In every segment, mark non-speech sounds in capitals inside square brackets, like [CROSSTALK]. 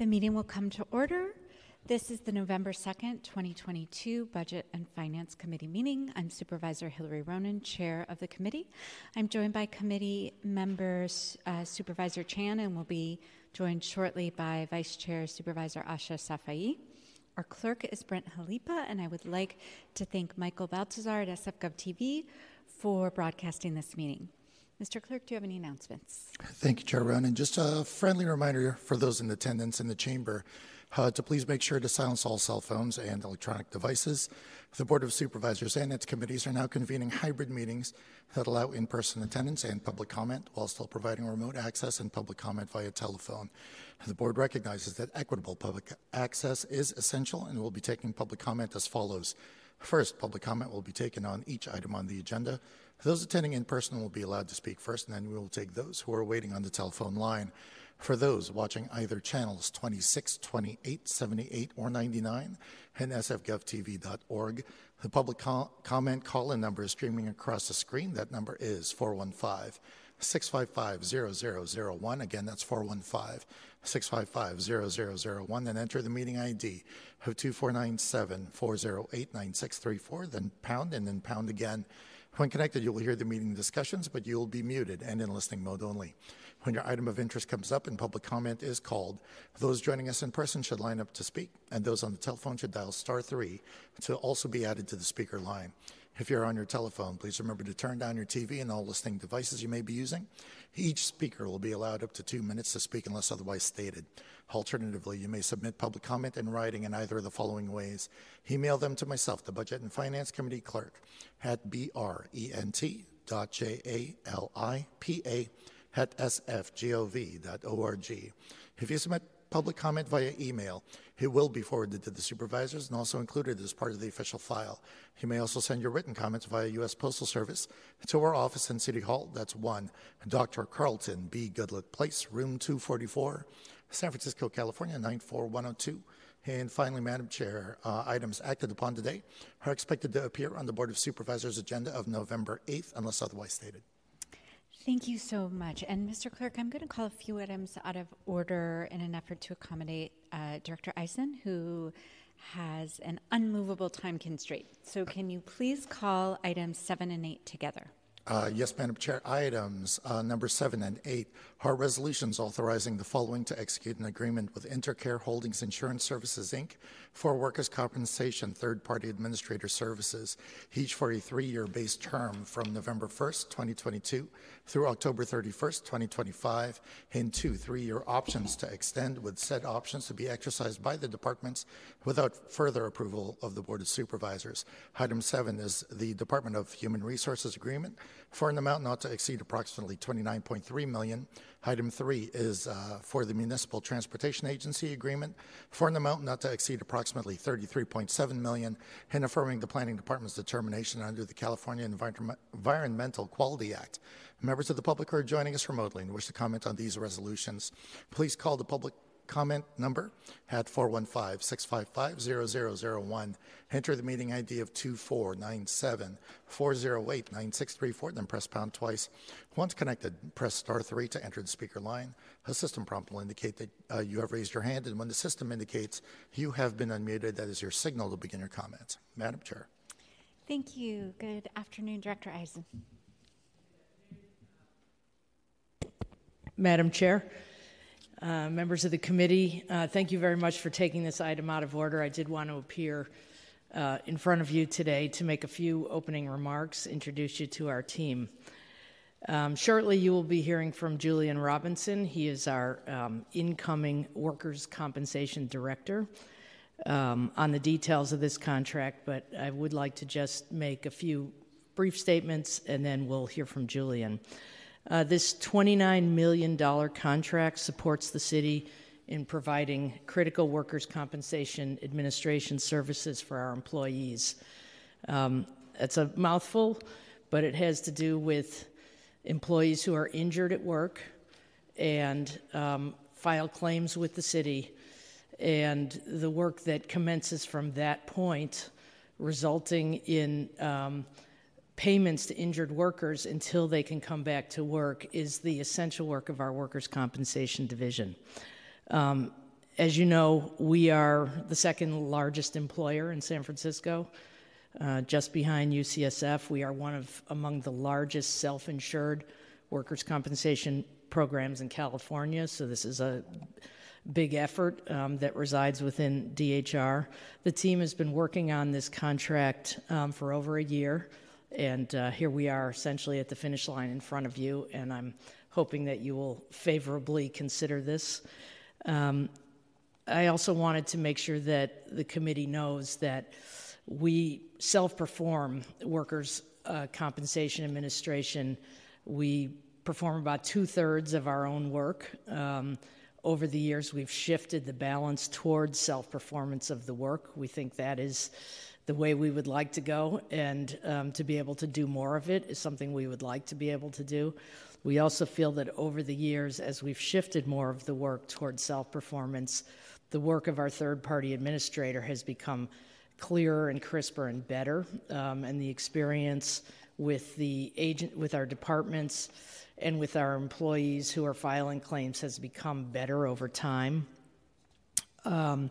The meeting will come to order. This is the November 2nd, 2022 Budget and Finance Committee meeting. I'm Supervisor Hillary Ronen, Chair of the committee. I'm joined by committee members uh, Supervisor Chan and will be joined shortly by Vice Chair Supervisor Ahsha Safai. Our clerk is Brent Jalipa, and I would like to thank Michael Baltazar at SFGov TV for broadcasting this meeting. Mr. Clerk, do you have any announcements? Thank you, Chair Ronen. Just a friendly reminder for those in attendance in the chamber uh, to please make sure to silence all cell phones and electronic devices. The Board of Supervisors and its committees are now convening hybrid meetings that allow in person attendance and public comment while still providing remote access and public comment via telephone. The Board recognizes that equitable public access is essential and will be taking public comment as follows. First, public comment will be taken on each item on the agenda. Those attending in person will be allowed to speak first, and then we will take those who are waiting on the telephone line. For those watching either channels 26, 28, 78, or 99 and sfgovtv.org, the public co- comment call in number is streaming across the screen. That number is 415 655 0001. Again, that's 415 655 0001. Then enter the meeting ID of 2497 408 9634, then pound, and then pound again. When connected, you will hear the meeting discussions, but you will be muted and in listening mode only. When your item of interest comes up and public comment is called, those joining us in person should line up to speak, and those on the telephone should dial star three to also be added to the speaker line. If you're on your telephone, please remember to turn down your TV and all listening devices you may be using. Each speaker will be allowed up to two minutes to speak unless otherwise stated. Alternatively, you may submit public comment in writing in either of the following ways. Email them to myself, the Budget and Finance Committee Clerk, at brent.jalipa at sfgov.org. If you submit public comment via email. It will be forwarded to the supervisors and also included as part of the official file. You may also send your written comments via U.S. Postal Service to our office in City Hall. That's 1 Dr. Carlton B. Goodlett Place, room 244, San Francisco, California, 94102. And finally, Madam Chair, uh, items acted upon today are expected to appear on the Board of Supervisors agenda of November 8th, unless otherwise stated. Thank you so much. And Mr. Clerk, I'm going to call a few items out of order in an effort to accommodate uh, Director Isen, who has an unmovable time constraint. So can you please call items seven and eight together? Uh, yes, Madam Chair. Items uh, number seven and eight are resolutions authorizing the following to execute an agreement with Intercare Holdings Insurance Services, Inc. for workers' compensation third party administrator services, each for a three year base term from November 1st, 2022 through October 31st, 2025, and two three year options to extend, with said options to be exercised by the departments without further approval of the Board of Supervisors. Item seven is the Department of Human Resources Agreement for an amount not to exceed approximately 29.3 million. Item three is uh, for the Municipal Transportation Agency agreement for an amount not to exceed approximately 33.7 million, and affirming the Planning Department's determination under the California Environment- Environmental Quality Act. Members of the public who are joining us remotely and wish to comment on these resolutions, please call the public comment number at 415-655-0001. Enter the meeting ID of 2497-408-9634, then press pound twice. Once connected, press star 3 to enter the speaker line. A system prompt will indicate that uh, you have raised your hand, and when the system indicates you have been unmuted, that is your signal to begin your comments. Madam Chair. Thank you. Good afternoon, Director Isen. Madam Chair, uh, members of the committee, uh, thank you very much for taking this item out of order. I did want to appear uh, in front of you today to make a few opening remarks, introduce you to our team. Um, shortly, you will be hearing from Julian Robinson. He is our um, incoming Workers' Compensation Director um, on the details of this contract, but I would like to just make a few brief statements and then we'll hear from Julian. Uh, this $29 million contract supports the city in providing critical workers' compensation administration services for our employees. Um, it's a mouthful, but it has to do with employees who are injured at work and um, file claims with the city, and the work that commences from that point, resulting in um, payments to injured workers until they can come back to work is the essential work of our workers' compensation division. Um, as you know, we are the second largest employer in San Francisco, uh, just behind UCSF. We are one of among the largest self-insured workers' compensation programs in California. So this is a big effort um, that resides within DHR. The team has been working on this contract um, for over a year, and uh, here we are essentially at the finish line in front of you, and I'm hoping that you will favorably consider this. Um, I also wanted to make sure that the committee knows that we self perform workers' uh, compensation administration. We perform about two thirds of our own work. Um, over the years, we've shifted the balance towards self performance of the work. We think that is the way we would like to go, and um, to be able to do more of it is something we would like to be able to do. We also feel that over the years, as we've shifted more of the work towards self performance, the work of our third party administrator has become clearer and crisper and better, um, and the experience with the agent, with our departments, and with our employees who are filing claims has become better over time. Um,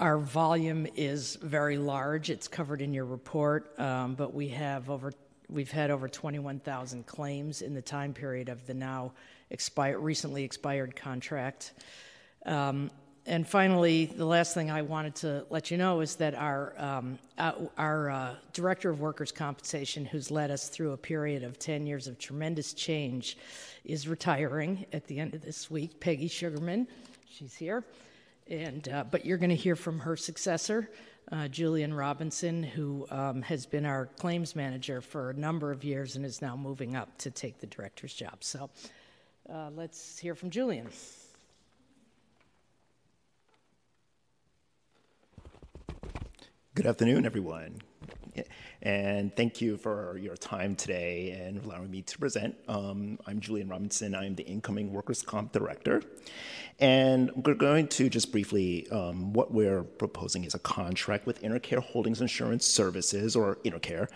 our volume is very large. It's covered in your report, um, but we have over we've had over 21,000 claims in the time period of the now expired, recently expired contract. Um, and finally, the last thing I wanted to let you know is that our, um, our uh, director of workers' compensation, who's led us through a period of 10 years of tremendous change, is retiring at the end of this week. Peggy Sugarman, she's here. And, uh, but you're going to hear from her successor, uh, Julian Robinson, who um, has been our claims manager for a number of years and is now moving up to take the director's job. So uh, let's hear from Julian. Good afternoon, everyone. And thank you for your time today and allowing me to present. Um, I'm Julian Robinson. I'm the incoming Workers' Comp Director. And we're going to just briefly, um, what we're proposing is a contract with Intercare Holdings Insurance Services, or Intercare,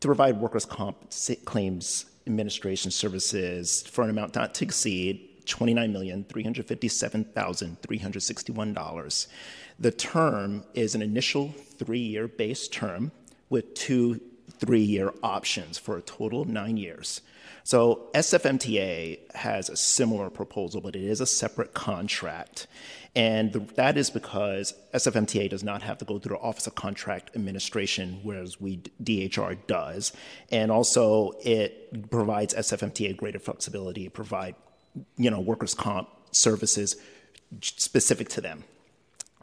to provide workers' comp claims administration services for an amount not to exceed $29,357,361. The term is an initial three year base term with two three year options for a total of nine years. So SFMTA has a similar proposal, but it is a separate contract. And the, that is because SFMTA does not have to go through the Office of Contract Administration, whereas we DHR does. And also, it provides SFMTA greater flexibility, provide you know workers' comp services specific to them.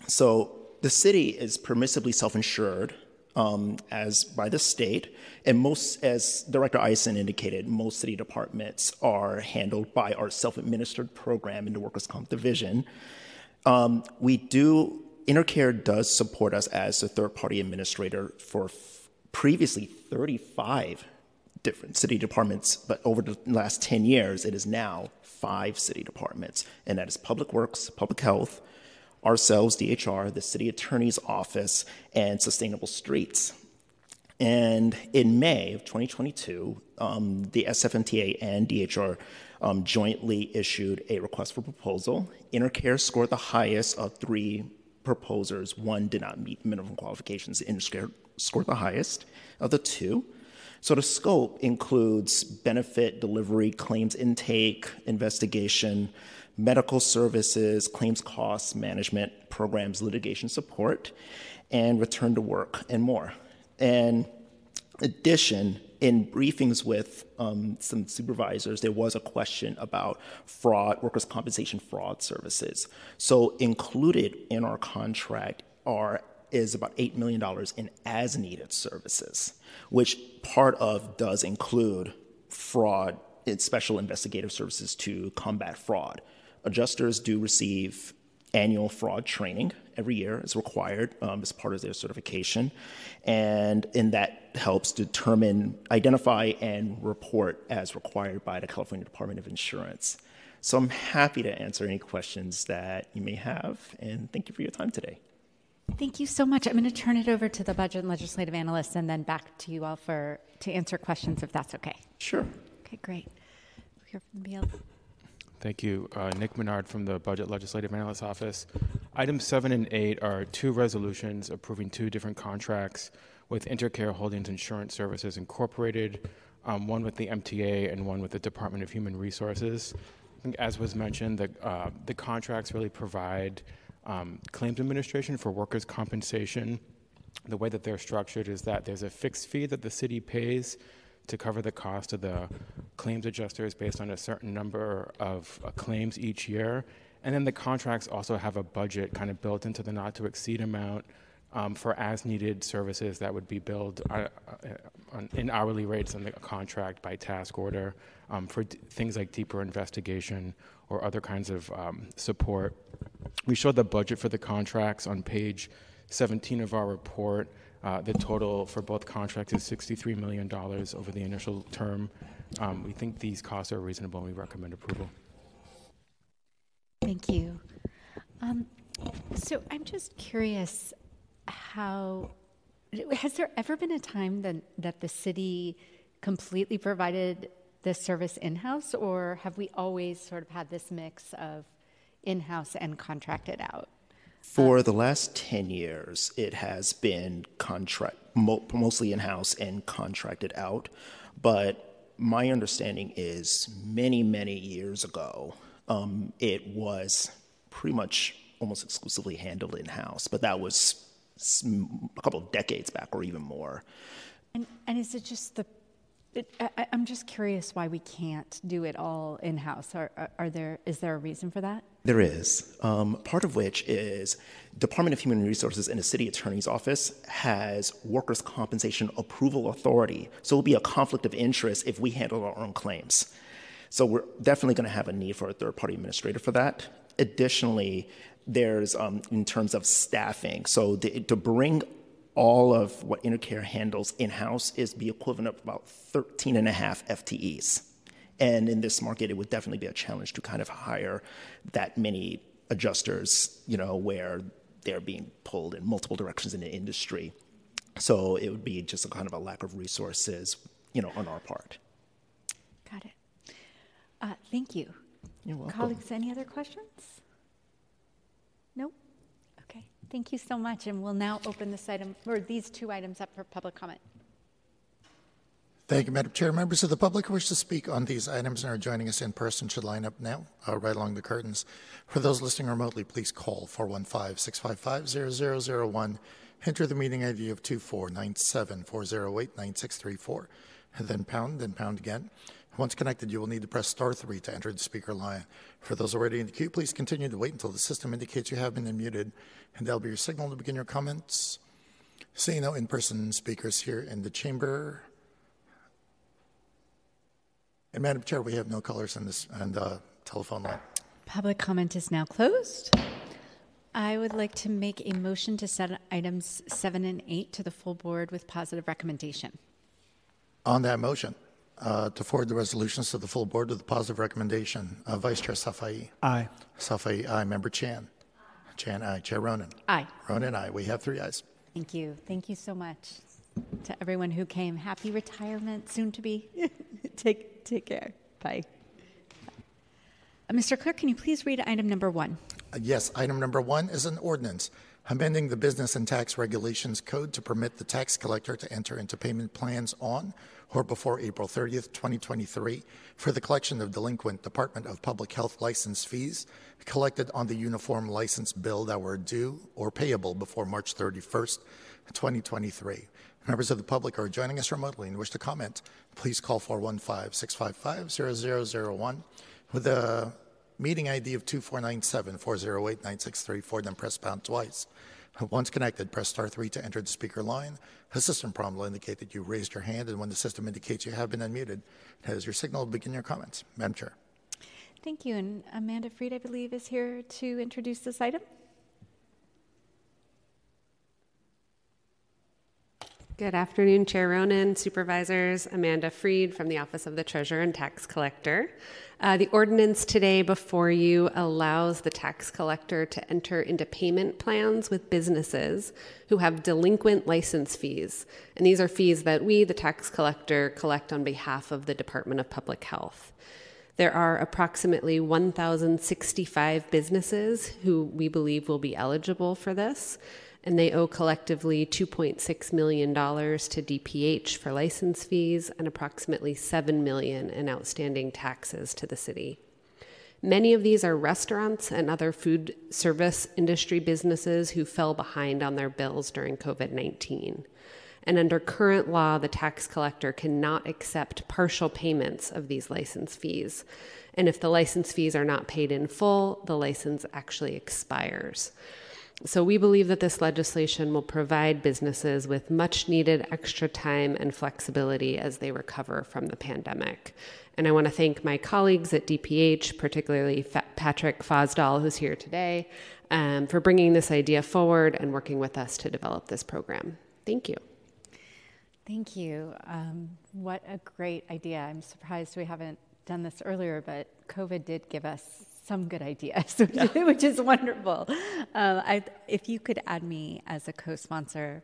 So the city is permissibly self-insured um, as by the state, and most, as Director Isen indicated, most city departments are handled by our self-administered program in the workers' comp division. Um, we do Intercare does support us as a third-party administrator for previously 35 different city departments, but over the last 10 years, it is now five city departments, and that is Public Works, Public Health, ourselves, DHR, the city attorney's office, and Sustainable Streets. And in May of 2022, um, the SFMTA and DHR um, jointly issued a request for proposal. Intercare scored the highest of three proposers. One did not meet minimum qualifications. Intercare scored the highest of the two. So the scope includes benefit delivery, claims intake, investigation, medical services, claims costs management, programs, litigation support, and return to work, and more. And in addition, in briefings with um, some supervisors, there was a question about fraud, workers' compensation fraud services. So included in our contract are is about $8 million in as needed services, which part of does include fraud, special investigative services to combat fraud adjusters do receive annual fraud training every year as required um, as part of their certification and and that helps determine identify and report as required by the california department of insurance so i'm happy to answer any questions that you may have and thank you for your time today Thank you so much. I'm going to turn it over to the budget and legislative analysts and then back to you all for to answer questions if that's okay. Sure. Okay, great. We'll hear from the BL. Thank you. Uh, Nick Menard from the Budget Legislative Analyst Office. Items seven and eight are two resolutions approving two different contracts with Intercare Holdings Insurance Services Incorporated, um, one with the MTA and one with the Department of Human Resources. I think, as was mentioned, the, uh, the contracts really provide um, claims administration for workers' compensation. The way that they're structured is that there's a fixed fee that the city pays to cover the cost of the claims adjusters based on a certain number of uh, claims each year. And then the contracts also have a budget kind of built into the not to exceed amount um, for as needed services that would be billed uh, uh, on, in hourly rates on the contract by task order um, for d- things like deeper investigation or other kinds of um, support. We show the budget for the contracts on page 17 of our report. Uh, the total for both contracts is $63 million over the initial term. Um, we think these costs are reasonable and we recommend approval. Thank you. Um, so I'm just curious how has there ever been a time that, that the city completely provided this service in-house or have we always sort of had this mix of in-house and contracted out For the last 10 years, it has been contract, mo- mostly in house and contracted out. But my understanding is many, many years ago, um, it was pretty much almost exclusively handled in house. But that was a couple of decades back or even more. and, and is it just the it, I, i'm just curious why we can't do it all in-house are, are, are there is there a reason for that There is. Um, part of which is Department of Human Resources and the City Attorney's Office has workers' compensation approval authority. So it'll be a conflict of interest if we handle our own claims. So we're definitely going to have a need for a third-party administrator for that. Additionally, there's um, in terms of staffing. So the, to bring all of what Intercare handles in-house is the equivalent of about 13 and a half FTEs. And in this market, it would definitely be a challenge to kind of hire that many adjusters, you know, where they're being pulled in multiple directions in the industry. So it would be just a kind of a lack of resources, you know, on our part. got it uh, thank you You're welcome. colleagues any other questions thank you so much and we'll now open this item or these two items up for public comment Thank you, Madam Chair. Members of the public who wish to speak on these items and are joining us in person should line up now, uh, right along the curtains. For those listening remotely, please call 415-655-0001. Enter the meeting ID of 24974089634, and then pound, then pound again. Once connected, you will need to press star three to enter the speaker line. For those already in the queue, please continue to wait until the system indicates you have been unmuted, and that'll be your signal to begin your comments. Seeing no in-person speakers here in the chamber, and Madam Chair, we have no callers on this on the telephone line. Public comment is now closed. I would like to make a motion to set items seven and eight to the full board with positive recommendation. On that motion, uh, to forward the resolutions to the full board with a positive recommendation, uh, Vice Chair Safai. Aye. Safai, aye. Member Chan. Chan, aye. Chair Ronen. Aye. Ronen, aye. We have three ayes. Thank you. Thank you so much to everyone who came. Happy retirement, soon to be. [LAUGHS] take, take care. Bye. Uh, Mr. Clerk, can you please read item number one? Uh, Yes, item number one is an ordinance amending the Business and Tax Regulations Code to permit the tax collector to enter into payment plans on or before April 30th, 2023, for the collection of delinquent Department of Public Health license fees collected on the uniform license bill that were due or payable before March 31st, 2023. Members of the public are joining us remotely and wish to comment, please call 415 655 0001 with a meeting ID of 2497 408 9634, then press pound twice. Once connected, press star 3 to enter the speaker line. A system prompt will indicate that you raised your hand, and when the system indicates you have been unmuted, that is your signal to begin your comments. Madam Chair. Thank you. And Amanda Freed, I believe, is here to introduce this item. Good afternoon, Chair Ronen, Supervisors. Amanda Freed from the Office of the Treasurer and Tax Collector. Uh, the ordinance today before you allows the tax collector to enter into payment plans with businesses who have delinquent license fees. And these are fees that we, the tax collector, collect on behalf of the Department of Public Health. There are approximately 1,065 businesses who we believe will be eligible for this, and they owe collectively $2.6 million to DPH for license fees and approximately 7 million in outstanding taxes to the city. Many of these are restaurants and other food service industry businesses who fell behind on their bills during COVID 19. And under current law, the tax collector cannot accept partial payments of these license fees. And if the license fees are not paid in full, the license actually expires. So, we believe that this legislation will provide businesses with much needed extra time and flexibility as they recover from the pandemic. And I want to thank my colleagues at DPH, particularly Patrick Fosdahl, who's here today, um, for bringing this idea forward and working with us to develop this program. Thank you. Thank you. Um, what a great idea. I'm surprised we haven't done this earlier, but COVID did give us some good ideas, which, [LAUGHS] yeah. which is wonderful. Uh, I, if you could add me as a co sponsor.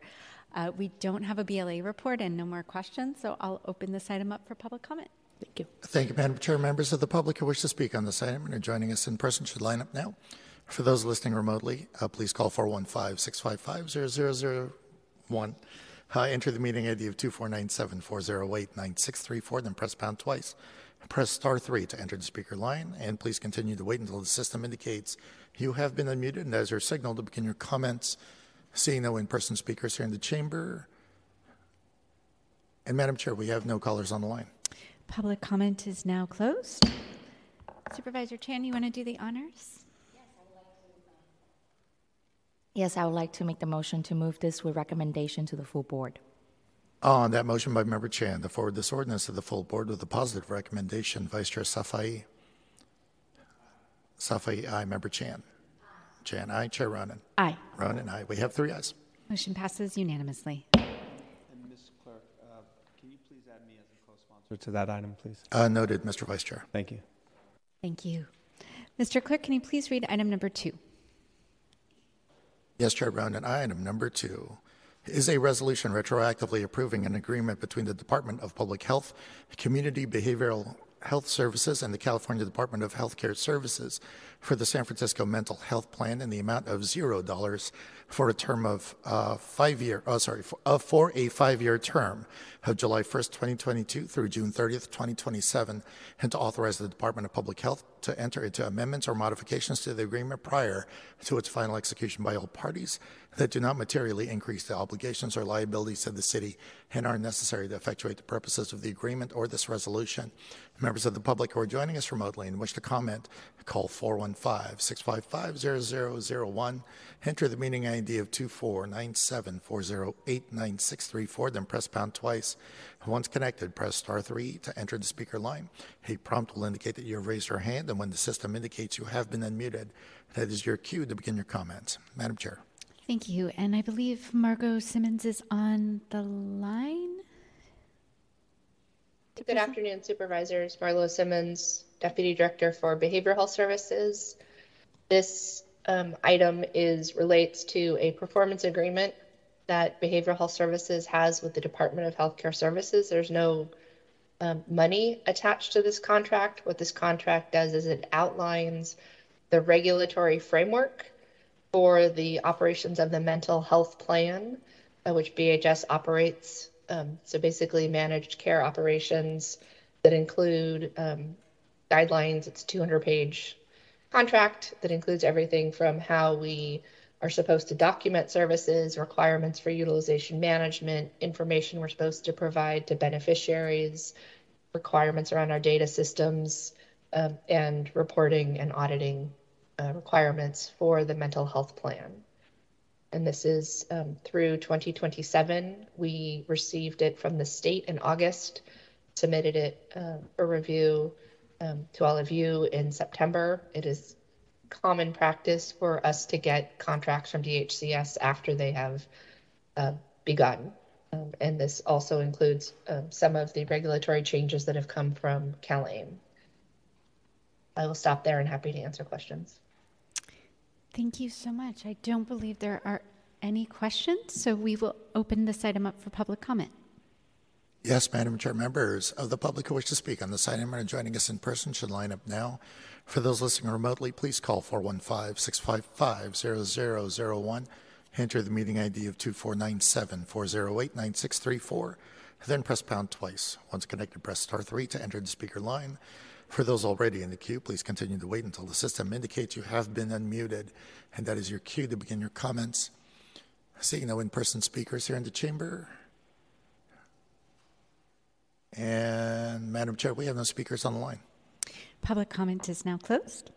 Uh, we don't have a BLA report and no more questions, so I'll open this item up for public comment. Thank you. Thank you, Madam Chair. Members of the public who wish to speak on this item and are joining us in person should line up now. For those listening remotely, uh, please call 415 655 0001. Uh, enter the meeting ID of 2497 408 9634, then press pound twice. Press star 3 to enter the speaker line, and please continue to wait until the system indicates you have been unmuted and as your signal to begin your comments. Seeing no in person speakers here in the chamber. And Madam Chair, we have no callers on the line. Public comment is now closed. Supervisor Chan, you want to do the honors? Yes, I would like to uh, make the motion to move this with recommendation to the full board. On that motion by Member Chan to forward this ordinance to the full board with a positive recommendation, Vice Chair Safai. Safai, aye. Member Chan. Chan, aye. Chair Ronen. Aye. Ronen, aye. We have three ayes. Motion passes unanimously. And Mr. Clerk, uh, can you please add me as a co-sponsor to that item, please? Uh, noted, Mr. Vice Chair. Thank you. Thank you. Mr. Clerk, can you please read item number two? Yes, Chair Brown. And item number two is a resolution retroactively approving an agreement between the Department of Public Health, Community Behavioral Health Services, and the California Department of Healthcare Services for the San Francisco Mental Health Plan in the amount of zero dollars for a term of uh, five year. Oh, sorry, for, uh, for a five-year term of July 1st, 2022 through June 30th, 2027, and to authorize the Department of Public Health to enter into amendments or modifications to the agreement prior to its final execution by all parties that do not materially increase the obligations or liabilities of the city and are necessary to effectuate the purposes of the agreement or this resolution. Members of the public who are joining us remotely and wish to comment, call 415 655 0001. Enter the meeting ID of 2497408964, then press pound twice. Once connected, press star 3 to enter the speaker line. A prompt will indicate that you have raised your hand, and when the system indicates you have been unmuted, that is your cue to begin your comments. Madam Chair. Thank you. And I believe Marlo Simmons is on the line. Good afternoon, supervisors. Marlo Simmons, Deputy Director for Behavioral Health Services. This um, item is relates to a performance agreement that Behavioral Health Services has with the Department of Healthcare Services. There's no um, money attached to this contract. What this contract does is it outlines the regulatory framework for the operations of the mental health plan, uh, which BHS operates. Um, so basically, managed care operations that include um, guidelines. It's 200 page contract that includes everything from how we are supposed to document services, requirements for utilization management, information we're supposed to provide to beneficiaries, requirements around our data systems, um, and reporting and auditing uh, requirements for the mental health plan. And this is um, through 2027. We received it from the state in August, submitted it uh, for review um, to all of you in September. It is common practice for us to get contracts from DHCS after they have uh, begun. Um, and this also includes um, some of the regulatory changes that have come from CalAIM. I will stop there and happy to answer questions. Thank you so much. I don't believe there are any questions, so we will open this item up for public comment. Yes, Madam Chair. Members of the public who wish to speak on this item and are joining us in person should line up now. For those listening remotely, please call 415-655-0001. Enter the meeting ID of 2497-408-9634. Then press pound twice. Once connected, press star 3 to enter the speaker line. For those already in the queue, please continue to wait until the system indicates you have been unmuted, and that is your cue to begin your comments. Seeing no in person speakers here in the chamber. And Madam Chair, we have no speakers on the line. Public comment is now closed.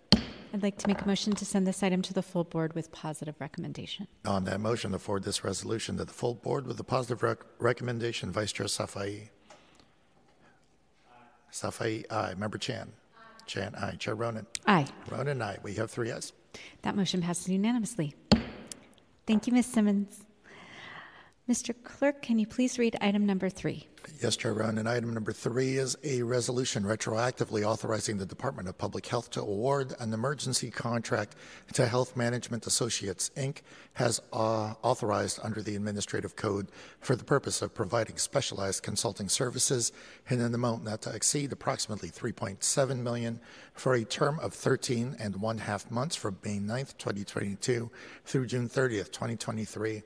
I'd like to make a motion to send this item to the full board with positive recommendation. On that motion, to forward this resolution to the full board with a positive rec- recommendation, Vice Chair Safai. Safai, aye. Member Chan. Chan, aye. Chair Ronen. Aye. Ronen, aye. We have three ayes. That motion passes unanimously. Thank you, Ms. Simmons. Mr. Clerk, can you please read item number three? Yes, Chair Brown. And Item number three is a resolution retroactively authorizing the Department of Public Health to award an emergency contract to Health Management Associates, Inc., has uh, authorized under the Administrative Code for the purpose of providing specialized consulting services in an amount not to exceed approximately 3.7 million for a term of 13 and one half months from May 9th, 2022 through June 30th, 2023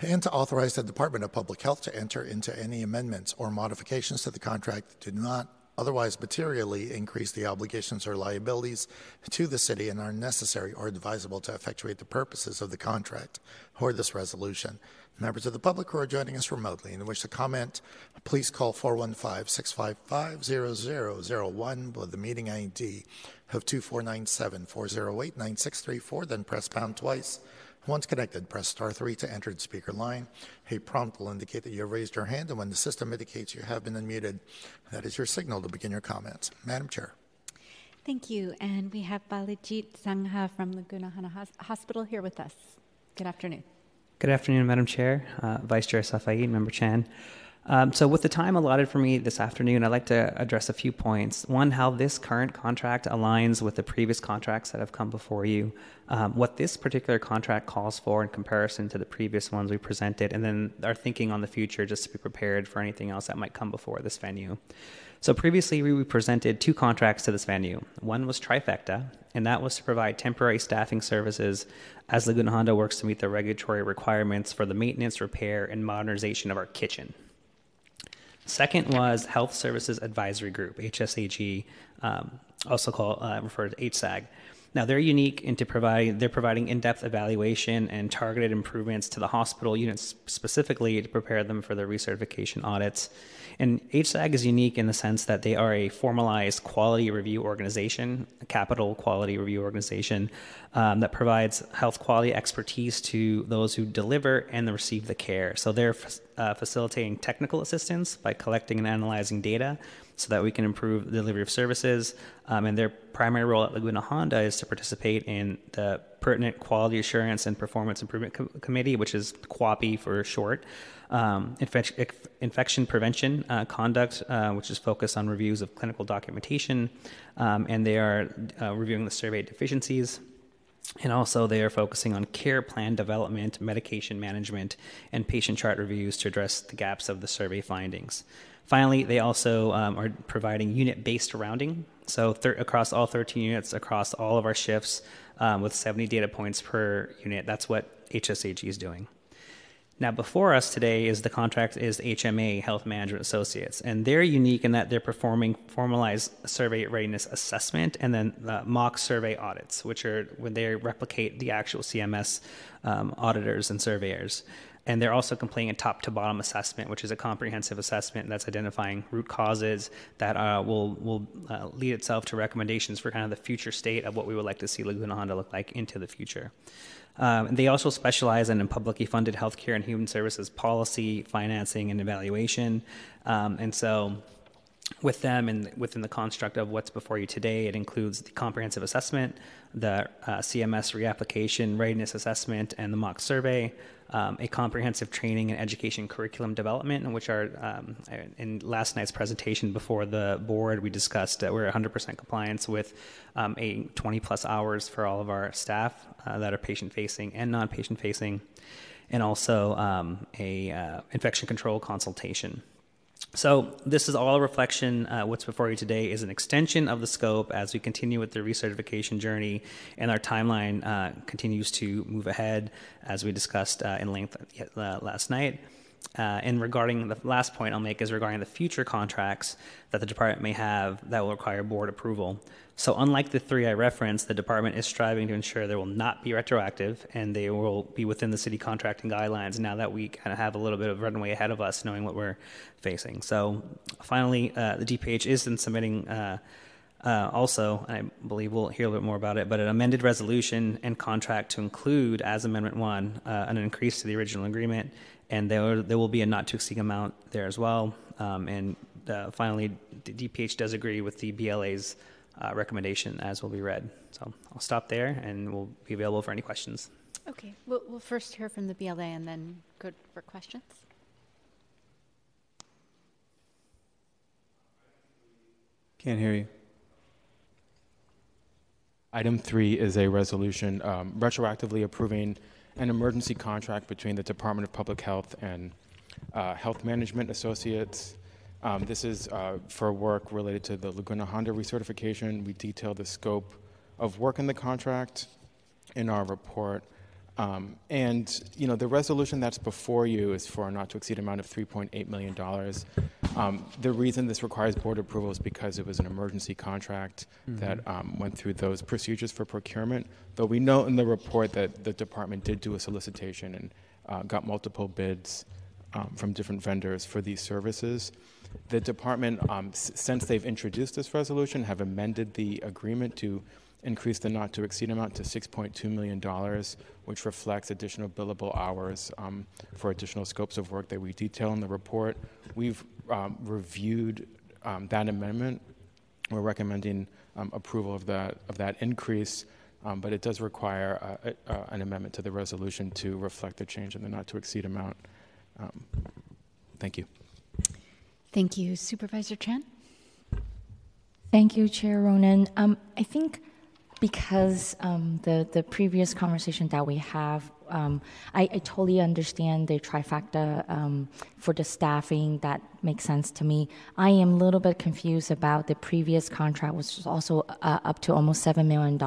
and to authorize the Department of Public Health to enter into any amendments or modifications to the contract that do not otherwise materially increase the obligations or liabilities to the city and are necessary or advisable to effectuate the purposes of the contract or this resolution. Members of the public who are joining us remotely and wish to comment, please call 415-655-0001 with the meeting ID of 2497-408-9634, then press pound twice. Once connected, press star 3 to enter the speaker line. A prompt will indicate that you have raised your hand, and when the system indicates you have been unmuted, that is your signal to begin your comments. Madam Chair. Thank you. And we have Baljeet Sangha from Laguna Honda Hospital here with us. Good afternoon. Good afternoon, Madam Chair, uh, Vice Chair Safai, Member Chan. Um, so, with the time allotted for me this afternoon, I'd like to address a few points. One, how this current contract aligns with the previous contracts that have come before you, um, what this particular contract calls for in comparison to the previous ones we presented, and then our thinking on the future just to be prepared for anything else that might come before this venue. So, previously, we presented two contracts to this venue. One was Trifecta, and that was to provide temporary staffing services as Laguna Honda works to meet the regulatory requirements for the maintenance, repair, and modernization of our kitchen. Second was Health Services Advisory Group, HSAG, um, also called uh, referred to HSAG. Now they're unique into providing they're providing in-depth evaluation and targeted improvements to the hospital units specifically to prepare them for their recertification audits. And HSAG is unique in the sense that they are a formalized quality review organization, a capital quality review organization um, that provides health quality expertise to those who deliver and receive the care. So they're uh, facilitating technical assistance by collecting and analyzing data so that we can improve the delivery of services. Um, and their primary role at Laguna Honda is to participate in the Pertinent Quality Assurance and Performance Improvement Com- Committee, which is QAPI for short. Um, infec- infection prevention uh, conduct, uh, which is focused on reviews of clinical documentation, um, and they are uh, reviewing the survey deficiencies. And also, they are focusing on care plan development, medication management, and patient chart reviews to address the gaps of the survey findings. Finally, they also um, are providing unit based rounding. So, thir- across all 13 units, across all of our shifts, um, with 70 data points per unit, that's what HSAG is doing. Now, before us today is the contract is HMA Health Management Associates, and they're unique in that they're performing formalized survey readiness assessment and then uh, mock survey audits, which are when they replicate the actual CMS um, auditors and surveyors. And they're also completing a top to bottom assessment, which is a comprehensive assessment that's identifying root causes that uh, will, will uh, lead itself to recommendations for kind of the future state of what we would like to see Laguna Honda look like into the future. Um, they also specialize in publicly funded healthcare and human services policy, financing, and evaluation. Um, and so, with them and within the construct of what's before you today, it includes the comprehensive assessment, the uh, CMS reapplication readiness assessment, and the mock survey, um, a comprehensive training and education curriculum development, in which are um, in last night's presentation before the board, we discussed that we're 100% compliance with um, a 20 plus hours for all of our staff uh, that are patient facing and non patient facing, and also um, a uh, infection control consultation. So this is all a reflection. Uh, what's before you today is an extension of the scope as we continue with the recertification journey, and our timeline uh, continues to move ahead, as we discussed uh, in length uh, last night. Uh, and regarding the last point I'll make is regarding the future contracts that the department may have that will require board approval. So, unlike the three I referenced, the department is striving to ensure there will not be retroactive and they will be within the city contracting guidelines now that we kind of have a little bit of runway ahead of us, knowing what we're facing. So, finally, uh, the DPH is in submitting. Uh, uh, also, I believe we'll hear a little bit more about it, but an amended resolution and contract to include, as Amendment 1, uh, an increase to the original agreement, and there, there will be a not to exceed amount there as well. Um, and uh, finally, the DPH does agree with the BLA's uh, recommendation as will be read. So I'll stop there and we'll be available for any questions. Okay, we'll, we'll first hear from the BLA and then go for questions. Can't hear you. Item three is a resolution um, retroactively approving an emergency contract between the Department of Public Health and uh, Health Management Associates um, this is uh, for work related to the Laguna Honda recertification. We detail the scope of work in the contract in our report. Um, and you know the resolution that's before you is for a not to exceed amount of 3.8 million dollars. Um, the reason this requires board approval is because it was an emergency contract mm-hmm. that um, went through those procedures for procurement. Though we note in the report that the department did do a solicitation and uh, got multiple bids um, from different vendors for these services. The department, um, s- since they've introduced this resolution, have amended the agreement to increase the not to exceed amount to $6.2 million, which reflects additional billable hours um, for additional scopes of work that we detail in the report. We've um, reviewed um, that amendment. We're recommending um, approval of that, of that increase, um, but it does require uh, uh, an amendment to the resolution to reflect the change in the not to exceed amount. Um, thank you. Thank you. Supervisor Chan? Thank you, Chair Ronen. Um, I think because um, the, the previous conversation that we have um, I, I, totally understand the trifecta um, for the staffing. That makes sense to me. I am a little bit confused about the previous contract, which was also uh, up to almost $7 million,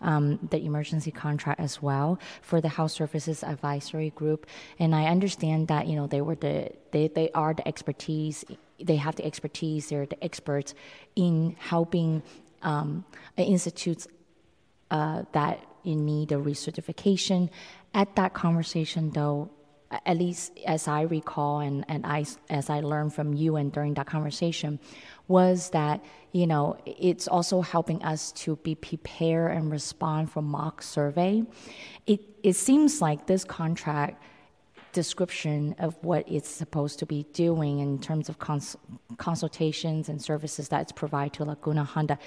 um, the emergency contract as well for the Health Services Advisory Group. And I understand that, you know, they were the, they, they are the expertise, they have the expertise, they're the experts in helping um, institutes uh, that in need of recertification. At that conversation, though, at least as I recall and, and I, as I learned from you and during that conversation, was that, you know, it's also helping us to be prepared and respond for mock survey. It, it seems like this contract description of what it's supposed to be doing in terms of cons- consultations and services that it's provided to Laguna Honda,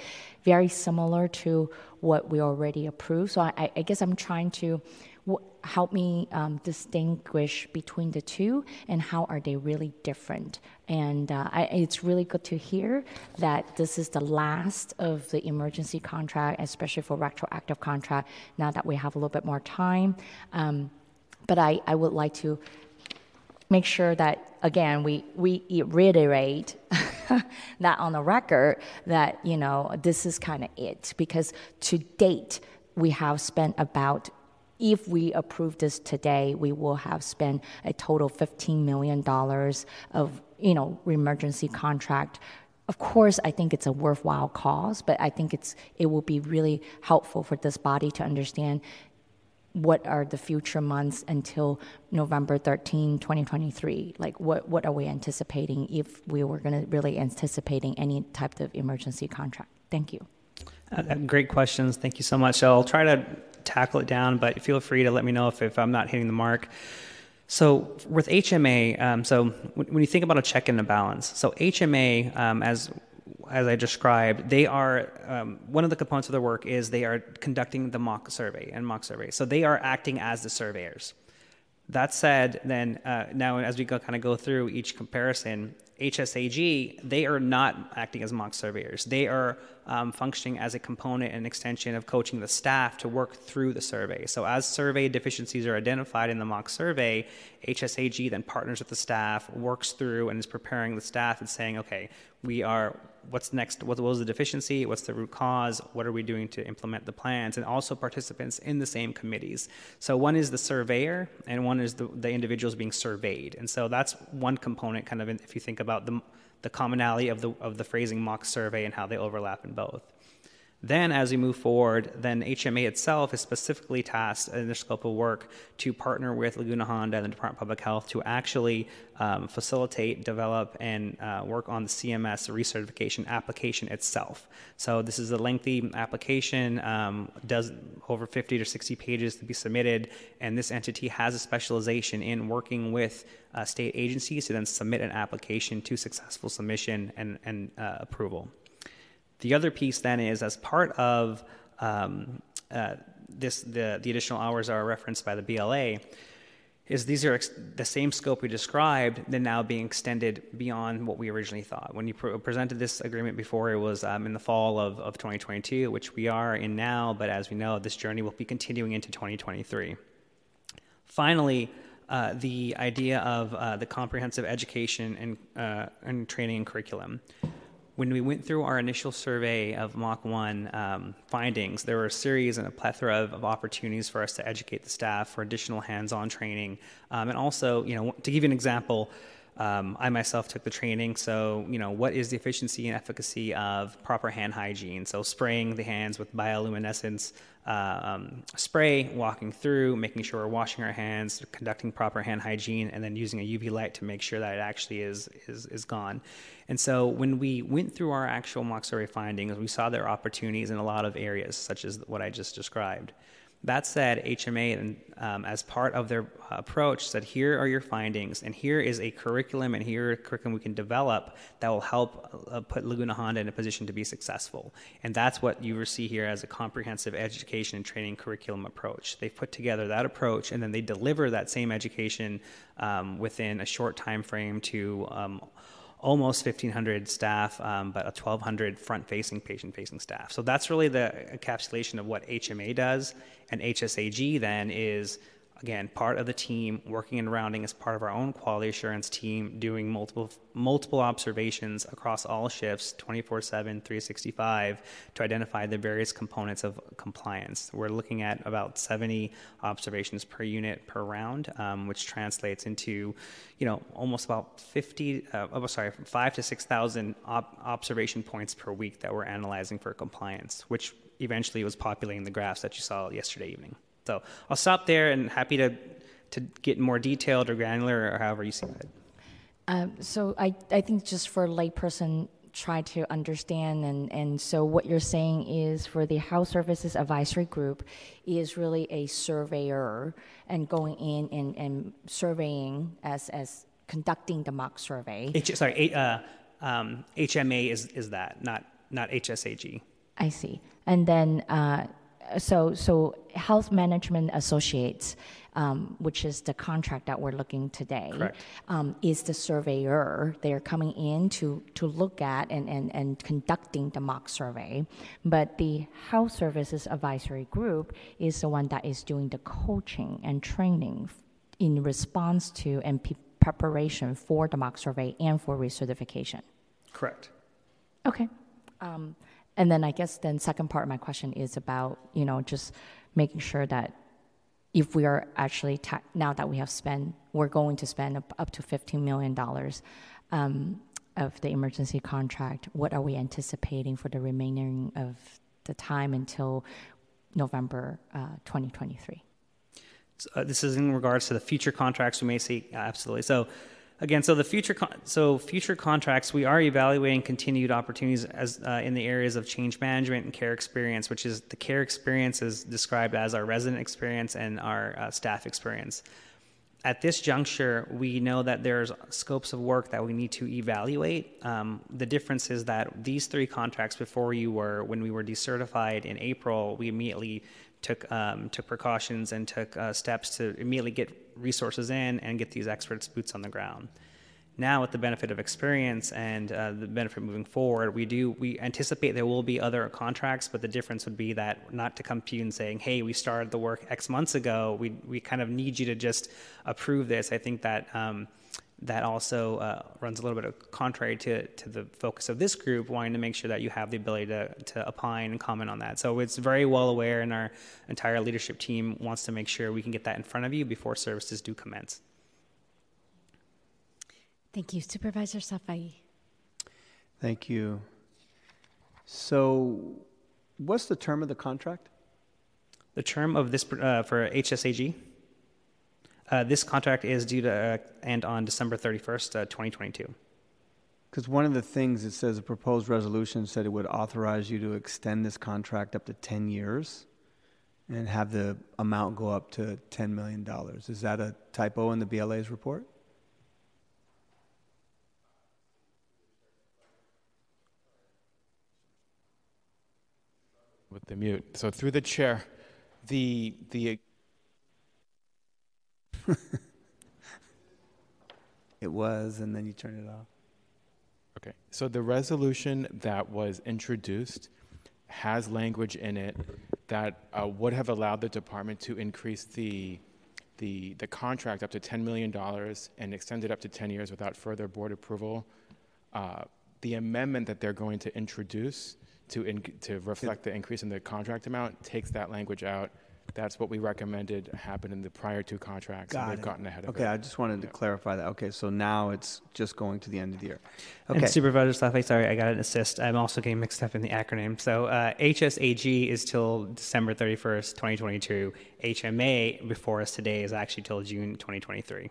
very similar to what we already approved. So I, I guess I'm trying to w- help me um, distinguish between the two and how are they really different. And uh, I, it's really good to hear that this is the last of the emergency contract, especially for retroactive contract. Now that we have a little bit more time. Um, but I, I would like to make sure that again we, we reiterate [LAUGHS] that on the record that you know this is kind of it. Because to date we have spent about if we approve this today we will have spent a total 15 million dollars of you know emergency contract. Of course i think it's a worthwhile cause but i think it's it will be really helpful for this body to understand what are the future months until November 13, 2023? Like, what, what are we anticipating if we were going to really anticipating any type of emergency contract? Thank you. Uh, uh, great questions. Thank you so much. I'll try to tackle it down, but feel free to let me know if, if I'm not hitting the mark. So with HMA, um, so when you think about a check and a balance, so HMA, um, as as I described, they are um, one of the components of their work is they are conducting the mock survey and mock survey. So they are acting as the surveyors. That said, then uh, now as we go kind of go through each comparison, HSAG, they are not acting as mock surveyors. They are um, functioning as a component and extension of coaching the staff to work through the survey. So, as survey deficiencies are identified in the mock survey, HSAG then partners with the staff, works through, and is preparing the staff and saying, okay, we are what's next? What was the deficiency? What's the root cause? What are we doing to implement the plans? And also participants in the same committees. So one is the surveyor and one is the, the individuals being surveyed. And so that's one component kind of in, if you think about the, the commonality of the, of the phrasing mock survey and how they overlap in both then, as we move forward, then HMA itself is specifically tasked in their scope of work to partner with Laguna Honda and the Department of Public Health to actually um, facilitate, develop, and uh, work on the CMS recertification application itself. So, this is a lengthy application, um, does over 50 to 60 pages to be submitted, and this entity has a specialization in working with uh, state agencies to then submit an application to successful submission and, and uh, approval. The other piece then is as part of um, uh, this, the, the additional hours are referenced by the BLA, is these are ex- the same scope we described, then now being extended beyond what we originally thought. When you pr- presented this agreement before, it was um, in the fall of, of 2022, which we are in now, but as we know, this journey will be continuing into 2023. Finally, uh, the idea of uh, the comprehensive education and, uh, and training and curriculum when we went through our initial survey of Mach 1 um, findings, there were a series and a plethora of, of, opportunities for us to educate the staff for additional hands on training. Um, and also, you know, to give you an example, um, I myself took the training, so you know what is the efficiency and efficacy of proper hand hygiene? So spraying the hands with bioluminescence uh, um, spray, walking through, making sure we're washing our hands, conducting proper hand hygiene, and then using a UV light to make sure that it actually is is is gone. And so when we went through our actual mock survey findings, we saw there are opportunities in a lot of areas, such as what I just described. That said, HMA, um, as part of their approach, said here are your findings, and here is a curriculum, and here a curriculum we can develop that will help uh, put Laguna Honda in a position to be successful. And that's what you see here as a comprehensive education and training curriculum approach. They've put together that approach, and then they deliver that same education um, within a short time frame to um, almost 1,500 staff, um, but a 1,200 front-facing, patient-facing staff. So that's really the encapsulation of what HMA does, and HSAG then is again, part of the team working and rounding as part of our own quality assurance team, doing multiple multiple observations across all shifts, 24/7, 365, to identify the various components of compliance. We're looking at about 70 observations per unit per round, um, which translates into, you know, almost about 50, uh, oh, sorry, five to 6,000 op- observation points per week that we're analyzing for compliance, which eventually was populating the graphs that you saw yesterday evening. So I'll stop there and happy to, to get more detailed or granular or however you see it. Um, so I, I think just for a layperson, try to understand and, and so what you're saying is for the Health Services Advisory Group is really a surveyor and going in and, and surveying as, as conducting the mock survey. H, sorry, uh, um, HMA is, is that, not, not HSAG. I see. And then uh, so so health management associates um, which is the contract that we're looking today um, is the surveyor. They're coming in to to look at and, and and conducting the mock survey. But the health services advisory group is the one that is doing the coaching and training in response to and p- preparation for the mock survey and for recertification. Correct. Okay. Um, and then I guess then second part of my question is about you know just making sure that if we are actually ta- now that we have spent we're going to spend up, to 15 million dollars um, of the emergency contract what are we anticipating for the remaining of the time until November uh, 2023 so, uh, this is in regards to the future contracts we may see absolutely. So again, so the future con- so future contracts, we are evaluating continued opportunities as uh, in the areas of change management and care experience, which is the care experience is described as our resident experience and our uh, staff experience. At this juncture, we know that there's scopes of work that we need to evaluate. Um, the difference is that these three contracts before you were, when we were decertified in April, we immediately took um, took precautions and took uh, steps to immediately get resources in and get these experts boots on the ground. Now, with the benefit of experience and uh, the benefit moving forward, we do we anticipate there will be other contracts, but the difference would be that not to come to you and saying, "Hey, we started the work X months ago. We we kind of need you to just approve this." I think that. Um, that also uh, runs a little bit of contrary to, to the focus of this group, wanting to make sure that you have the ability to, to opine and comment on that. So it's very well aware, and our entire leadership team wants to make sure we can get that in front of you before services do commence. Thank you. Supervisor Safai. Thank you. So, what's the term of the contract? The term of this uh, for HSAG, uh, this contract is due to uh, end on December 31st, uh, 2022. Because one of the things it says, a proposed resolution said it would authorize you to extend this contract up to 10 years and have the amount go up to $10 million. Is that a typo in the BLA's report? with the mute. So through the chair, the the it was, and then you turn it off. Okay. So the resolution that was introduced has language in it that uh, would have allowed the department to increase the the the contract up to ten million dollars and extend it up to ten years without further board approval. Uh, the amendment that they're going to introduce to in, to reflect the increase in the contract amount takes that language out. That's what we recommended happen in the prior two contracts. Got and they've it. gotten ahead of okay, it. I just wanted to clarify that. Okay, so now it's just going to the end of the year. And Okay. Supervisor Safai, sorry, I got an assist. I'm also getting mixed up in the acronym. So uh, HSAG is till December 31st, 2022. HMA before us today is actually till June 2023.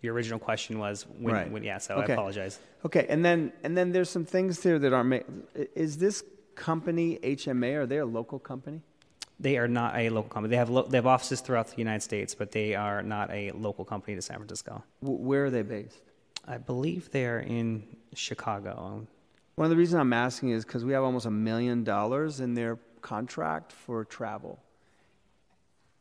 Your original question was when, Right. when yeah, so Okay. I apologize. Okay, and then and then there's some things there that aren't. Ma- is this company HMA? Are they a local company? They are not a local company. They have lo- they have offices throughout the United States, but they are not a local company to San Francisco. W- where are they based? I believe they are in Chicago. One of the reasons I'm asking is because we have almost a million dollars in their contract for travel.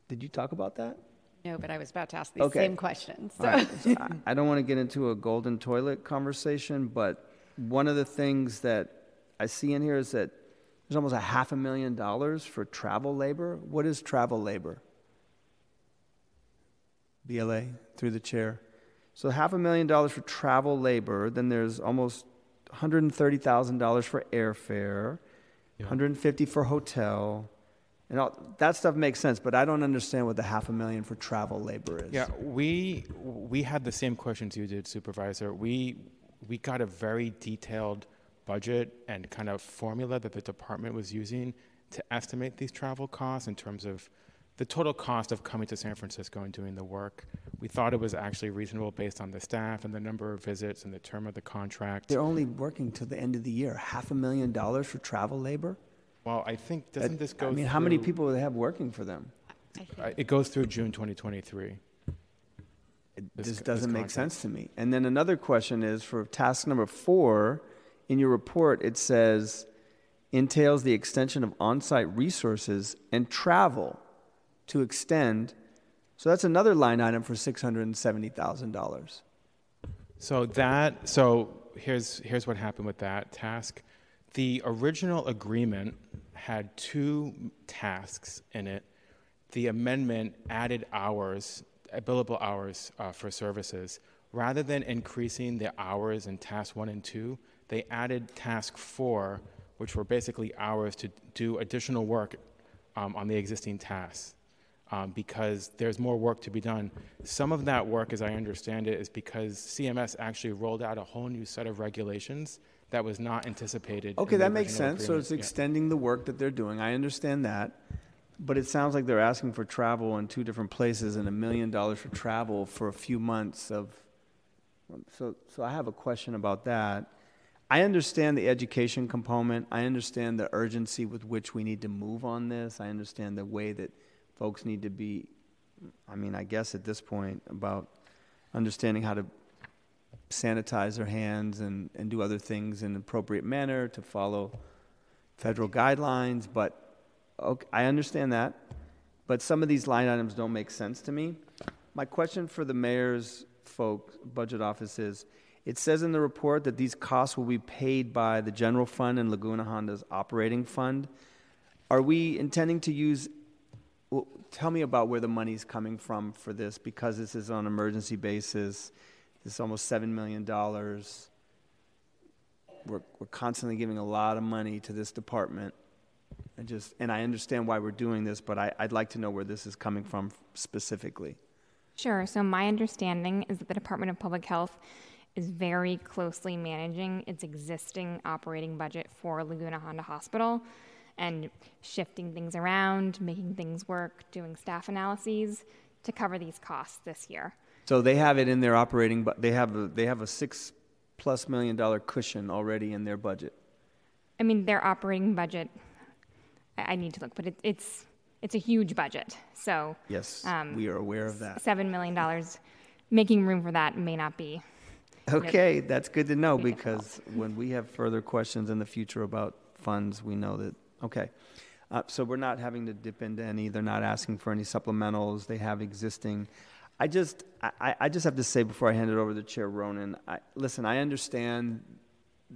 Did you talk about that? No, but I was about to ask the Okay. same question. So. All right. So [LAUGHS] I, I don't want to get into a golden toilet conversation, but one of the things that I see in here is that there's almost a half a million dollars for travel labor. What is travel labor? BLA through the chair. So half a million dollars for travel labor. Then there's almost $130,000 for airfare, 150 for hotel. And all, that stuff makes sense, but I don't understand what the half a million for travel labor is. Yeah, we we had the same questions you did, Supervisor. We we got a very detailed budget and kind of formula that the department was using to estimate these travel costs in terms of the total cost of coming to San Francisco and doing the work. We thought it was actually reasonable based on the staff and the number of visits and the term of the contract. They're only working till the end of the year. Half a million dollars for travel labor? Well, I think doesn't That- this go? I mean, how many people do they have working for them? Uh, It goes through June 2023. It This this doesn't this make sense to me. And then another question is for task number four, in your report, it says entails the extension of on-site resources and travel to extend. So that's another line item for six hundred and seventy thousand dollars. So that so here's here's what happened with that task. The original agreement had two tasks in it. The amendment added hours, uh, billable hours uh, for services. Rather than increasing the hours in task one and two, they added task four, which were basically hours to do additional work um, on the existing tasks um, because there's more work to be done. Some of that work, as I understand it, is because CMS actually rolled out a whole new set of regulations that was not anticipated. Okay, that makes sense. So agreement. it's Yeah. extending the work that they're doing. I understand that. But it sounds like they're asking for travel in two different places and a million dollars for travel for a few months of. So, so I have a question about that. I understand the education component. I understand the urgency with which we need to move on this. I understand the way that folks need to be, I mean, I guess at this point, about understanding how to sanitize their hands and, and do other things in an appropriate manner to follow federal guidelines. But okay, I understand that. But some of these line items don't make sense to me. My question for the mayor's folks, budget office is It says in the report that these costs will be paid by the general fund and Laguna Honda's operating fund. Are we intending to use, well, tell me about where the money's coming from for this, because this is on an emergency basis. This is almost $7 million. We're, we're constantly giving a lot of money to this department. I just, and I understand why we're doing this, but I, I'd like to know where this is coming from specifically. Sure. So, my understanding is that the Department of Public Health is very closely managing its existing operating budget for Laguna Honda Hospital and shifting things around, making things work, doing staff analyses to cover these costs this year. So they have it in their operating, but they have a, they have a six plus million dollar cushion already in their budget. I mean, their operating budget, I I need to look, but it, it's it's a huge budget. So Yes, um, we are aware of that. seven million dollars, making room for that may not be. Okay, that's good to know difficult. because when we have further questions in the future about funds, we know that, okay. Uh, so we're not having to dip into any, they're not asking for any supplementals, they have existing. I just, I- I, I just have to say before I hand it over to Chair Ronen, I, listen, I understand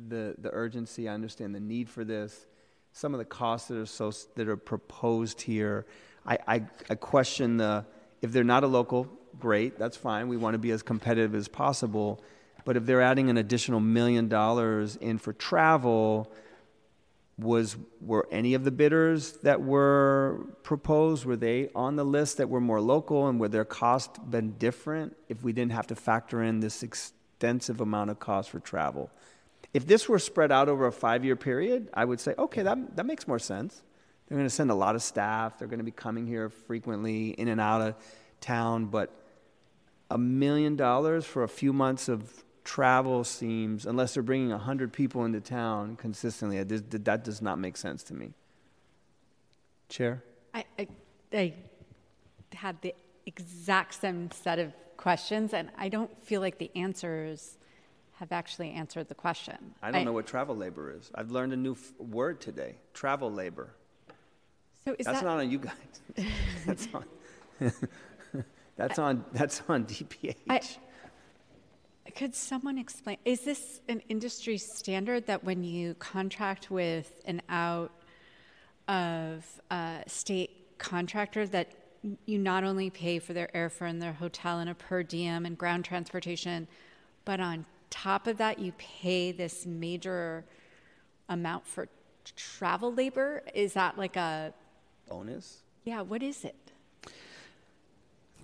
the, the urgency, I understand the need for this. Some of the costs that are so, that are proposed here, I, I, I question the, if they're not a local, great, that's fine, we want to be as competitive as possible. But if they're adding an additional million dollars in for travel, was were any of the bidders that were proposed were they on the list that were more local and would their cost been different if we didn't have to factor in this extensive amount of cost for travel? If this were spread out over a five year period i would say okay that, that makes more sense. They're going to send a lot of staff. They're going to be coming here frequently in and out of town. But a million dollars for a few months of travel seems, unless they're bringing 100 people into town consistently, that does not make sense to me. Chair? I, I, I had the exact same set of questions, and I don't feel like the answers have actually answered the question. I don't know what travel labor is. I've learned a new f- word today travel labor. So is That's that, not on you guys. [LAUGHS] [LAUGHS] that's on. that's on. That's on DPH. I- Could someone explain? Is this an industry standard that when you contract with an out of uh, state contractor, that you not only pay for their airfare and their hotel and a per diem and ground transportation, but on top of that, you pay this major amount for travel labor? Is that like a Bonus. yeah? What is it?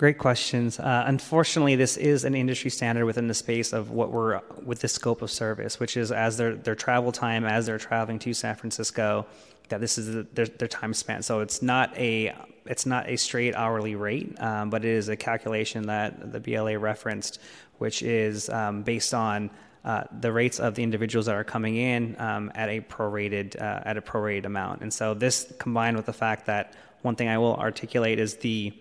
Great questions. Uh, unfortunately, this is an industry standard within the space of what we're with the scope of service, which is as their their travel time as they're traveling to San Francisco, that this is the, their their time spent. So it's not a it's not a straight hourly rate, um, but it is a calculation that the BLA referenced, which is um, based on uh, the rates of the individuals that are coming in um, at a prorated uh, at a prorated amount. And so this combined with the fact that one thing I will articulate is the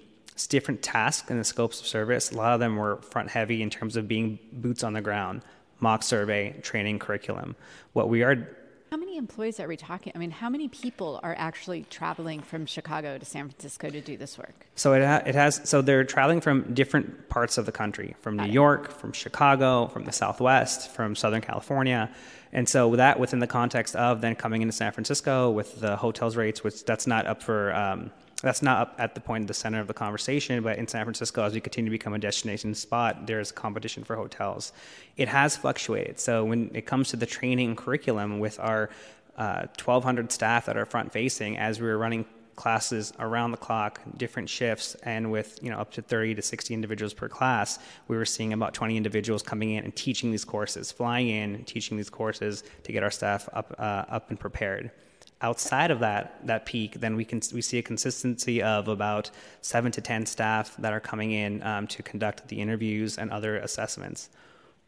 different tasks and the scopes of service. A lot of them were front heavy in terms of being boots on the ground, mock survey, training curriculum. What we are How many employees are we talking? I mean, how many people are actually traveling from Chicago to San Francisco to do this work? So it, ha- it has. So they're traveling from different parts of the country, from New York, from Chicago, from the Southwest, from Southern California, and so that within the context of then coming into San Francisco with the hotels rates, which that's not up for. Um, that's not up at the point in the center of the conversation, but in San Francisco, as we continue to become a destination spot, there's competition for hotels. It has fluctuated. So when it comes to the training curriculum with our uh, 1,200 staff that are front facing, as we were running classes around the clock, different shifts, and with you know up to 30 to 60 individuals per class, we were seeing about 20 individuals coming in and teaching these courses, flying in, teaching these courses to get our staff up uh, up and prepared. Outside of that that peak, then we can we see a consistency of about seven to 10 staff that are coming in um, to conduct the interviews and other assessments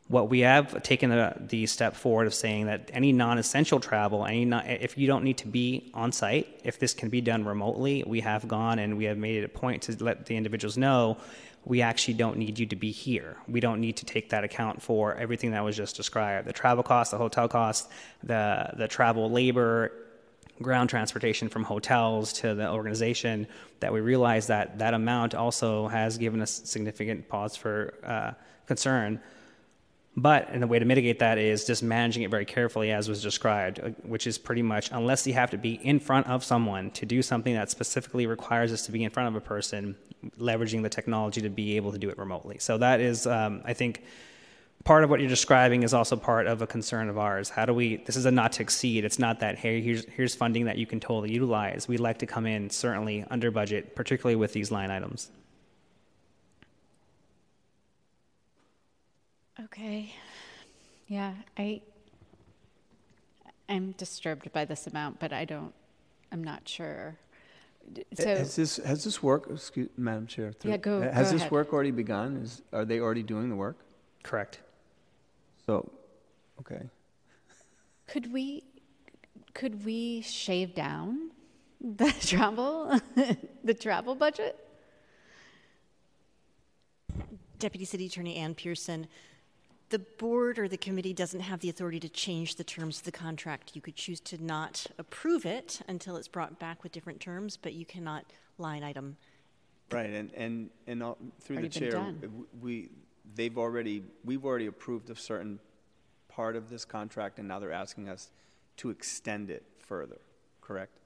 what we have taken the, the step forward of saying that any non-essential travel, any non, if you don't need to be on site, if this can be done remotely, we have gone and we have made it a point to let the individuals know we actually don't need you to be here. We don't need to take that account for everything that was just described: the travel costs, the hotel costs, the the travel labor, ground transportation from hotels to the organization. That we realize that that amount also has given us significant pause for uh, concern But and the way to mitigate that is just managing it very carefully, as was described, uh, which is pretty much unless you have to be in front of someone to do something that specifically requires us to be in front of a person, leveraging the technology to be able to do it remotely. So that is, um, I think, part of what you're describing is also part of a concern of ours. How do we? This is a not to exceed. It's not that hey, here's here's funding that you can totally utilize. We'd like to come in certainly under budget, particularly with these line items. Okay. Yeah, I I'm disturbed by this amount, but I don't I'm not sure. So has this has this work, excuse, Madam Chair? through- Yeah, go- Has go this ahead. work already begun? Is are they already doing the work? Correct. So, okay. could we could we shave down the [LAUGHS] travel [LAUGHS] the travel budget? Deputy City Attorney Ann Pearson, the board or the committee doesn't have the authority to change the terms of the contract. You could choose to not approve it until it's brought back with different terms, but you cannot line item. Right, and and and all, through the Already been chair, we they've already we've already approved a certain part of this contract, and now they're asking us to extend it further. Correct?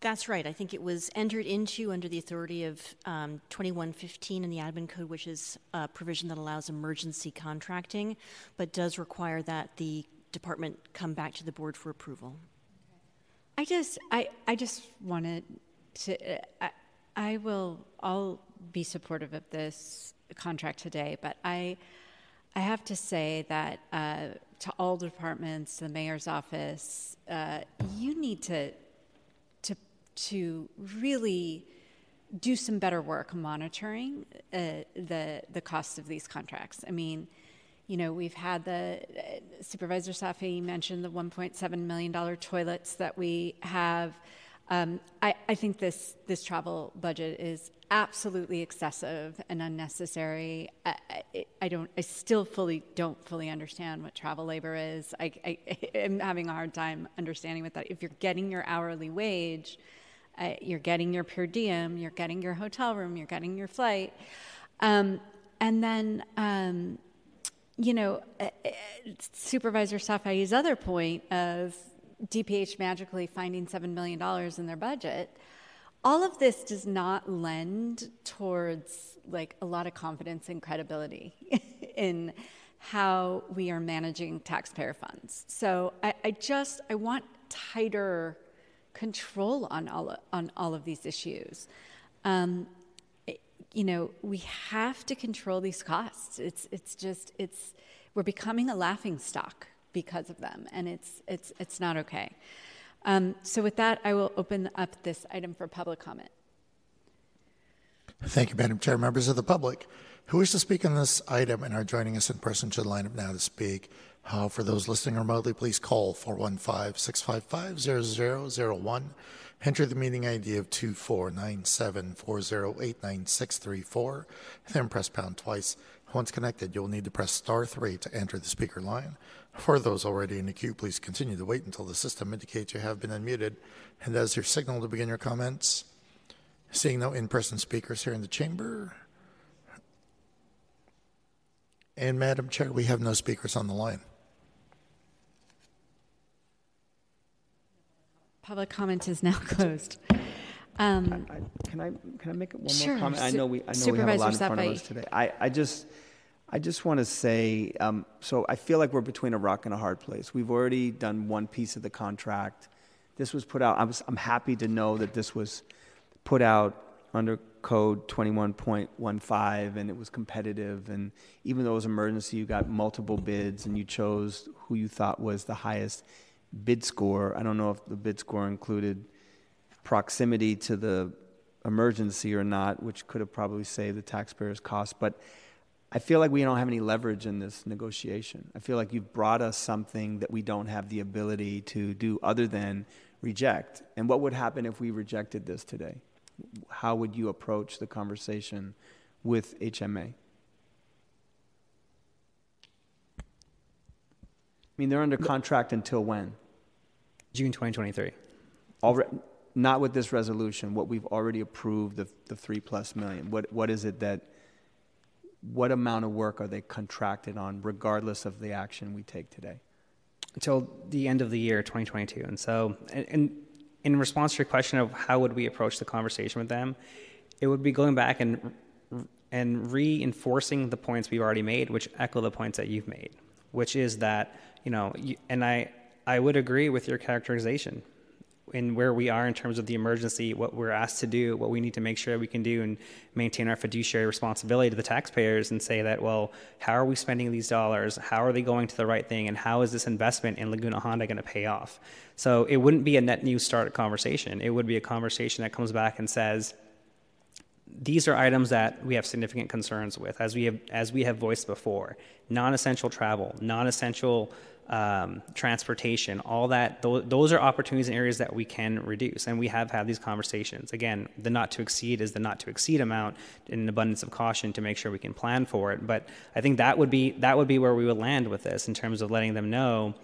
That's right. I think it was entered into under the authority of um, 2115 in the admin code, which is a provision that allows emergency contracting, but does require that the department come back to the board for approval. I just, I, I just wanted to, I, I will, I'll be supportive of this contract today, but I, I have to say that uh, to all departments, the mayor's office, uh, you need to, to, to really do some better work monitoring uh, the the cost of these contracts. I mean, you know, we've had the uh, Supervisor Safai mentioned the 1.7 million dollar toilets that we have. Um, I, I think this this travel budget is absolutely excessive and unnecessary. I, I, don't. I still fully don't fully understand what travel labor is. I, I [LAUGHS] am having a hard time understanding what that. If you're getting your hourly wage, uh, you're getting your per diem, you're getting your hotel room, you're getting your flight, um, and then um, you know uh, uh, Supervisor Safai's other point of DPH magically finding seven million dollars in their budget. All of this does not lend towards like a lot of confidence and credibility [LAUGHS] in how we are managing taxpayer funds. So I, I just I want tighter control on all of, on all of these issues. Um, you know, we have to control these costs. It's it's just it's we're becoming a laughing stock because of them, and it's it's it's not okay. Um, so with that, I will open up this item for public comment. Thank you, Madam Chair. Members of the public who wish to speak on this item and are joining us in person should line up now to speak. Uh, for those listening remotely, please call 415-655-0001. Enter the meeting ID of 2497408964, then press pound twice. Once connected, you'll need to press star three to enter the speaker line. For those already in the queue, please continue to wait until the system indicates you have been unmuted. And as your signal to begin your comments, Seeing no in-person speakers here in the chamber. And Madam Chair, we have no speakers on the line. Public comment is now [LAUGHS] closed. Um, I, can I can I make one Sure. more comment? I Su- know we I know we have a lot in Supervisor front of us today. I, I just I just want to say um, so I feel like we're between a rock and a hard place. We've already done one piece of the contract. This was put out. I was I'm happy to know that this was put out under code 21.15 and it was competitive and even though it was emergency you got multiple bids and you chose who you thought was the highest bid score i don't know if the bid score included proximity to the emergency or not which could have probably saved the taxpayers cost but i feel like we don't have any leverage in this negotiation i feel like you've brought us something that we don't have the ability to do other than reject and what would happen if we rejected this today how would you approach the conversation with HMA? I mean, they're under contract until when? June 2023. Already, not with this resolution. What we've already approved, the, the three plus million. What what is it that what amount of work are they contracted on, regardless of the action we take today? Until the end of the year, 2022. And so, and in response to your question of how would we approach the conversation with them, it would be going back and and reinforcing the points we've already made, which echo the points that you've made, which is that you know, and I I would agree with your characterization in where we are in terms of the emergency, what we're asked to do, what we need to make sure we can do, and maintain our fiduciary responsibility to the taxpayers and say that, well, how are we spending these dollars? How are they going to the right thing? And how is this investment in Laguna Honda going to pay off? So it wouldn't be a net new start conversation. It would be a conversation that comes back and says, these are items that we have significant concerns with, as we have as we have voiced before. Non-essential travel, non-essential um, transportation, all that, th- those are opportunities and areas that we can reduce. And we have had these conversations. Again, the not to exceed is the not to exceed amount in an abundance of caution to make sure we can plan for it. But I think that would be, that would be where we would land with this in terms of letting them know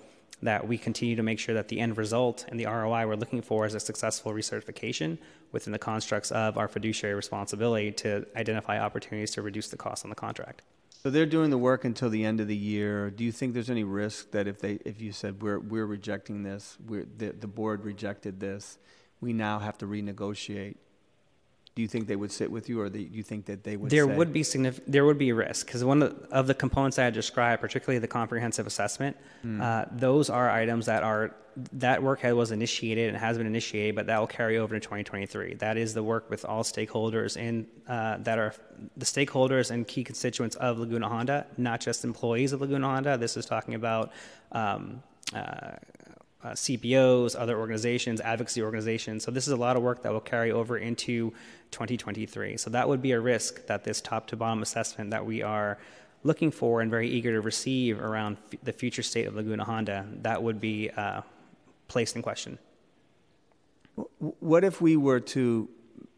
that we continue to make sure that the end result and the ROI we're looking for is a successful recertification within the constructs of our fiduciary responsibility to identify opportunities to reduce the cost on the contract. So they're doing the work until the end of the year. Do you think there's any risk that if they, if you said we're we're rejecting this, we're, the the board rejected this, we now have to renegotiate? Do you think they would sit with you, or do you think that they would? There say, would be significant. There would be a risk because one of the, of the, components I described, particularly the comprehensive assessment, mm. uh, those are items that are that work was initiated and has been initiated, but that will carry over to 2023. That is the work with all stakeholders and uh, that are the stakeholders and key constituents of Laguna Honda, not just employees of Laguna Honda. This is talking about. Um, uh, uh, CPOs, other organizations, advocacy organizations. So this is a lot of work that will carry over into 2023. So that would be a risk that this top to bottom assessment that we are looking for and very eager to receive around f- the future state of Laguna Honda, that would be uh, placed in question. What if we were to,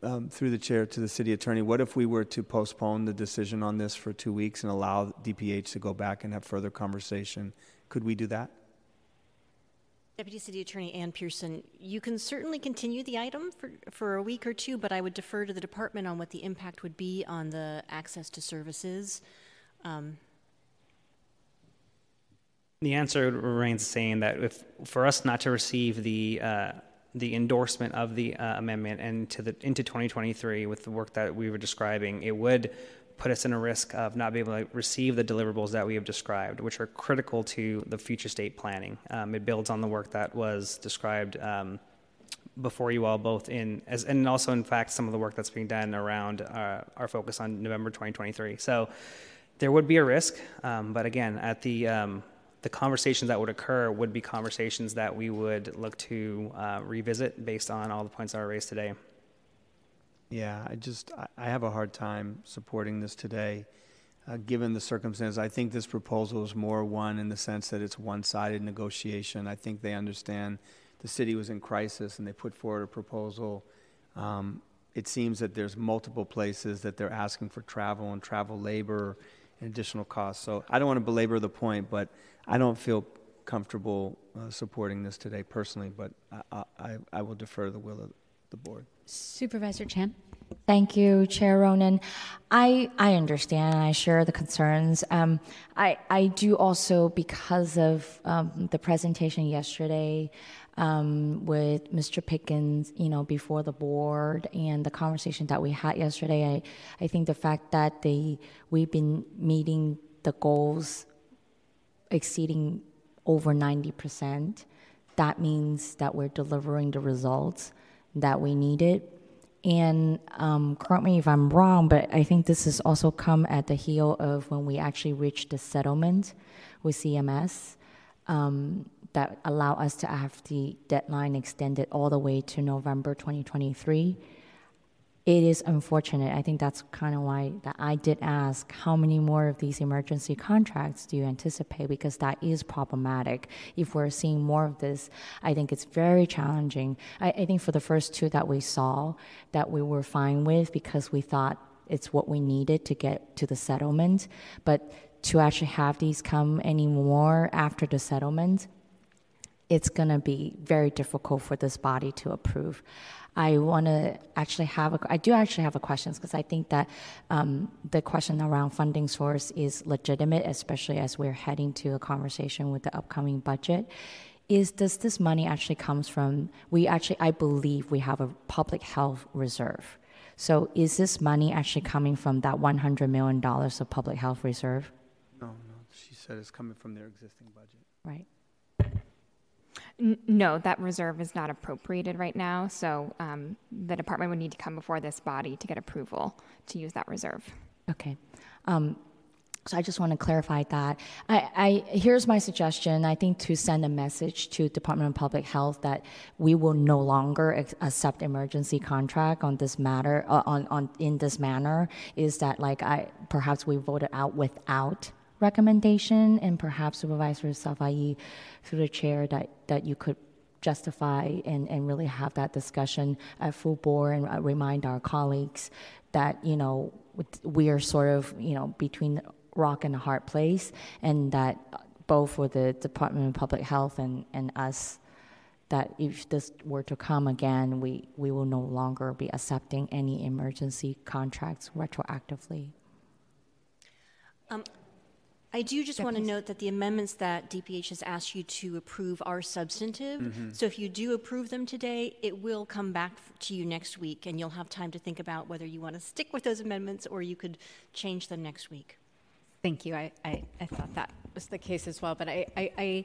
um, through the chair to the city attorney, what if we were to postpone the decision on this for two weeks and allow DPH to go back and have further conversation? Could we do that? Deputy City Attorney Ann Pearson, you can certainly continue the item for, for a week or two, but I would defer to the department on what the impact would be on the access to services. Um, the answer remains the same that if for us not to receive the uh, the endorsement of the uh, amendment and to the into 2023 with the work that we were describing, it would put us in a risk of not being able to receive the deliverables that we have described, which are critical to the future state planning. Um, it builds on the work that was described um, before you all, both in as and also in fact some of the work that's being done around uh, our focus on November 2023. So there would be a risk, um, but again, at the um, the conversations that would occur would be conversations that we would look to uh, revisit based on all the points that are raised today. Yeah, I just I have a hard time supporting this today, uh, given the circumstances. I think this proposal is more one in the sense that it's one-sided negotiation. I think they understand the city was in crisis and they put forward a proposal. Um, it seems that there's multiple places that they're asking for travel and travel labor and additional costs. So I don't want to belabor the point, but I don't feel comfortable uh, supporting this today personally. But I, I, I will defer the will of the board. Supervisor Chan. Thank you, Chair Ronen. I I understand. I share the concerns. Um, I I do also because of um, the presentation yesterday um, with Mr. Pickens, you know, before the board and the conversation that we had yesterday. I I think the fact that they we've been meeting the goals exceeding over ninety percent. That means that we're delivering the results that we needed and um, correct me if I'm wrong, but I think this has also come at the heel of when we actually reached the settlement with CMS um, that allow us to have the deadline extended all the way to November 2023 it is unfortunate. I think that's kind of why that I did ask how many more of these emergency contracts do you anticipate because that is problematic. If we're seeing more of this, I think it's very challenging. I, I think for the first two that we saw, that we were fine with because we thought it's what we needed to get to the settlement, but to actually have these come anymore after the settlement, it's going to be very difficult for this body to approve. I want to actually have a, I do actually have a question because I think that um, the question around funding source is legitimate, especially as we're heading to a conversation with the upcoming budget. Is does this money actually comes from? We actually, I believe, we have a public health reserve. So is this money actually coming from that 100 million dollars of public health reserve? No, no. She said it's coming from their existing budget. Right. N- no, that reserve is not appropriated right now, so um, the department would need to come before this body to get approval to use that reserve. Okay. Um, so I just want to clarify that. I, I, here's my suggestion. I think to send a message to Department of Public Health that we will no longer ex- accept emergency contract on this matter uh, on, on in this manner is that like I perhaps we voted out without recommendation and perhaps Supervisor Safai through the chair that, that you could justify and, and really have that discussion at full board and uh, remind our colleagues that you know we are sort of you know between rock and a hard place, and that both for the Department of Public Health and, and us, that if this were to come again, we, we will no longer be accepting any emergency contracts retroactively. Um, I do just want to note that the amendments that DPH has asked you to approve are substantive. Mhm. So if you do approve them today, it will come back to you next week, and you'll have time to think about whether you want to stick with those amendments or you could change them next week. Thank you. I, I, I thought that was the case as well, but I, I, I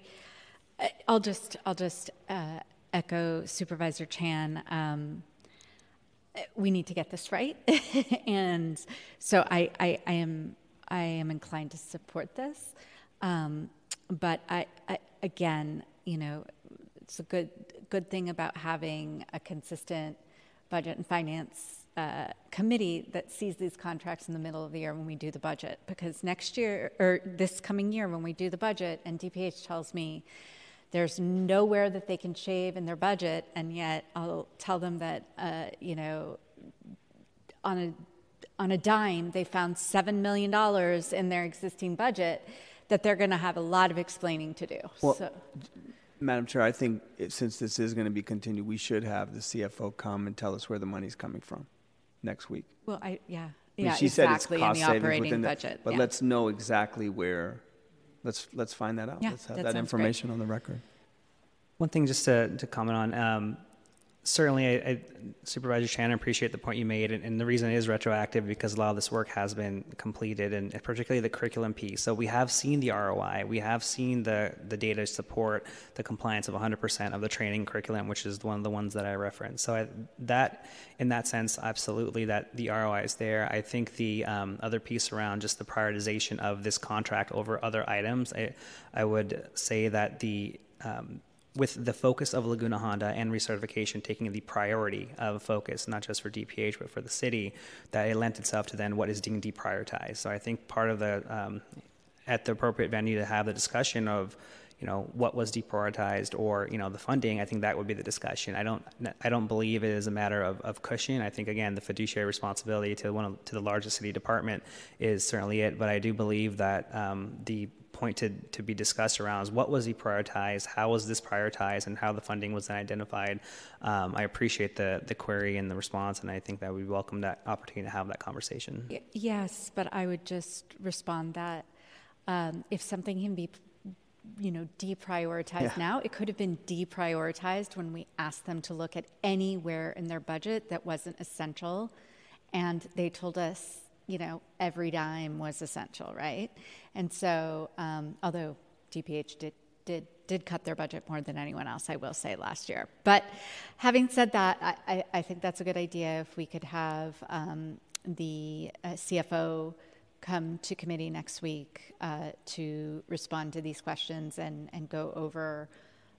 I- I'll just I'll just uh, echo Supervisor Chan. Um, we need to get this right, [LAUGHS] and so I, I, I am I am inclined to support this, um, but I, I again, you know, it's a good good thing about having a consistent budget and finance uh, committee that sees these contracts in the middle of the year when we do the budget. Because next year, or this coming year, when we do the budget, and DPH tells me there's nowhere that they can shave in their budget, and yet I'll tell them that, uh, you know, on a on a dime, they found seven million dollars in their existing budget. That they're going to have a lot of explaining to do. Well, so. Madam Chair, I think it, since this is going to be continued, we should have the CFO come and tell us where the money's coming from next week. Well, I yeah I mean, yeah she exactly said in it's the cost savings operating within the- budget. But yeah. let's know exactly where, let's, let's find that out. Yeah, Let's have that that sounds great. information on the record. One thing just to, to comment on, um, certainly I, I, Supervisor Shannon, appreciate the point you made, and, and the reason it is retroactive because a lot of this work has been completed, and particularly the curriculum piece. So we have seen the ROI, we have seen the the data support the compliance of 100% of the training curriculum, which is one of the ones that I referenced. So I, that, in that sense, absolutely, that the ROI is there. I think the um, other piece around just the prioritization of this contract over other items, I, I would say that the um, with the focus of Laguna Honda and recertification taking the priority of focus, not just for DPH but for the city, that it lent itself to then what is deemed deprioritized. So I think part of the um, at the appropriate venue to have the discussion of you know what was deprioritized or you know the funding i think that would be the discussion i don't i don't believe it is a matter of, of cushion i think again the fiduciary responsibility to one of, to the largest city department is certainly it but i do believe that um, the point to, to be discussed around is what was deprioritized, how was this prioritized, and how the funding was then identified. Um, I appreciate the, the query and the response, and I think that we welcome that opportunity to have that conversation. Yes, but I would just respond that um, if something can be, you know, deprioritized Yeah. now, it could have been deprioritized when we asked them to look at anywhere in their budget that wasn't essential, and they told us, you know, every dime was essential, right? And so, um, although DPH did did did cut their budget more than anyone else, I will say last year. But having said that, I, I, think that's a good idea if we could have um, the uh, CFO come to committee next week uh, to respond to these questions and, and go over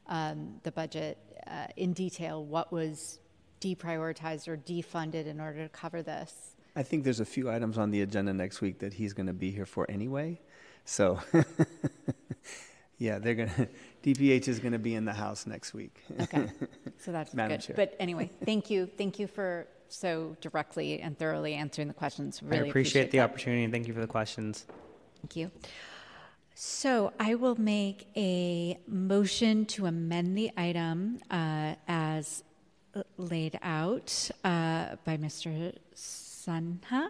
um, the budget uh, in detail, what was deprioritized or defunded in order to cover this. I think there's a few items on the agenda next week that he's going to be here for anyway. So, [LAUGHS] yeah, they're going to, DPH is going to be in the house next week. Okay, [LAUGHS] so that's Madam good. Chair. But anyway, thank you, thank you for so directly and thoroughly answering the questions. Really I appreciate the that. opportunity, and thank you for the questions. Thank you. So I will make a motion to amend the item uh, as laid out uh, by Mr. Sangha,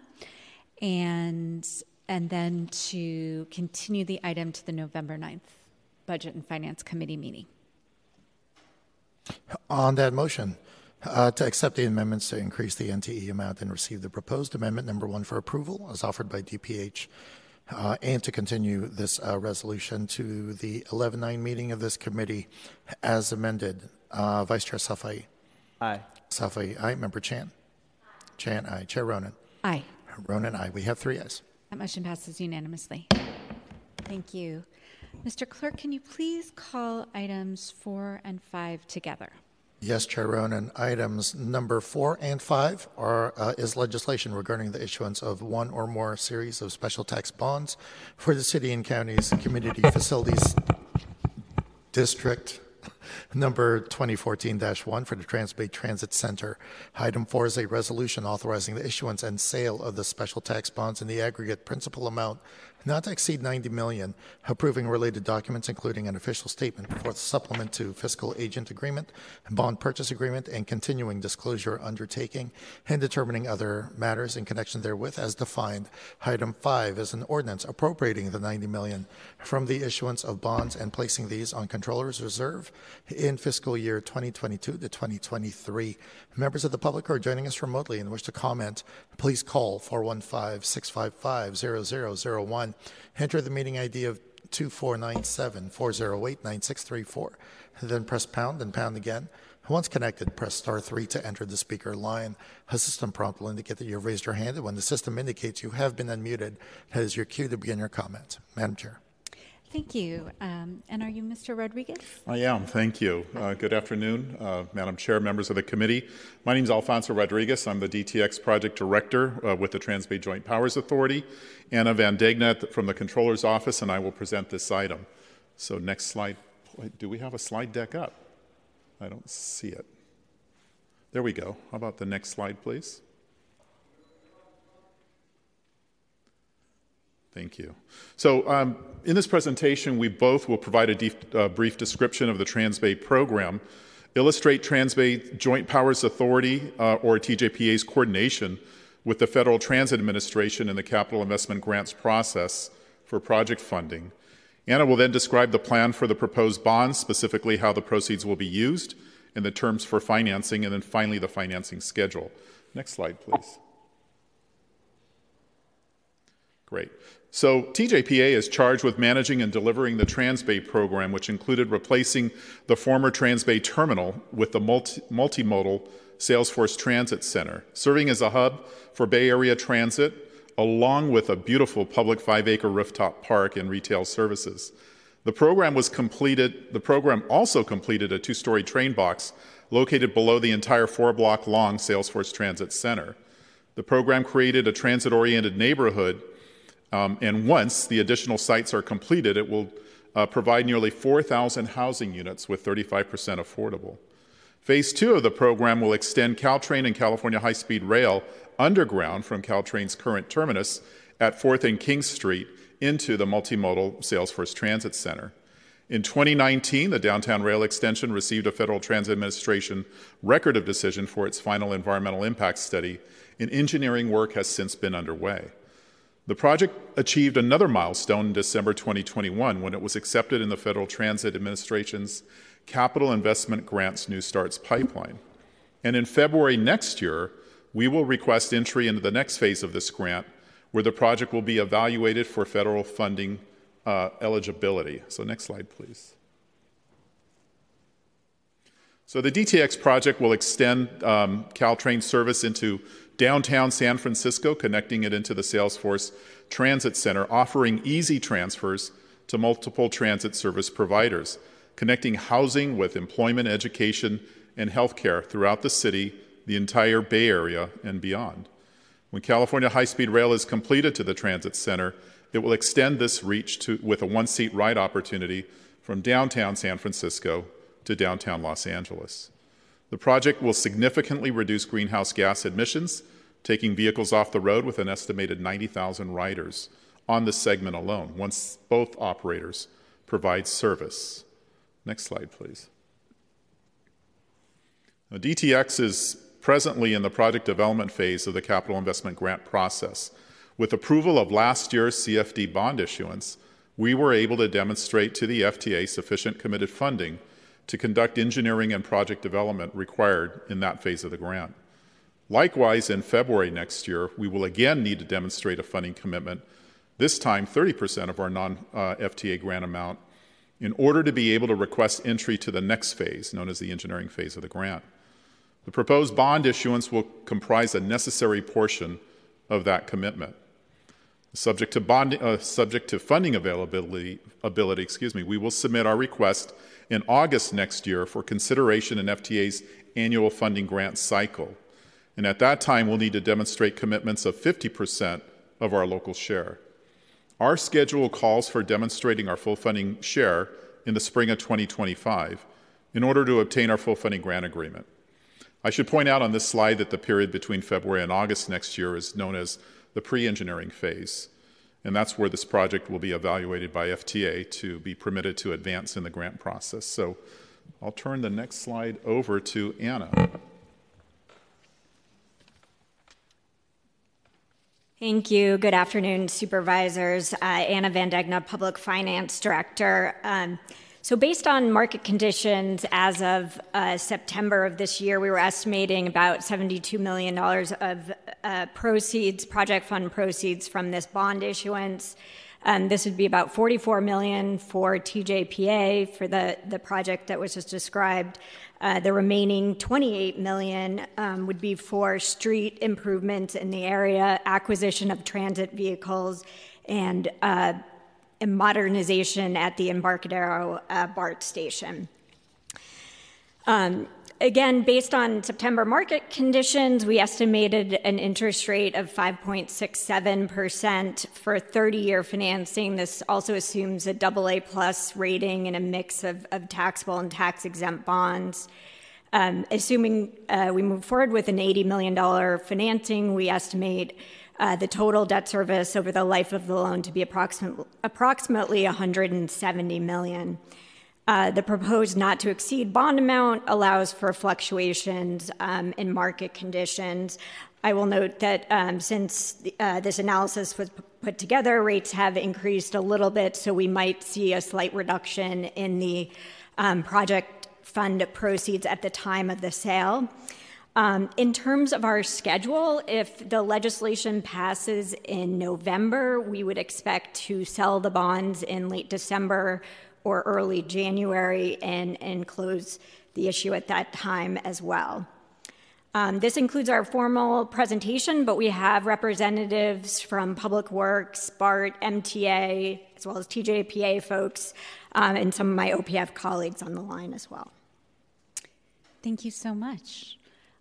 and and then to continue the item to the November 9th Budget and Finance Committee meeting. On that motion, uh, to accept the amendments to increase the NTE amount and receive the proposed amendment number one for approval as offered by DPH, uh, and to continue this uh, resolution to the 11-9 meeting of this committee as amended. Uh, Vice Chair Safai. Aye. Safai, aye. Member Chan. Chan, aye. Chair Ronen. Aye. Ronen, aye. We have three ayes. That motion passes unanimously. Thank you. Mr. Clerk, can you please call items four and five together? Yes, Chair Ronen. Items number four and five are uh, is legislation regarding the issuance of one or more series of special tax bonds for the city and county's community facilities district. Number 2014-1 for the Transbay Transit Center. Item 4 is a resolution authorizing the issuance and sale of the special tax bonds in the aggregate principal amount not to exceed 90 million, approving related documents including an official statement before the supplement to fiscal agent agreement, bond purchase agreement, and continuing disclosure undertaking, and determining other matters in connection therewith as defined. Item 5 is an ordinance appropriating the 90 million from the issuance of bonds and placing these on controller's reserve in fiscal year 2022 to 2023. Members of the public who are joining us remotely and wish to comment, please call 415 655 0001. Enter the meeting ID of 2497 408 9634. Then press pound and pound again. Once connected, press star 3 to enter the speaker line. A system prompt will indicate that you've raised your hand, and when the system indicates you have been unmuted, that is your cue to begin your comment. Madam Chair. Thank you. Um, and are you Mr. Rodriguez? I am. Thank you. Uh, good afternoon, uh, Madam Chair, members of the committee. My name is Alfonso Rodriguez. I'm the DTX Project Director uh, with the Transbay Joint Powers Authority. Anna Van Degna from the Controller's Office, and I will present this item. So, next slide. Do we have a slide deck up? I don't see it. There we go. How about the next slide, please? Thank you. So, um, in this presentation, we both will provide a deep, uh, brief description of the Transbay program, illustrate Transbay Joint Powers Authority, uh, or TJPA's coordination with the Federal Transit Administration in the capital investment grants process for project funding. Anna will then describe the plan for the proposed bonds, specifically how the proceeds will be used, and the terms for financing, and then finally the financing schedule. Next slide, please. Great. So, TJPA is charged with managing and delivering the Transbay program, which included replacing the former Transbay terminal with the multi- multimodal Salesforce Transit Center, serving as a hub for Bay Area transit, along with a beautiful public five acre rooftop park and retail services. The program was completed, the program also completed a two story train box located below the entire four block long Salesforce Transit Center. The program created a transit oriented neighborhood um, and once the additional sites are completed, it will uh, provide nearly 4,000 housing units with 35% affordable. Phase two of the program will extend Caltrain and California High Speed Rail underground from Caltrain's current terminus at 4th and King Street into the multimodal Salesforce Transit Center. In 2019, the downtown rail extension received a Federal Transit Administration record of decision for its final environmental impact study, and engineering work has since been underway. The project achieved another milestone in December 2021 when it was accepted in the Federal Transit Administration's Capital Investment Grants New Starts pipeline. And in February next year, we will request entry into the next phase of this grant, where the project will be evaluated for federal funding uh, eligibility. So, next slide, please. So, the DTX project will extend um, Caltrain service into downtown San Francisco, connecting it into the Salesforce Transit Center, offering easy transfers to multiple transit service providers, connecting housing with employment, education, and healthcare throughout the city, the entire Bay Area, and beyond. When California High Speed Rail is completed to the transit center, it will extend this reach to, with a one seat ride opportunity from downtown San Francisco to downtown Los Angeles. The project will significantly reduce greenhouse gas emissions, taking vehicles off the road with an estimated 90,000 riders, on this segment alone once both operators provide service. Next slide, please. Now, DTX is presently in the project development phase of the capital investment grant process. With approval of last year's CFD bond issuance, we were able to demonstrate to the FTA sufficient committed funding to conduct engineering and project development required in that phase of the grant. Likewise, in February next year, we will again need to demonstrate a funding commitment, this time 30% of our non uh, FTA grant amount, in order to be able to request entry to the next phase, known as the engineering phase of the grant. The proposed bond issuance will comprise a necessary portion of that commitment. Subject to, bond, uh, subject to funding availability, ability, excuse me, we will submit our request in August next year for consideration in FTA's annual funding grant cycle. And at that time, we'll need to demonstrate commitments of 50% of our local share. Our schedule calls for demonstrating our full funding share in the spring of 2025 in order to obtain our full funding grant agreement. I should point out on this slide that the period between February and August next year is known as the pre engineering phase. And that's where this project will be evaluated by FTA to be permitted to advance in the grant process. So I'll turn the next slide over to Anna. Thank you. Good afternoon, supervisors. Uh, Anna Van Degna, Public Finance Director. Um, so, based on market conditions as of uh, September of this year, we were estimating about $72 million of uh, proceeds, project fund proceeds from this bond issuance. Um, this would be about 44 million for TJPA for the, the project that was just described. Uh, the remaining 28 million um, would be for street improvements in the area, acquisition of transit vehicles, and uh, modernization at the Embarcadero uh, BART station. Um, Again, based on September market conditions, we estimated an interest rate of 5.67% for 30 year financing. This also assumes a double A plus rating and a mix of, of taxable and tax exempt bonds. Um, assuming uh, we move forward with an $80 million financing, we estimate uh, the total debt service over the life of the loan to be approximately, approximately 170 million. Uh, the proposed not to exceed bond amount allows for fluctuations um, in market conditions. I will note that um, since uh, this analysis was put together, rates have increased a little bit, so we might see a slight reduction in the um, project fund proceeds at the time of the sale. Um, in terms of our schedule, if the legislation passes in November, we would expect to sell the bonds in late December or early January and, and close the issue at that time as well. Um, this includes our formal presentation, but we have representatives from Public Works, BART, MTA, as well as TJPA folks, um, and some of my OPF colleagues on the line as well. Thank you so much.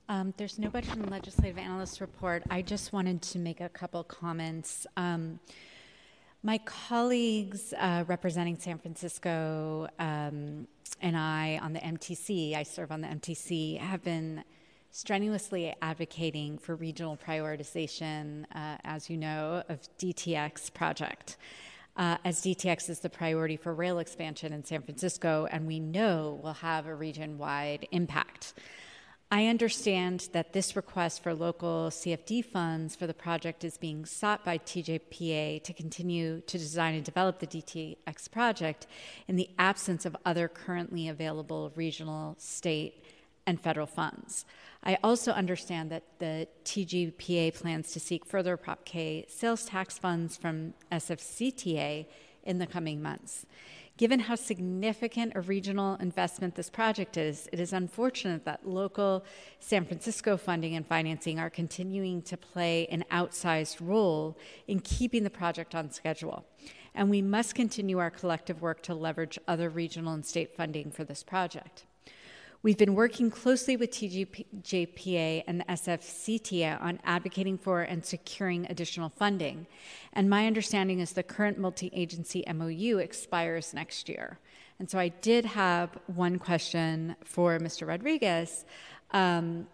Um, there's nobody from the legislative analyst report. I just wanted to make a couple comments. Um, my colleagues uh, representing San Francisco um, and I on the MTC, I serve on the MTC, have been strenuously advocating for regional prioritization, uh, as you know, of DTX project. Uh, as DTX is the priority for rail expansion in San Francisco, and we know will have a region wide impact. I understand that this request for local CFD funds for the project is being sought by TJPA to continue to design and develop the DTX project in the absence of other currently available regional, state, and federal funds. I also understand that the TJPA plans to seek further Prop K sales tax funds from SFCTA in the coming months. Given how significant a regional investment this project is, it is unfortunate that local San Francisco funding and financing are continuing to play an outsized role in keeping the project on schedule. And we must continue our collective work to leverage other regional and state funding for this project. We've been working closely with TJPA and the SFCTA on advocating for and securing additional funding. And my understanding is the current multi agency MOU expires next year. And so I did have one question for Mr. Rodriguez. Um,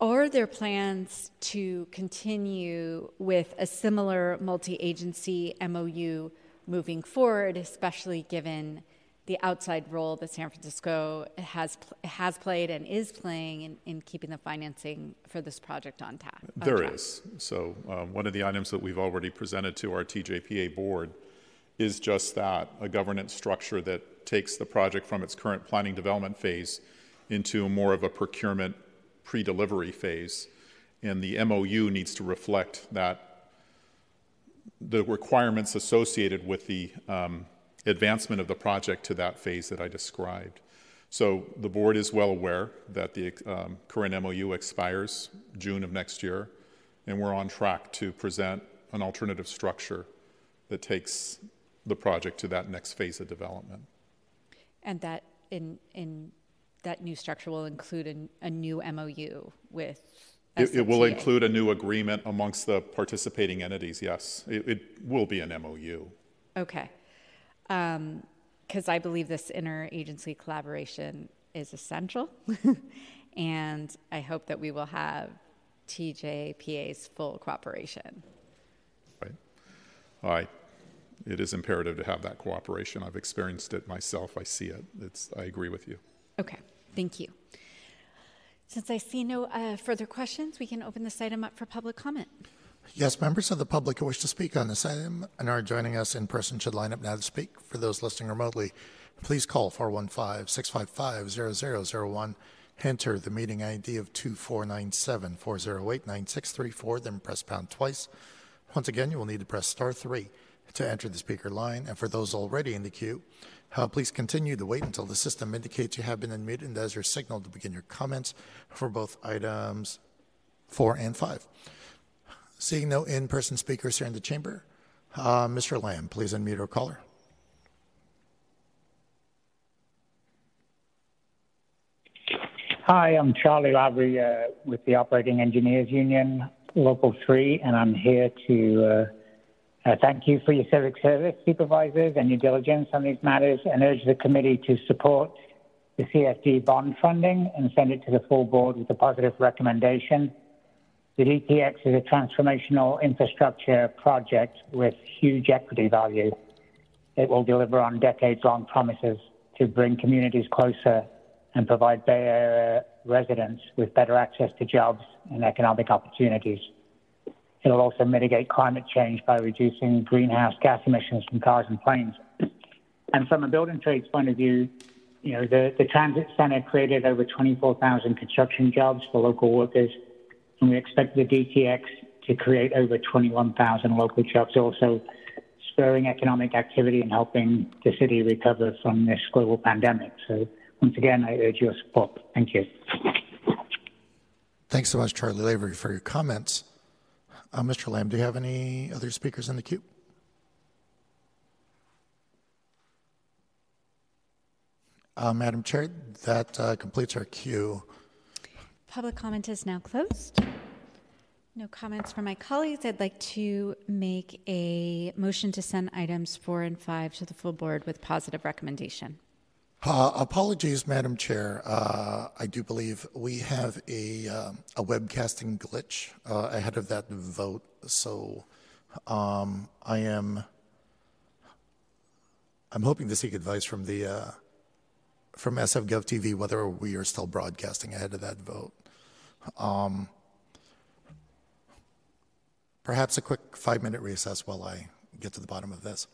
Are there plans to continue with a similar multi agency MOU moving forward, especially given the outside role that San Francisco has, has played and is playing in, in keeping the financing for this project on, tap? on There track? is. So, um, one of the items that we've already presented to our TJPA board is just that a governance structure that takes the project from its current planning development phase into more of a procurement pre delivery phase. And the MOU needs to reflect that the requirements associated with the um, advancement of the project to that phase that I described. So the board is well aware that the um, current MOU expires June of next year, and we're on track to present an alternative structure that takes the project to that next phase of development. And that in, in that new structure will include a, a new MOU with It, it will include a new agreement amongst the participating entities, yes. It, it will be an MOU. Okay. Because I believe this interagency collaboration is essential. [LAUGHS] and I hope that we will have TJPA's full cooperation. Right. I, it is imperative to have that cooperation. I've experienced it myself. I see it. It's, I agree with you. Okay, thank you. Since I see no uh, further questions, we can open this item up for public comment. Yes, members of the public who wish to speak on this item and are joining us in person should line up now to speak. For those listening remotely, please call 415 655 0001. Enter the meeting ID of 2497 408 9634, then press pound twice. Once again, you will need to press star three to enter the speaker line. And for those already in the queue, uh, please continue to wait until the system indicates you have been unmuted and as your signal to begin your comments for both items four and five. Seeing no in person speakers here in the chamber, uh, Mr. Lamb, please unmute our caller. Hi, I'm Charlie Lavery uh, with the Operating Engineers Union, Local 3, and I'm here to uh, thank you for your civic service, supervisors, and your diligence on these matters, and urge the committee to support the CFD bond funding and send it to the full board with a positive recommendation. The DTX is a transformational infrastructure project with huge equity value. It will deliver on decades long promises to bring communities closer and provide Bay Area residents with better access to jobs and economic opportunities. It'll also mitigate climate change by reducing greenhouse gas emissions from cars and planes. And from a building trades point of view, you know, the, the transit center created over 24,000 construction jobs for local workers, and we expect the DTX to create over 21,000 local jobs, also spurring economic activity and helping the city recover from this global pandemic. So once again, I urge your support. Thank you. Thanks so much, Charlie Lavery, for your comments. Uh, Mr. Lamb, do you have any other speakers in the queue? Uh, Madam Chair, that uh, completes our queue. Public comment is now closed. No comments from my colleagues. I'd like to make a motion to send items four and five to the full board with positive recommendation. Uh, apologies, Madam Chair. Uh, I do believe we have a, uh, a webcasting glitch uh, ahead of that vote. So um, I am I'm hoping to seek advice from the uh, from SFGov TV whether we are still broadcasting ahead of that vote. Um, perhaps a quick five minute recess while I get to the bottom of this.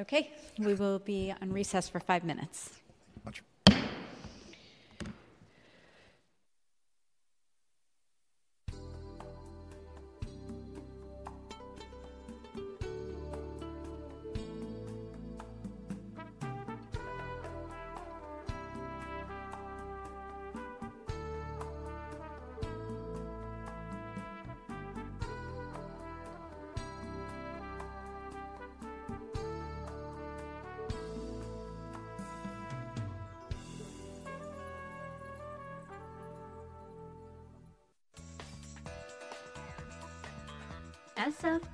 Okay, we will be on recess for five minutes.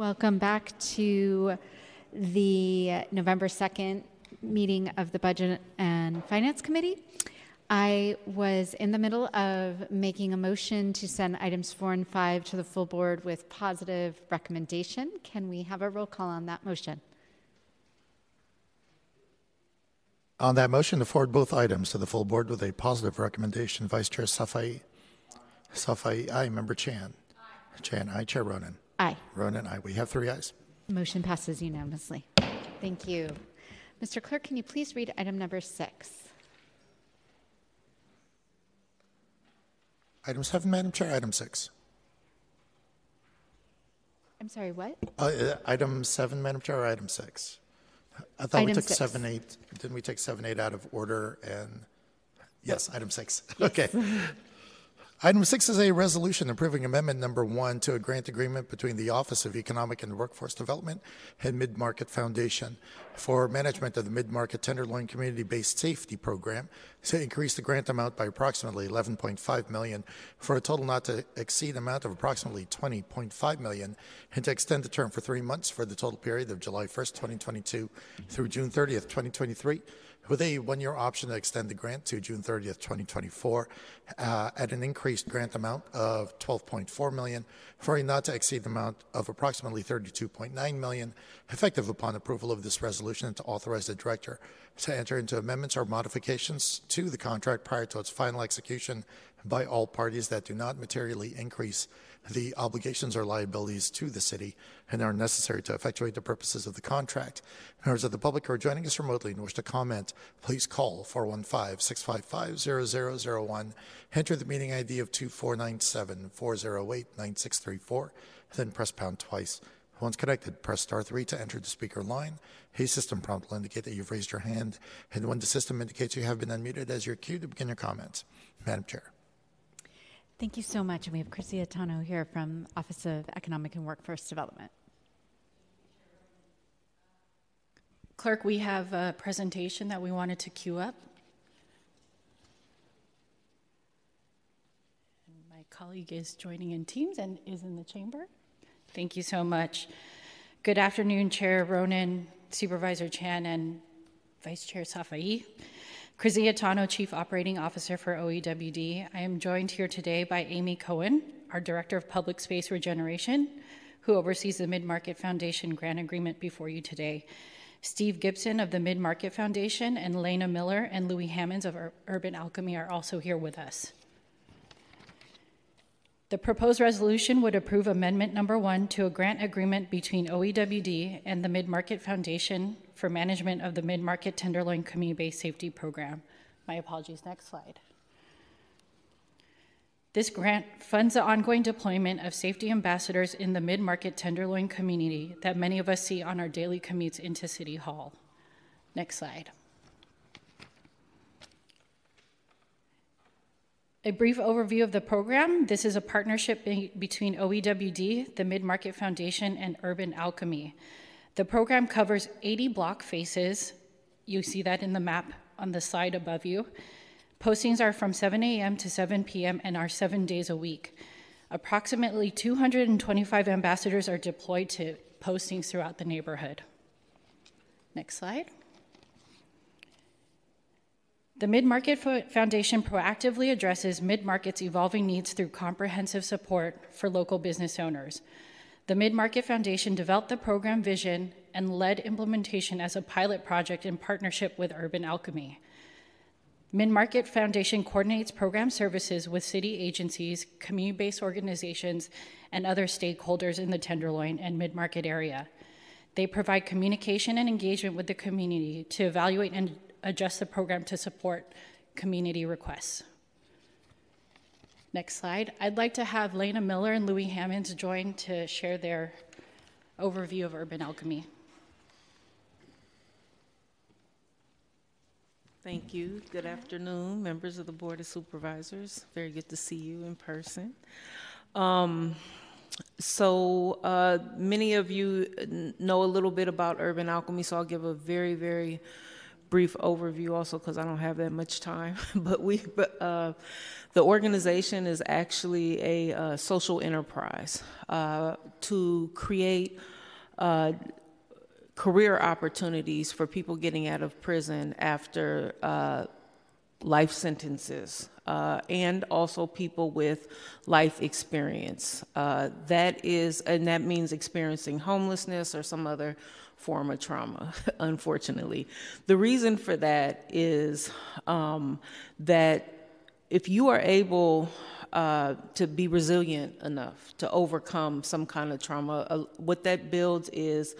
Welcome back to the November 2nd meeting of the Budget and Finance Committee. I was in the middle of making a motion to send items four and five to the full board with positive recommendation. Can we have a roll call on that motion? On that motion, to forward both items to the full board with a positive recommendation, Vice Chair Safai. Safai, aye. Member Chan. Chan, aye. Chair Ronen. Aye. Ronen, aye. We have three ayes. Motion passes unanimously. Thank you. Mr. Clerk, can you please read item number six? Item seven, Madam Chair. Item six. I'm sorry, what? Uh, uh, item seven, Madam Chair, or item six? I thought we took six. seven, eight. Didn't we take seven, eight out of order? And yes, item six. Okay. Item six is a resolution approving amendment number one to a grant agreement between the Office of Economic and Workforce Development and Mid-Market Foundation for management of the Mid-Market Tenderloin Community-Based Safety Program to increase the grant amount by approximately 11.5 million for a total not to exceed amount of approximately 20.5 million and to extend the term for three months for the total period of July 1st, 2022 through June 30th, 2023 with a one-year option to extend the grant to June 30th, 2024, uh, at an increased grant amount of 12.4 million for a not to exceed amount of approximately 32.9 million, effective upon approval of this resolution, and to authorize the director to enter into amendments or modifications to the contract prior to its final execution by all parties that do not materially increase the obligations or liabilities to the city and are necessary to effectuate the purposes of the contract. Members of the public who are joining us remotely and wish to comment, please call 415-655-0001. Enter the meeting ID of 2497-408-9634, then press pound twice. Once connected, press star 3 to enter the speaker line. A system prompt will indicate that you've raised your hand, and when the system indicates you have been unmuted as your cue to begin your comments. Madam Chair. Thank you so much. And we have Chrissy Atano here from Office of Economic and Workforce Development. Clerk, we have a presentation that we wanted to queue up. And my colleague is joining in Teams and is in the chamber. Thank you so much. Good afternoon, Chair Ronen, Supervisor Chan, and Vice Chair Safai. Krizia Tano, Chief Operating Officer for OEWD. I am joined here today by Amy Cohen, our Director of Public Space Regeneration, who oversees the Mid Market Foundation grant agreement before you today. Steve Gibson of the Mid Market Foundation and Lena Miller and Louis Hammonds of Ur- Urban Alchemy are also here with us. The proposed resolution would approve amendment number one to a grant agreement between OEWD and the Mid Market Foundation for management of the Mid Market Tenderloin Community Based Safety Program. My apologies, next slide. This grant funds the ongoing deployment of safety ambassadors in the mid market Tenderloin community that many of us see on our daily commutes into City Hall. Next slide. A brief overview of the program. This is a partnership be- between OEWD, the Mid Market Foundation, and Urban Alchemy. The program covers 80 block faces. You see that in the map on the slide above you. Postings are from 7 a.m. to 7 p.m. and are seven days a week. Approximately 225 ambassadors are deployed to postings throughout the neighborhood. Next slide. The Mid Market Foundation proactively addresses mid market's evolving needs through comprehensive support for local business owners. The Mid Market Foundation developed the program vision and led implementation as a pilot project in partnership with Urban Alchemy. Mid Market Foundation coordinates program services with city agencies, community based organizations, and other stakeholders in the Tenderloin and mid market area. They provide communication and engagement with the community to evaluate and adjust the program to support community requests. Next slide. I'd like to have Lena Miller and Louis Hammonds join to share their overview of urban alchemy. Thank you. Good afternoon, members of the Board of Supervisors. Very good to see you in person. Um, so, uh, many of you know a little bit about urban alchemy, so I'll give a very, very brief overview also because I don't have that much time. [LAUGHS] but we, uh, the organization is actually a uh, social enterprise uh, to create uh, career opportunities for people getting out of prison after uh, life sentences. Uh, and also people with life experience. Uh, that is, and that means experiencing homelessness or some other form of trauma, [LAUGHS] unfortunately. The reason for that is um, that if you are able uh, to be resilient enough to overcome some kind of trauma, uh, what that builds is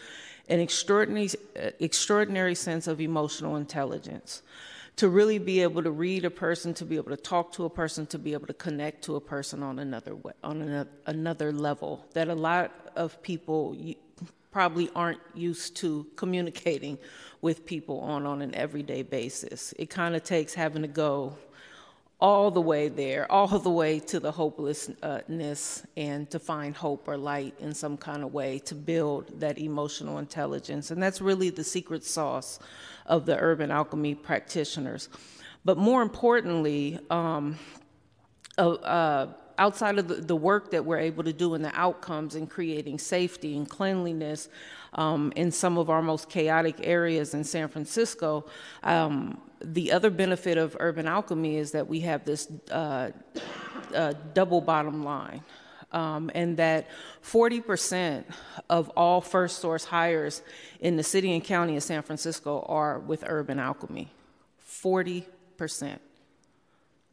an extraordinary, uh, extraordinary sense of emotional intelligence to really be able to read a person, to be able to talk to a person, to be able to connect to a person on another on another, another level that a lot of people probably aren't used to communicating with people on on an everyday basis. It kind of takes having to go all the way there, all the way to the hopelessness, and to find hope or light in some kind of way to build that emotional intelligence. And that's really the secret sauce of the urban alchemy practitioners. But more importantly, um, uh, uh, outside of the, work that we're able to do and the outcomes in creating safety and cleanliness um, in some of our most chaotic areas in San Francisco, um, the other benefit of urban alchemy is that we have this uh, uh, double bottom line. Um, and that 40% of all first source hires in the city and county of San Francisco are with urban alchemy. 40%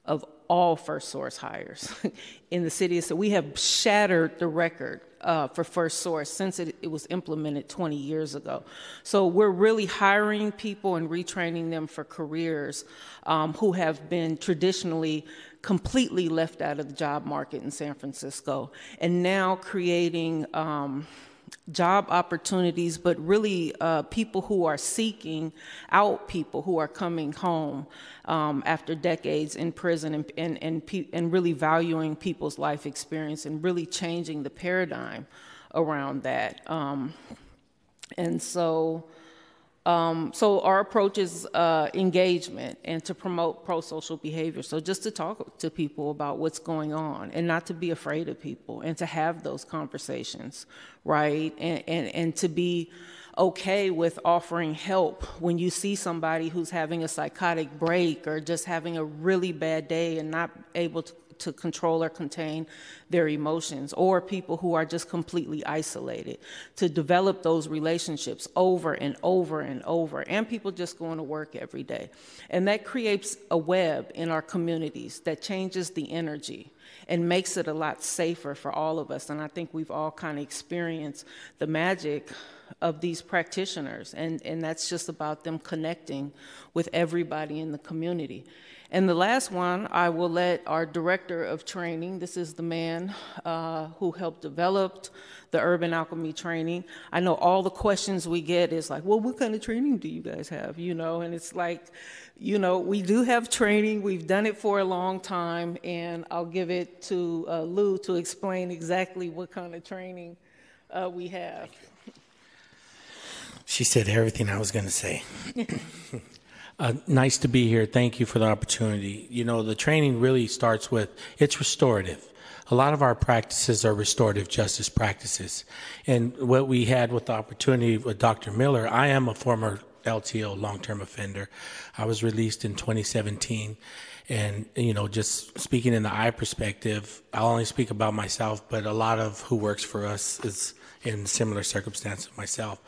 of all first source hires [LAUGHS] in the city. So we have shattered the record uh, for first source since it, it, was implemented 20 years ago. So we're really hiring people and retraining them for careers um, who have been traditionally completely left out of the job market in San Francisco, and now creating. Um, job opportunities, but really uh, people who are seeking out people who are coming home um, after decades in prison and, and, and, and really valuing people's life experience and really changing the paradigm around that. Um, and so, um, so our approach is uh, engagement and to promote pro-social behavior. So just to talk to people about what's going on and not to be afraid of people and to have those conversations, right? And and, and to be okay with offering help when you see somebody who's having a psychotic break or just having a really bad day and not able to to control or contain their emotions, or people who are just completely isolated, to develop those relationships over and over and over, and people just going to work every day. And that creates a web in our communities that changes the energy and makes it a lot safer for all of us. And I think we've all kind of experienced the magic of these practitioners, and, and that's just about them connecting with everybody in the community. And the last one, I will let our director of training, this is the man uh, who helped develop the urban alchemy training. I know all the questions we get is like, well, what kind of training do you guys have? You know, and it's like, you know, we do have training. We've done it for a long time, and I'll give it to uh, Lou to explain exactly what kind of training uh, we have. She said everything I was going to say. Uh, nice to be here. Thank you for the opportunity. You know, the training really starts with it's restorative. A lot of our practices are restorative justice practices. And what we had with the opportunity with Dr. Miller, I am a former LTO, long term offender. I was released in 2017. And, you know, just speaking in the I perspective, I'll only speak about myself, but a lot of who works for us is in similar circumstances myself.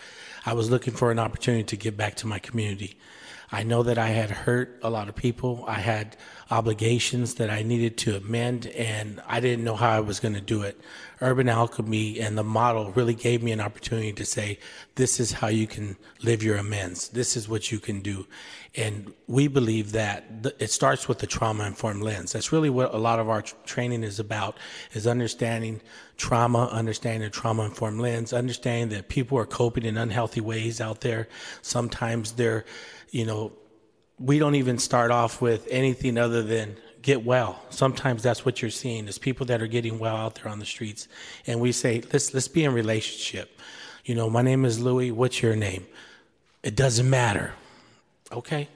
I was looking for an opportunity to give back to my community. I know that I had hurt a lot of people. I had obligations that I needed to amend, and I didn't know how I was going to do it. Urban Alchemy and the model really gave me an opportunity to say, this is how you can live your amends. This is what you can do. And we believe that th- it starts with the trauma informed lens. That's really what a lot of our tr- training is about, is understanding trauma, understanding the trauma informed lens, understanding that people are coping in unhealthy ways out there. Sometimes they're, you know, we don't even start off with anything other than get well. Sometimes that's what you're seeing is people that are getting well out there on the streets. And we say, let's let's be in relationship. You know, my name is Louis, what's your name? It doesn't matter. Okay.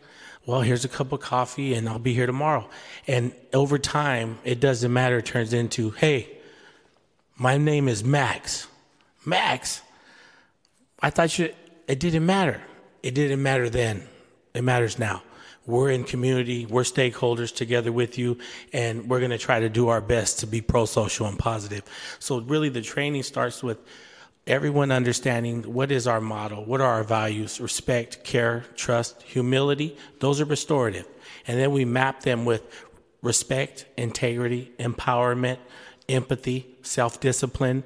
Well, here's a cup of coffee and I'll be here tomorrow. And over time, it doesn't matter, it turns into, hey, my name is Max. Max. I thought you it didn't matter. It didn't matter then. It matters now we're in community, we're stakeholders together with you, and we're going to try to do our best to be pro social and positive. So, really, the training starts with everyone understanding what is our model, what are our values respect, care, trust, humility. Those are restorative. And then we map them with respect, integrity, empowerment, empathy, self discipline,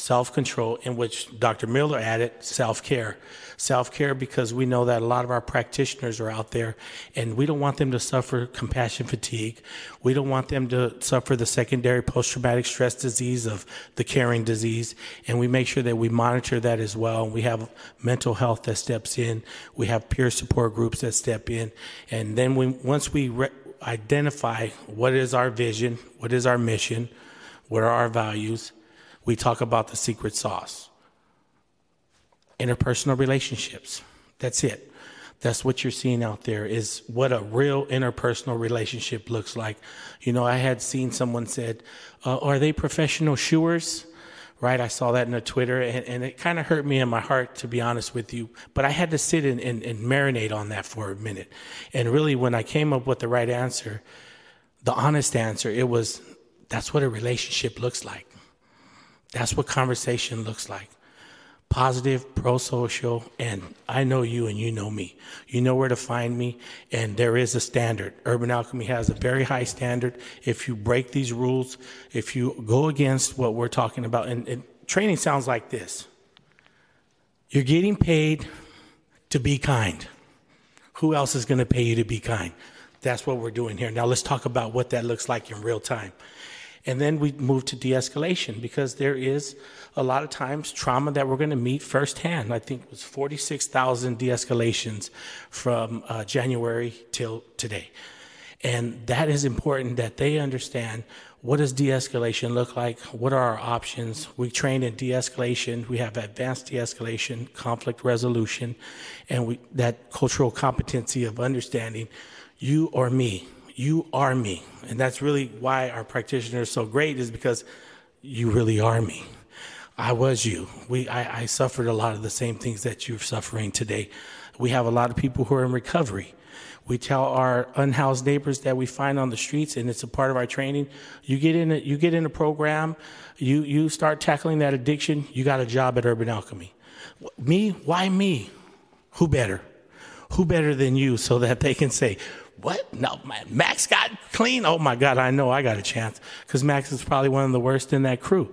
self control, in which Dr. Miller added self care. Self care because we know that a lot of our practitioners are out there and we don't want them to suffer compassion fatigue. We don't want them to suffer the secondary post traumatic stress disease of the caring disease. And we make sure that we monitor that as well. We have mental health that steps in, we have peer support groups that step in. And then we, once we re- identify what is our vision, what is our mission, what are our values, we talk about the secret sauce interpersonal relationships. That's it. That's what you're seeing out there is what a real interpersonal relationship looks like. You know, I had seen someone said, uh, "Are they professional shoers?" Right? I saw that in a Twitter, and, and it kind of hurt me in my heart, to be honest with you. But I had to sit and, and, and marinate on that for a minute. And really, when I came up with the right answer, the honest answer, it was, "That's what a relationship looks like." That's what conversation looks like. Positive, pro social, and I know you and you know me. You know where to find me, and there is a standard. Urban Alchemy has a very high standard. If you break these rules, if you go against what we're talking about, and, and training sounds like this you're getting paid to be kind. Who else is going to pay you to be kind? That's what we're doing here. Now, let's talk about what that looks like in real time. And then we move to de escalation because there is a lot of times trauma that we're going to meet firsthand. I think it was 46,000 de escalations from uh, January till today. And that is important that they understand what does de-escalation look like? What are our options? We train in de-escalation. We have advanced de-escalation, conflict resolution, and we, that cultural competency of understanding you or me you are me. And that's really why our practitioner is so great is because you really are me. I was you. We, I, I suffered a lot of the same things that you're suffering today. We have a lot of people who are in recovery. We tell our unhoused neighbors that we find on the streets, and it's a part of our training. You get in a, you get in a program, you, you start tackling that addiction, you got a job at Urban Alchemy. Me? Why me? Who better? Who better than you so that they can say, what? No, Max got clean. Oh my God, I know I got a chance because Max is probably one of the worst in that crew.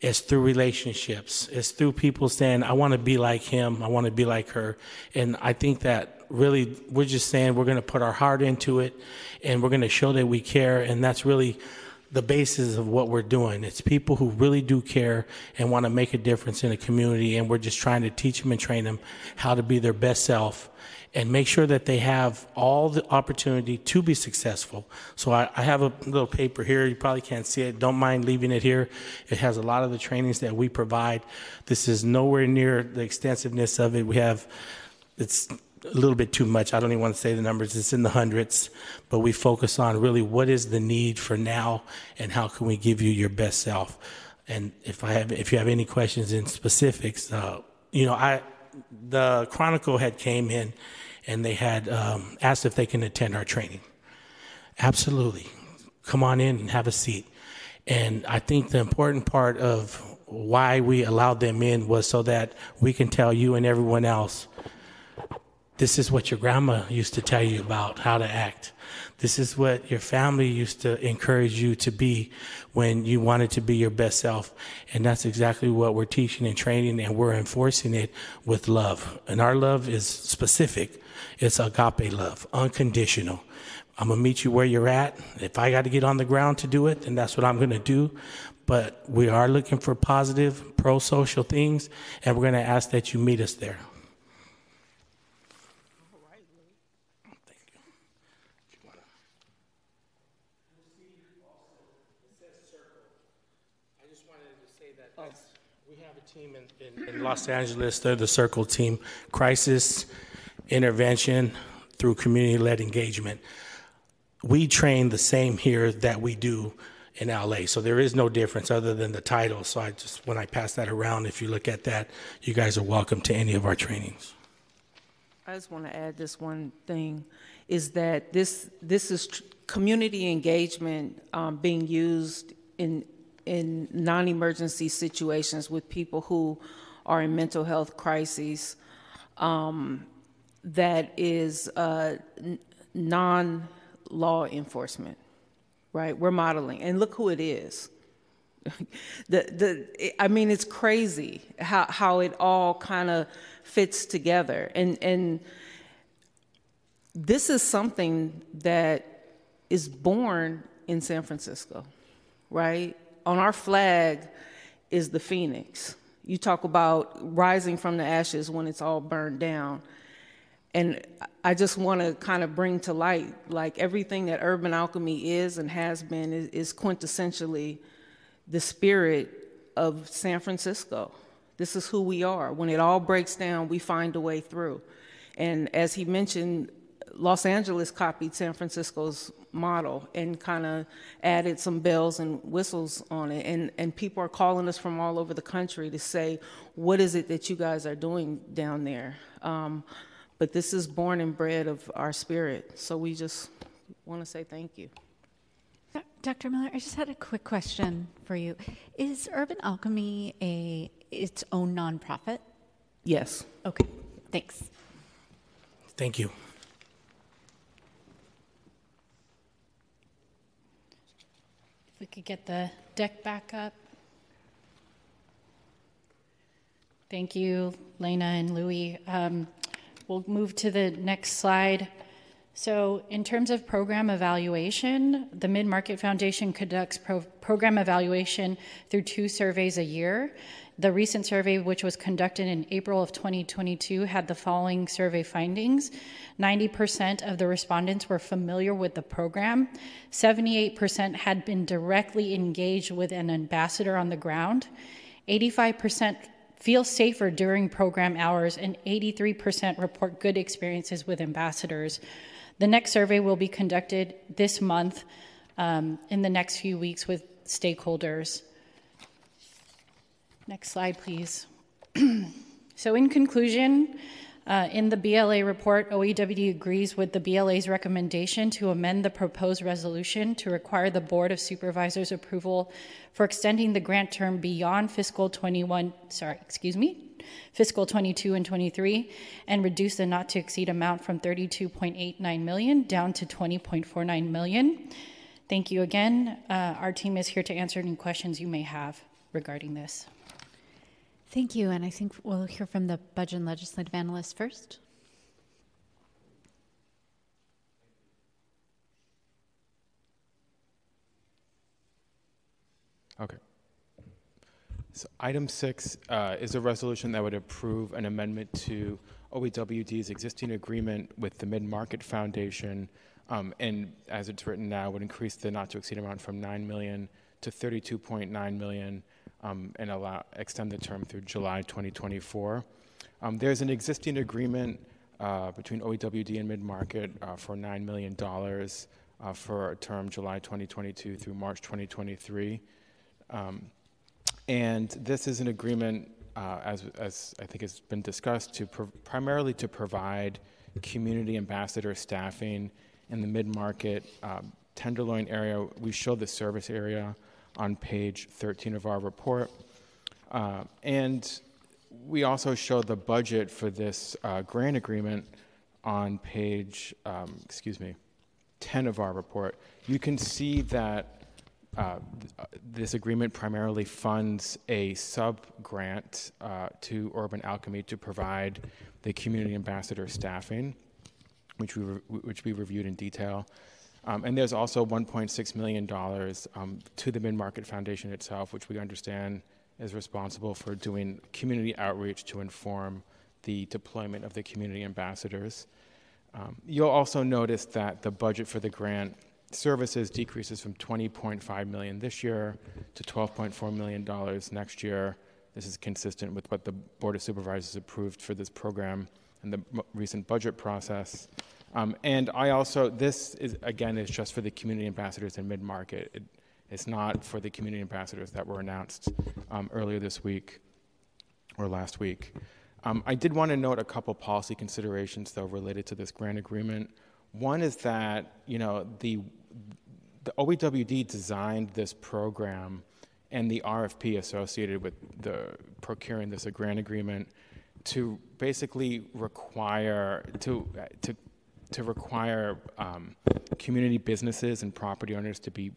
It's through relationships. It's through people saying, I want to be like him. I want to be like her. And I think that really we're just saying we're going to put our heart into it and we're going to show that we care. And that's really the basis of what we're doing. It's people who really do care and want to make a difference in the community. And we're just trying to teach them and train them how to be their best self and make sure that they have all the opportunity to be successful. So I, I, have a little paper here. You probably can't see it. Don't mind leaving it here. It has a lot of the trainings that we provide. This is nowhere near the extensiveness of it. We have, it's a little bit too much. I don't even want to say the numbers. It's in the hundreds, but we focus on really what is the need for now and how can we give you your best self. And if I have, if you have any questions in specifics, uh, you know, I, the Chronicle had came in and they had um, asked if they can attend our training. Absolutely. Come on in and have a seat. And I think the important part of why we allowed them in was so that we can tell you and everyone else this is what your grandma used to tell you about how to act. This is what your family used to encourage you to be when you wanted to be your best self. And that's exactly what we're teaching and training, and we're enforcing it with love. And our love is specific it's agape love, unconditional. I'm going to meet you where you're at. If I got to get on the ground to do it, then that's what I'm going to do. But we are looking for positive, pro social things, and we're going to ask that you meet us there. team in, in, in, Los Angeles. They're the Circle team. Crisis intervention through community led engagement. We train the same here that we do in LA. So there is no difference other than the title. So I just, when I pass that around, if you look at that, you guys are welcome to any of our trainings. I just want to add this one thing is that this, this is tr- community engagement um, being used in in non-emergency situations with people who are in mental health crises um, that is uh, non-law enforcement right? We're modeling and look who it is. [LAUGHS] The the i mean it's crazy how how it all kind of fits together. And and this is something that is born in san francisco right? On our flag is the phoenix. You talk about rising from the ashes when it's all burned down. And I just want to kind of bring to light like everything that urban alchemy is and has been is, is quintessentially the spirit of San Francisco. This is who we are. When it all breaks down, we find a way through. And as he mentioned, Los Angeles copied San Francisco's model and kind of added some bells and whistles on it. And, and people are calling us from all over the country to say, what is it that you guys are doing down there? Um, but this is born and bred of our spirit. So we just want to say thank you. Dr. Miller, I just had a quick question for you. Is Urban Alchemy a its own nonprofit? Yes. Okay. Thanks. Thank you. We could get the deck back up. Thank you, Lena and Louie. Um, we'll move to the next slide. So, in terms of program evaluation, the Mid Market Foundation conducts pro- program evaluation through two surveys a year. The recent survey, which was conducted in April of 2022, had the following survey findings 90% of the respondents were familiar with the program, 78% had been directly engaged with an ambassador on the ground, 85% feel safer during program hours, and 83% report good experiences with ambassadors. The next survey will be conducted this month um, in the next few weeks with stakeholders. Next slide, please. [CLEARS THROAT] so, in conclusion, uh, in the BLA report, OEWD agrees with the BLA's recommendation to amend the proposed resolution to require the Board of Supervisors approval for extending the grant term beyond fiscal 21, sorry, excuse me, fiscal 22 and 23, and reduce the not to exceed amount from 32.89 million down to 20.49 million. Thank you again. Uh, our team is here to answer any questions you may have regarding this. Thank you. And I think we'll hear from the budget and legislative analyst first. Okay. So item six uh, is a resolution that would approve an amendment to OEWD's existing agreement with the Mid Market Foundation, um, and as it's written now, would increase the not to exceed amount from 9 million to 32.9 million um, and allow, extend the term through July 2024. Um, there's an existing agreement uh, between OEWD and Mid Market uh, for $9 million uh, for a term July 2022 through March 2023. Um, and this is an agreement, uh, as, as I think has been discussed, to primarily to provide community ambassador staffing in the mid market um, Tenderloin area. We show the service area on page 13 of our report. Uh, and we also show the budget for this uh, grant agreement on page, um, excuse me, 10 of our report. You can see that uh, this agreement primarily funds a sub grant uh, to Urban Alchemy to provide the community ambassador staffing, which we, re- which we reviewed in detail. Um, and there's also $1.6 million um, to the Mid Market Foundation itself, which we understand is responsible for doing community outreach to inform the deployment of the community ambassadors. Um, you'll also notice that the budget for the grant services decreases from 20.5 million this year to 12.4 million dollars next year. This is consistent with what the Board of Supervisors approved for this program in the recent budget process. Um, and I also, this is again is just for the community ambassadors in mid-market. It, it's not for the community ambassadors that were announced um, earlier this week or last week. Um, I did want to note a couple policy considerations, though, related to this grant agreement. One is that you know the the OEWD designed this program and the RFP associated with the procuring this grant agreement to basically require to to to require um, community businesses and property owners to be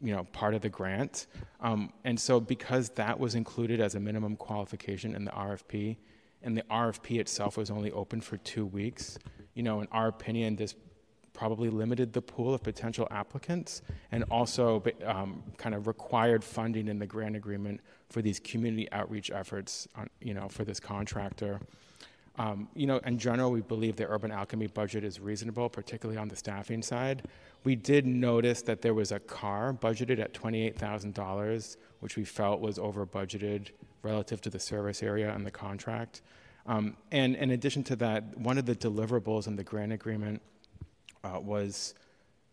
you know part of the grant. Um, and so because that was included as a minimum qualification in the rfp and the rfp itself was only open for two weeks you know in our opinion this probably limited the pool of potential applicants and also um, kind of required funding in the grant agreement for these community outreach efforts on, you know for this contractor um, you know, in general, we believe the Urban Alchemy budget is reasonable, particularly on the staffing side. We did notice that there was a car budgeted at $28,000, which we felt was over budgeted relative to the service area and the contract. Um, and in addition to that, one of the deliverables in the grant agreement uh, was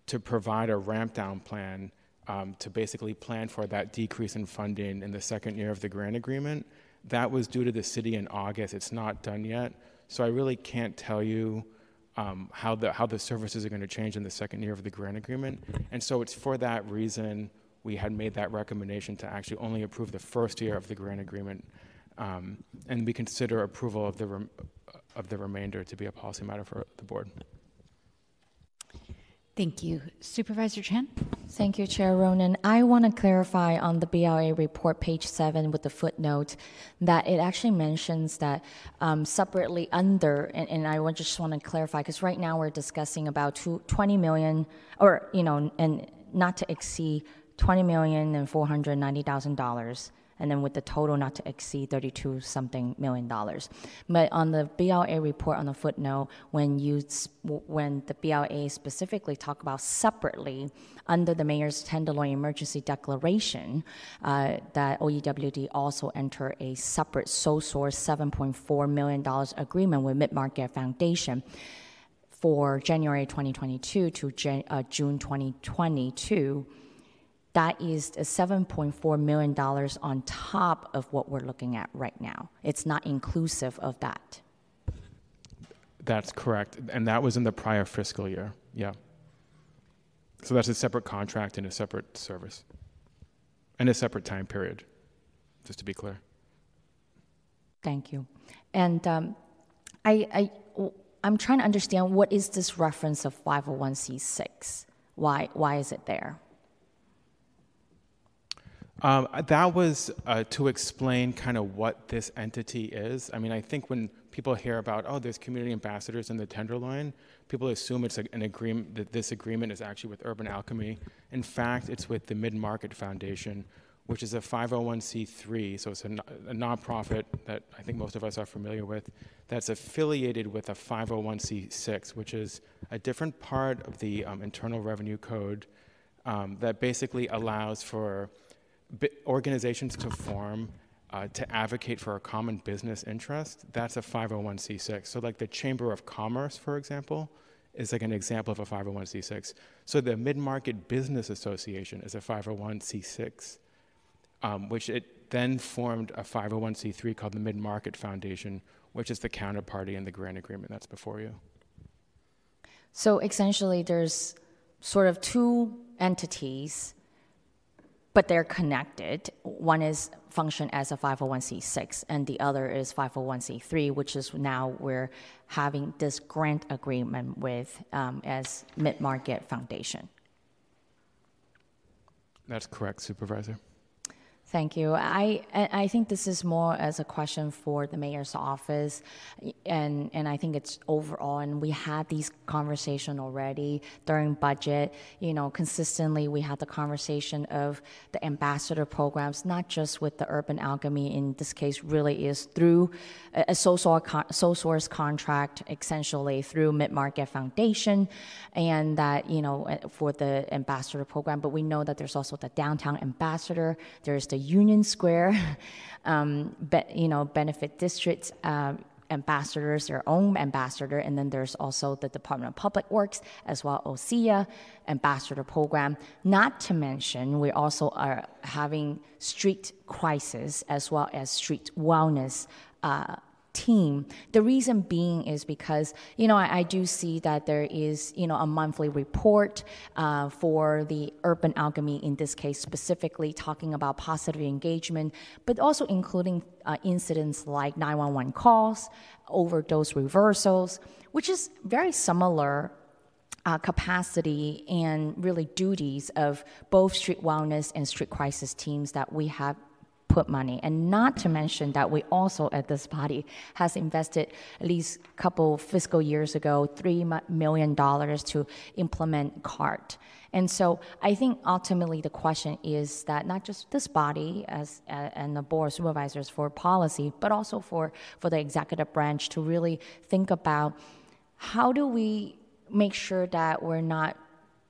to provide a ramp down plan um, to basically plan for that decrease in funding in the second year of the grant agreement. That was due to the city in August. It's not done yet. So I really can't tell you um, how, the, how the services are going to change in the second year of the grant agreement. And so it's for that reason we had made that recommendation to actually only approve the first year of the grant agreement. Um, and we consider approval of the, of the remainder to be a policy matter for the board. Thank you. Supervisor Chan? Thank you, Chair Ronen. I want to clarify on the BLA report, page seven, with the footnote, that it actually mentions that um, separately under, and, and I just want to clarify, because right now we're discussing about two, 20 million, or, you know, and not to exceed 20 million and $490,000 and then with the total not to exceed 32 something million dollars. But on the BLA report on the footnote, when you when the BLA specifically talk about separately under the mayor's Tenderloin emergency declaration, uh, that OEWD also enter a separate sole source 7.4 million dollars agreement with Mid Market Foundation for January 2022 to uh, June 2022 that is $7.4 million on top of what we're looking at right now. It's not inclusive of that. That's correct. And that was in the prior fiscal year. Yeah. So that's a separate contract and a separate service and a separate time period, just to be clear. Thank you. And um, I, I, I'm trying to understand what is this reference of 501c6? Why, why is it there? Um, that was uh, to explain kind of what this entity is. I mean, I think when people hear about, oh, there's community ambassadors in the Tenderloin, people assume it's an agreement that this agreement is actually with Urban Alchemy. In fact, it's with the Mid Market Foundation, which is a 501c3, so it's a, a nonprofit that I think most of us are familiar with, that's affiliated with a 501c6, which is a different part of the um, Internal Revenue Code um, that basically allows for organizations to form uh, to advocate for a common business interest, that's a 501c6. So, like the Chamber of Commerce, for example, is like an example of a 501c6. So, the Mid Market Business Association is a 501c6, um, which it then formed a 501c3 called the Mid Market Foundation, which is the counterparty in the grant agreement that's before you. So, essentially, there's sort of two entities but they're connected. One is function as a 501c6, and the other is 501c3, which is now we're having this grant agreement with um, as Mid Market Foundation. That's correct, Supervisor. Thank you. I I think this is more as a question for the mayor's office, and and I think it's overall. And we had these conversation already during budget. You know, consistently we had the conversation of the ambassador programs, not just with the urban alchemy. In this case, really is through a sole source contract, essentially through Mid Market Foundation, and that you know for the ambassador program. But we know that there's also the downtown ambassador. There's the Union Square, [LAUGHS] um, be, you know, benefit districts. Uh, ambassadors, their own ambassador, and then there's also the Department of Public Works as well, OSEA ambassador program. Not to mention, we also are having street crisis as well as street wellness uh, team. The reason being is because, you know, I, I do see that there is, you know, a monthly report uh, for the urban alchemy, in this case specifically talking about positive engagement, but also including uh, incidents like 911 calls, overdose reversals, which is very similar uh, capacity and really duties of both street wellness and street crisis teams that we have put money. And not to mention that we also at this body has invested at least a couple fiscal years ago, $3 million to implement CART. And so I think ultimately the question is that not just this body as uh, and the board of supervisors for policy, but also for, for the executive branch to really think about how do we make sure that we're not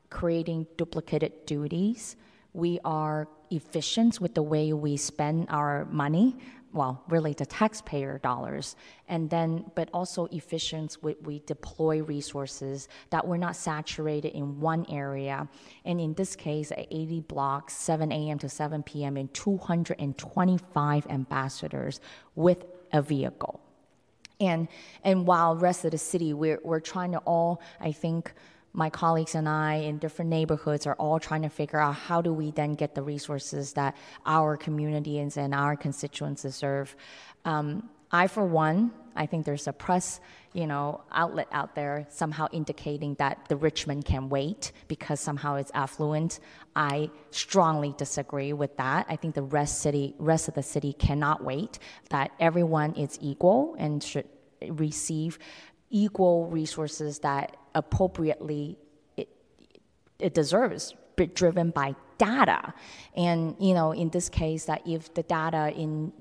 creating duplicated duties. We are efficient with the way we spend our money well, really the taxpayer dollars, and then, but also efficient with we deploy resources that we're not saturated in one area. And in this case, 80 blocks, 7 a.m. to 7 p.m., and 225 ambassadors with a vehicle. And, and while rest of the city, we're, we're trying to all, I think, my colleagues and I in different neighborhoods are all trying to figure out how do we then get the resources that our communities and our constituents deserve. Um, I, for one, I think there's a press, you know, outlet out there somehow indicating that the Richmond can wait because somehow it's affluent. I strongly disagree with that. I think the rest city, rest of the city cannot wait. That everyone is equal and should receive equal resources that appropriately it, it deserves, driven by data. And you know, in this case, that if the data in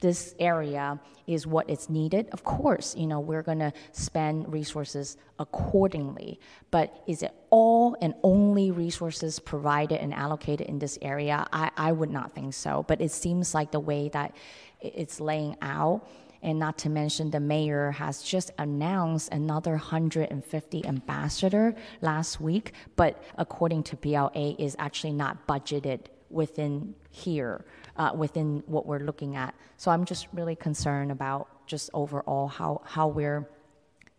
this area is what is needed, of course, you know, we're going to spend resources accordingly. But is it all and only resources provided and allocated in this area? I, I would not think so. But it seems like the way that it's laying out and not to mention, the mayor has just announced another 150 ambassador last week, but according to BLA, is actually not budgeted within here, uh, within what we're looking at. So I'm just really concerned about just overall how, how we're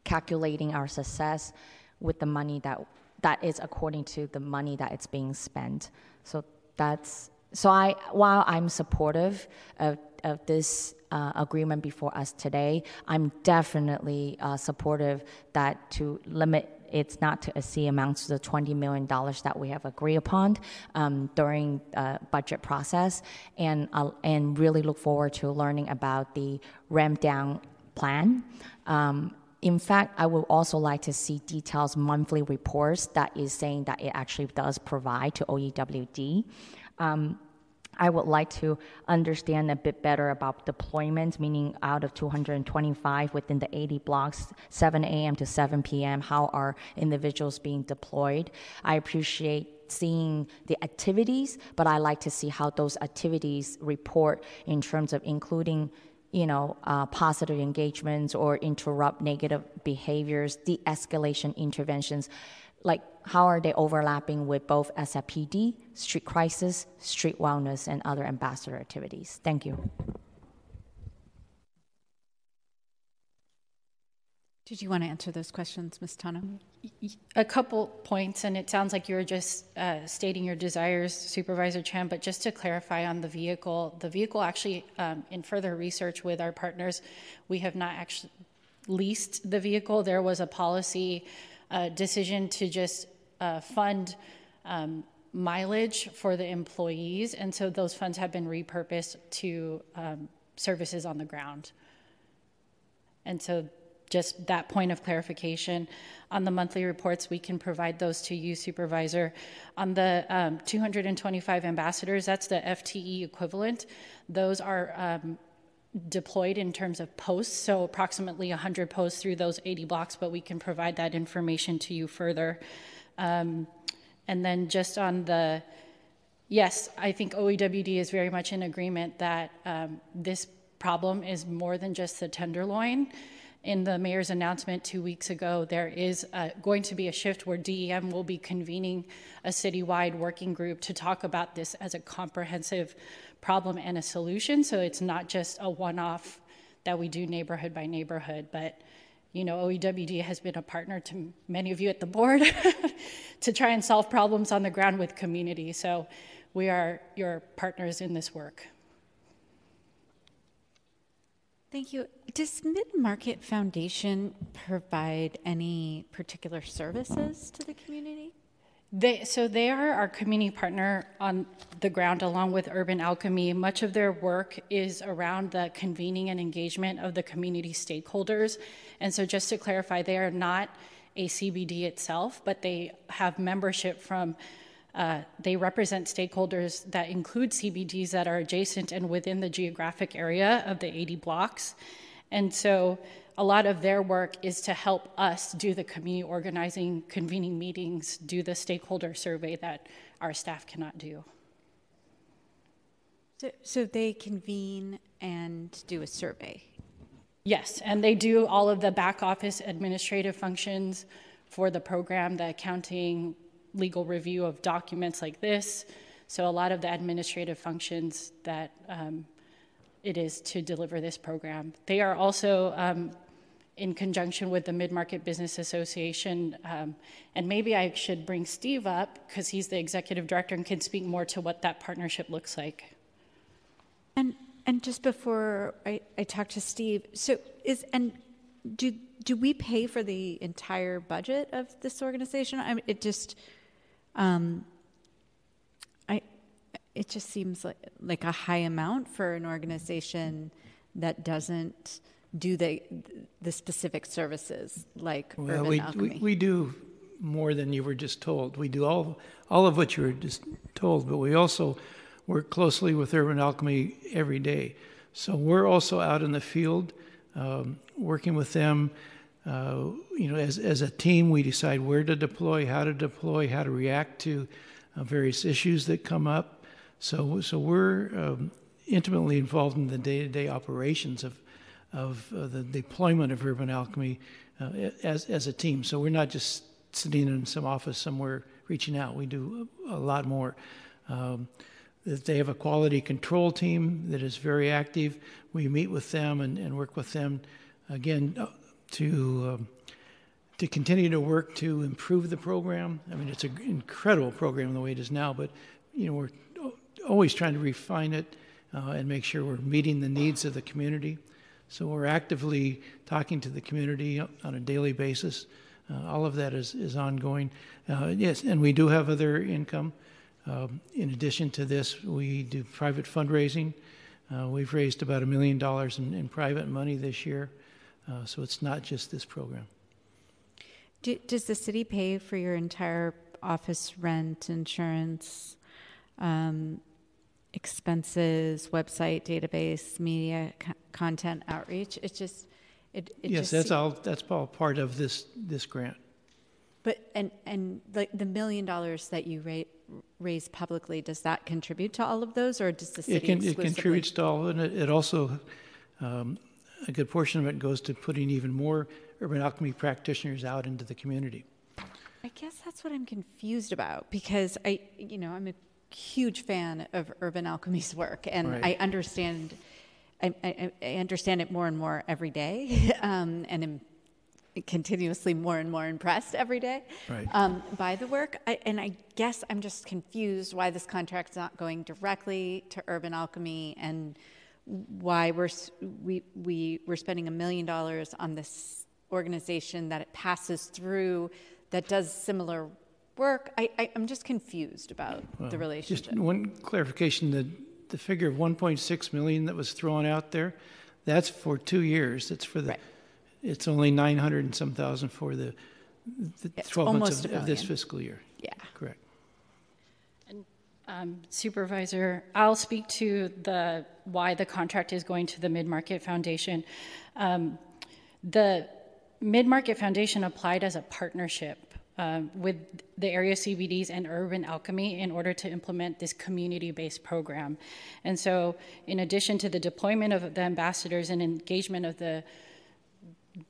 calculating our success with the money that that is according to the money that it's being spent. So that's so I while I'm supportive of of this uh, agreement before us today, I'm definitely uh, supportive that to limit it's not to exceed amounts to the $20 million that we have agreed upon um, during uh, budget process and, uh, and really look forward to learning about the ramp down plan. Um, in fact, I would also like to see details monthly reports that is saying that it actually does provide to OEWD. Um, I would like to understand a bit better about deployment, meaning out of 225 within the 80 blocks, 7 a.m. to 7 p.m., how are individuals being deployed? I appreciate seeing the activities, but I like to see how those activities report in terms of including you know, uh, positive engagements or interrupt negative behaviors, de-escalation interventions like how are they overlapping with both SFPD, street crisis, street wellness, and other ambassador activities? Thank you. Did you want to answer those questions, Ms. Tano? A couple points, and it sounds like you were just uh, stating your desires, Supervisor Chan, but just to clarify on the vehicle, the vehicle actually, um, in further research with our partners, we have not actually leased the vehicle. There was a policy decision to just uh, fund um, mileage for the employees, and so those funds have been repurposed to um, services on the ground. And so just that point of clarification. On the monthly reports, we can provide those to you, Supervisor. On the um, 225 ambassadors, that's the FTE equivalent. Those are um, deployed in terms of posts, so approximately 100 posts through those 80 blocks, but we can provide that information to you further. Um, and then just on the, yes, I think OEWD is very much in agreement that um, this problem is more than just the tenderloin in the mayor's announcement two weeks ago, there is going to be a shift where DEM will be convening a citywide working group to talk about this as a comprehensive problem and a solution. So it's not just a one off that we do neighborhood by neighborhood, but you know, OEWD has been a partner to many of you at the board [LAUGHS] to try and solve problems on the ground with community. So we are your partners in this work. Thank you. Does Mid Market Foundation provide any particular services to the community? They, so they are our community partner on the ground along with Urban Alchemy. Much of their work is around the convening and engagement of the community stakeholders. And so just to clarify, they are not a CBD itself, but they have membership from uh, they represent stakeholders that include CBDs that are adjacent and within the geographic area of the 80 blocks. And so a lot of their work is to help us do the community organizing, convening meetings, do the stakeholder survey that our staff cannot do. So, so they convene and do a survey? Yes, and they do all of the back office administrative functions for the program, the accounting, legal review of documents like this. So, a lot of the administrative functions that um, it is to deliver this program. They are also um, in conjunction with the Mid Market Business Association. Um, and maybe I should bring Steve up because he's the executive director and can speak more to what that partnership looks like. And and just before I, I talk to Steve, so is and do do we pay for the entire budget of this organization? I mean, it just um, I, it just seems like, like a high amount for an organization that doesn't do the the specific services like well, Urban we, Alchemy. We, we do more than you were just told. We do all all of what you were just told, but we also work closely with Urban Alchemy every day. So we're also out in the field um, working with them uh, you know, as, as a team, we decide where to deploy, how to deploy, how to react to uh, various issues that come up. So, so we're um, intimately involved in the day-to-day operations of, of uh, the deployment of Urban Alchemy uh, as, as a team. So we're not just sitting in some office somewhere reaching out. We do a, lot more. Um, they have a quality control team that is very active. We meet with them and, and work with them again to um, to continue to work to improve the program. I mean, it's an incredible program the way it is now, but you know we're always trying to refine it uh, and make sure we're meeting the needs of the community. So we're actively talking to the community on a daily basis. Uh, all of that is, is ongoing. Uh, yes, and we do have other income. Um, in addition to this, we do private fundraising. Uh, we've raised about a million dollars in, in private money this year. Uh, so it's not just this program. Do, does the city pay for your entire office rent, insurance, um, expenses, website, database, media, co- content, outreach? It's just, it, it yes, just that's all. That's all part of this this grant. But and and like the million dollars that you ra- raise publicly, does that contribute to all of those, or does the city It, can, it contributes to all, and it, it also um, a good portion of it goes to putting even more urban alchemy practitioners out into the community. I guess that's what I'm confused about because I, you know, I'm a huge fan of Urban Alchemy's work, and Right. I understand, I, I, I understand it more and more every day, [LAUGHS] um, and am continuously more and more impressed every day Right. um, by the work. I, and I guess I'm just confused why this contract's not going directly to Urban Alchemy and why we're we we we're spending a million dollars on this organization that it passes through that does similar work. I, I I'm just confused about Well, the relationship. Just one clarification, the, the figure of 1.6 million that was thrown out there, that's for two years. It's for the, right. it's only 900 and some thousand for the, the It's 12 months almost of, of this fiscal year. Yeah. Correct. Um, Supervisor, I'll speak to the, why the contract is going to the Mid-Market Foundation. Um, The Mid-Market Foundation applied as a partnership um, with the area CBDs and Urban Alchemy in order to implement this community-based program. And so in addition to the deployment of the ambassadors and engagement of the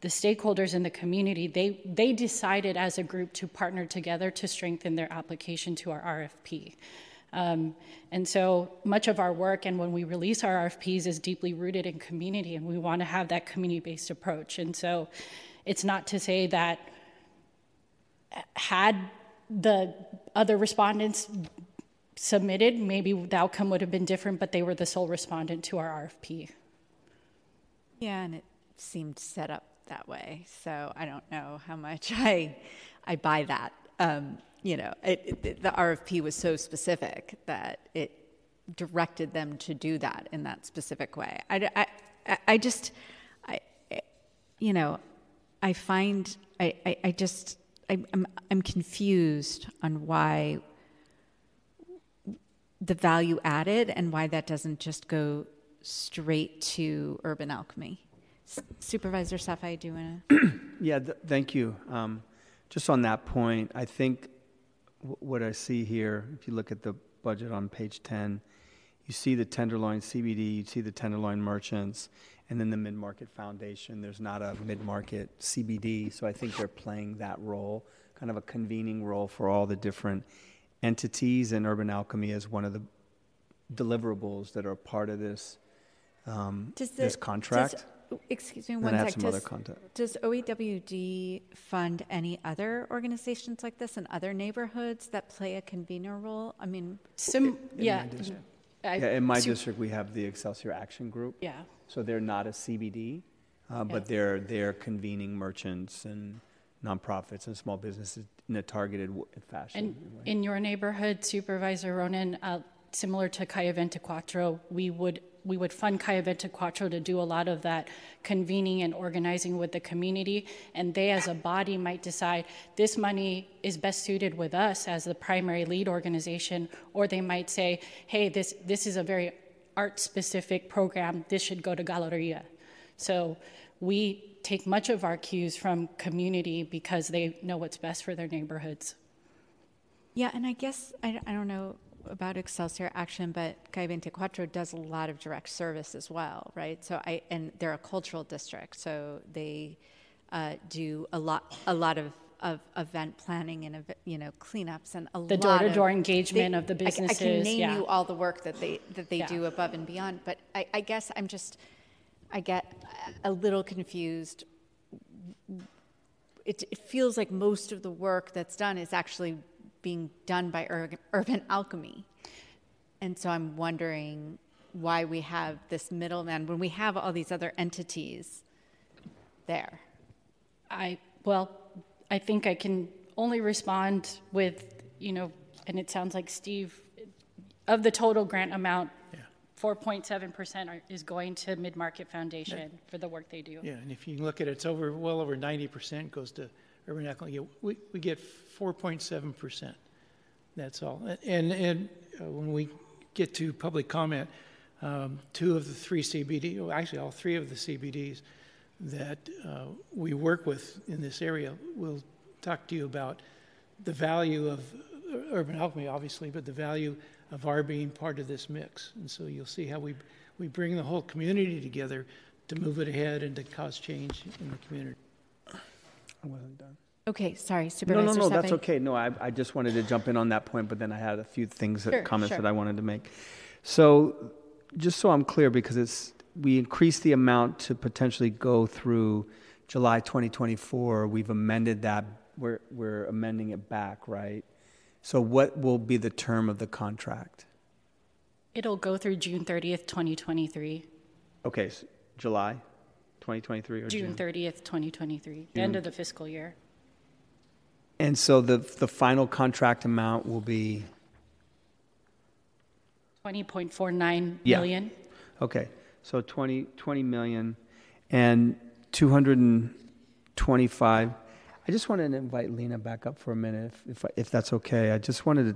the stakeholders in the community, they, they decided as a group to partner together to strengthen their application to our RFP. Um, and so much of our work and when we release our RFPs is deeply rooted in community, and we want to have that community based approach. And so it's not to say that had the other respondents submitted, maybe the outcome would have been different, but they were the sole respondent to our RFP. Yeah, and it seemed set up that way. So I don't know how much [LAUGHS] I I buy that. Um, you know, it, it, the RFP was so specific that it directed them to do that in that specific way. I, I, I- just, I- you know, I find I, I, I just I, I'm I'm confused on why the value added and why that doesn't just go straight to urban alchemy. S- Supervisor Safai, do you want [CLEARS THROAT] to? Yeah, th- thank you. Um, Just on that point, I think w- what I see here, if you look at the budget on page 10, you see the Tenderloin CBD, you see the Tenderloin merchants, and then the Mid-Market Foundation. There's not a mid-market CBD, so I think they're playing that role, kind of a convening role for all the different entities, and Urban Alchemy is one of the deliverables that are part of this, um, Does the- this does- contract. excuse me, And one I have sec. some other Does- content. Does OEWD fund any other organizations like this in other neighborhoods that play a convener role? I mean, Sim, In yeah. my district. I- Yeah, in my su- district, we have the Excelsior Action Group. Yeah. So they're not a CBD, uh, but they're, they're convening merchants and nonprofits and small businesses in a targeted w- fashion. And in your neighborhood, Supervisor Ronen, uh, similar to Calle Veinticuatro, we would we would fund Calle Veinticuatro to do a lot of that convening and organizing with the community, and they, as a body, might decide this money is best suited with us as the primary lead organization, or they might say, hey, this this is a very art-specific program. This should go to Galleria. So we take much of our cues from community because they know what's best for their neighborhoods. yeah, and I guess, I, I don't know about Excelsior Action, but Calle Veinticuatro does a lot of direct service as well, right? So I, and they're a cultural district, so they uh, do a lot, a lot of, of event planning and, you know, cleanups and a lot of. The door-to-door engagement they- of the businesses. I can name yeah. you all the work that they, that they Yeah. do above and beyond, but I, I guess I'm just, I get a little confused. It, it feels like most of the work that's done is actually being done by Ur- Urban Alchemy. And so I'm wondering why we have this middleman when we have all these other entities there. I, well, I think I can only respond with, you know, and it sounds like Steve, of the total grant amount, 4.7% are- is going to Mid-Market Foundation for the work they do. Yeah, and if you look at it, it's over, well over 90% goes to urban. Yeah, we, we get 4.7%. That's all. And, and uh, when we get to public comment, um, two of the three CBD, well, actually all three of the CBDs that uh, we work with in this area will talk to you about the value of uh, urban alchemy, obviously, but the value of our being part of this mix. And so you'll see how we, we bring the whole community together to move it ahead and to cause change in the community. I wasn't done. Okay, sorry, No, Supervisor no, no, that's okay. No, I, I just wanted to jump in on that point, but then I had a few things, that- Sure, comments sure. that I wanted to make. So, just so I'm clear, because it's, we increased the amount to potentially go through July 2024, we've amended that, we're, we're amending it back, right? So what will be the term of the contract? It'll go through June 30th, 2023. Okay, s July 2023 or June June? 30th, 2023, the end of the fiscal year. And so the, the final contract amount will be? 20.49 Yeah. million. Okay, so 20, 20 million and 225. I just wanted to invite Lena back up for a minute, if, if, if that's okay. I just wanted to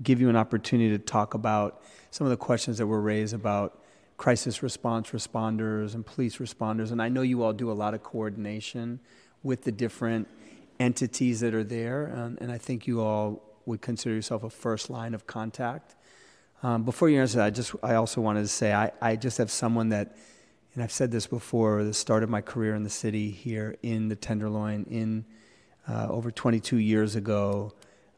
give you an opportunity to talk about some of the questions that were raised about crisis response responders and police responders. And I know you all do a lot of coordination with the different entities that are there, and, and I think you all would consider yourself a first line of contact. Um, before you answer that, I just I also wanted to say I, I just have someone that, and I've said this before, the start of my career in the city here in the Tenderloin in uh, over 22 years ago.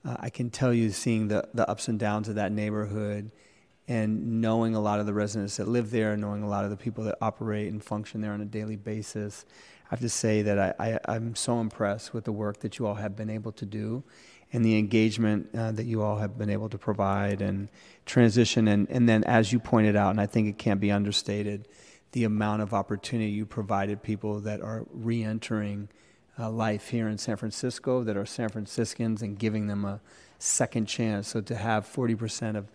Uh, I can tell you, seeing the the ups and downs of that neighborhood, and knowing a lot of the residents that live there, knowing a lot of the people that operate and function there on a daily basis, I have to say that I, I, I'm so impressed with the work that you all have been able to do and the engagement uh, that you all have been able to provide and transition. And, and then, as you pointed out, and I think it can't be understated, the amount of opportunity you provided people that are re entering uh, life here in San Francisco, that are San Franciscans, and giving them a second chance. So to have 40% of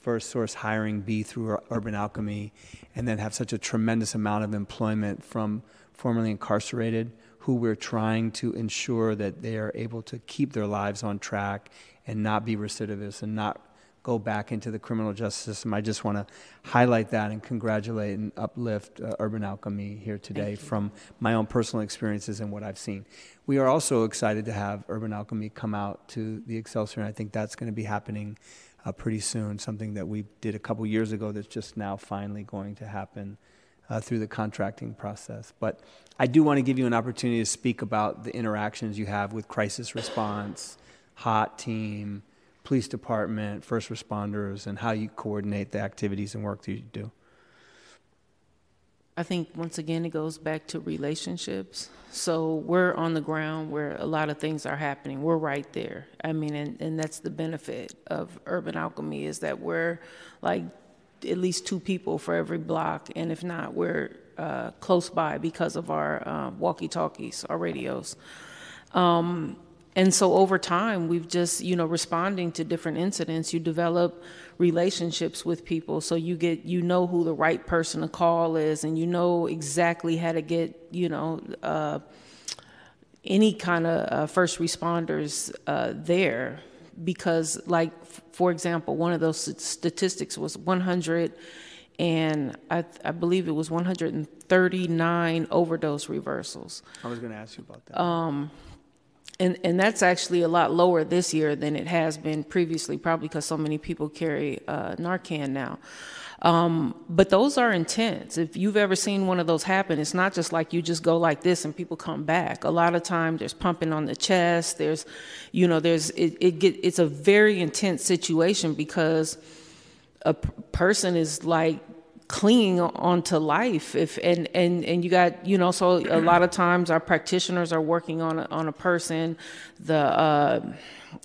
first source hiring be through Urban Alchemy, and then have such a tremendous amount of employment from formerly incarcerated who we're trying to ensure that they are able to keep their lives on track and not be recidivists and not go back into the criminal justice system. I just want to highlight that and congratulate and uplift uh, Urban Alchemy here today from my own personal experiences and what I've seen. We are also excited to have Urban Alchemy come out to the Excelsior, and I think that's going to be happening uh, pretty soon, something that we did a couple years ago that's just now finally going to happen uh, through the contracting process. But I do want to give you an opportunity to speak about the interactions you have with crisis response, HOT team, police department, first responders, and how you coordinate the activities and work that you do. I think once again it goes back to relationships. So we're on the ground where a lot of things are happening. We're right there. I mean, and, and that's the benefit of Urban Alchemy is that we're like at least two people for every block, and if not, we're uh, close by because of our uh, walkie-talkies, our radios. Um, and so over time, we've just, you know, responding to different incidents, you develop relationships with people. So you get, you know who the right person to call is, and you know exactly how to get, you know, uh, any kind of uh, first responders uh, there. Because, like, for example, one of those st- statistics was 100 and I, I believe it was 139 overdose reversals. I was going to ask you about that. Um, and, and that's actually a lot lower this year than it has been previously, probably because so many people carry uh, Narcan now. Um, but those are intense. If you've ever seen one of those happen, it's not just like you just go like this and people come back. A lot of time there's pumping on the chest. There's, you know, there's it, it get it's a very intense situation because a p- person is like clinging onto life if and and and you got you know so a lot of times our practitioners are working on a, on a person the uh,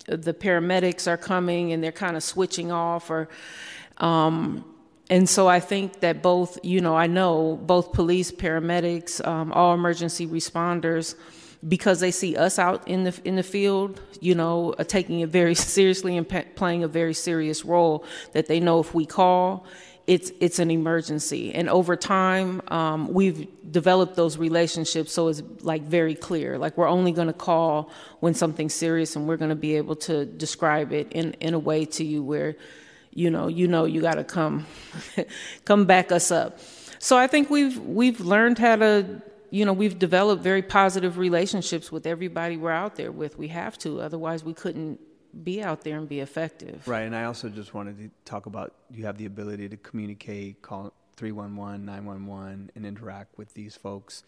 the paramedics are coming and they're kind of switching off or um and so I think that both, you know, I know both police, paramedics, um, all emergency responders, because they see us out in the in the field, you know, uh, taking it very [LAUGHS] seriously and pa- playing a very serious role. That they know if we call, it's it's an emergency. And over time, um, we've developed those relationships, so it's like very clear. Like we're only going to call when something's serious, and we're going to be able to describe it in in a way to you where you know you know you got to come [LAUGHS] come back us up so i think we've we've learned how to you know we've developed very positive relationships with everybody we're out there with we have to otherwise we couldn't be out there and be effective Right, and I also just wanted to talk about you have the ability to communicate, call 311, 911, and interact with these folks.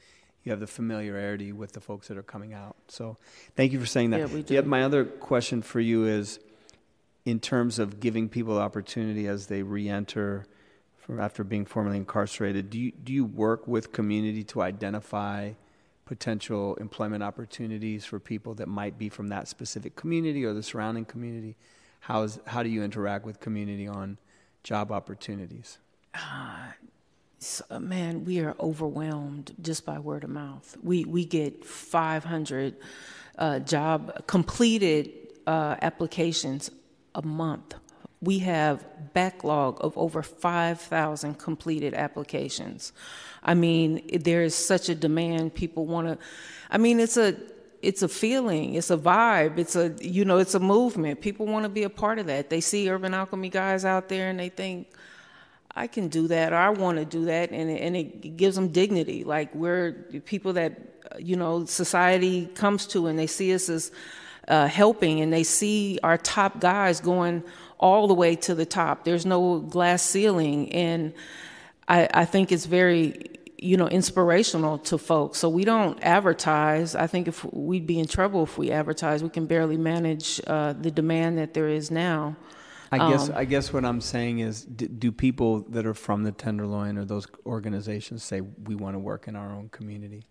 You have the familiarity with the folks that are coming out. So thank you for saying that. Yeah, we do. Yeah, my other question for you is in terms of giving people opportunity as they re enter from after being formerly incarcerated, do you, do you work with community to identify potential employment opportunities for people that might be from that specific community or the surrounding community? How, is, how do you interact with community on job opportunities? Uh, so, man, we are overwhelmed just by word of mouth. We, we get 500 uh, job completed uh, applications a month. We have backlog of over 5,000 completed applications. I mean, there is such a demand. People want to. I mean, it's a it's a feeling, it's a vibe, it's a you know, it's a movement. People want to be a part of that. They see Urban Alchemy guys out there and they think, I can do that, or I want to do that, and it, and it gives them dignity. Like we're people that you know society comes to, and they see us as uh, helping, and they see our top guys going all the way to the top. There's no glass ceiling, and I, I think it's very you know inspirational to folks so we don't advertise i think if we'd be in trouble if we advertise we can barely manage uh, the demand that there is now I guess Um, I guess what I'm saying is, do, do people that are from the Tenderloin or those organizations say we want to work in our own community?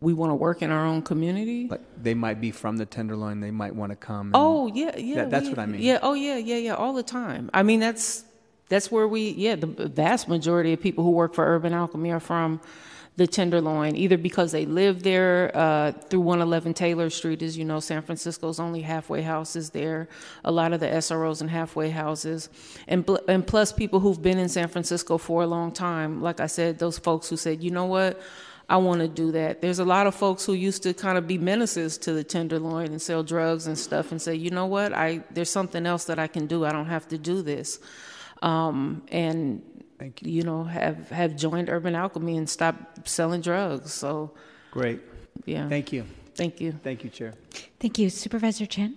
We want to work in our own community Like they might be from the Tenderloin, they might want to come. Oh yeah, yeah. That- that's we- what I mean. Yeah. Oh yeah, yeah, yeah. All the time. I mean, that's that's where we. Yeah, the vast majority of people who work for Urban Alchemy are from the Tenderloin, either because they live there uh, through 111 Taylor Street, as you know, San Francisco's only halfway houses there. A lot of the SROs and halfway houses, and bl- and plus people who've been in San Francisco for a long time. Like I said, those folks who said, you know what. I want to do that. There's a lot of folks who used to kind of be menaces to the Tenderloin and sell drugs and stuff, and say, you know what, I there's something else that I can do. I don't have to do this, um, and you. you know have have joined Urban Alchemy and stopped selling drugs. So Great. yeah, Thank you. Thank you. Thank you, Chair. Thank you, Supervisor Chan.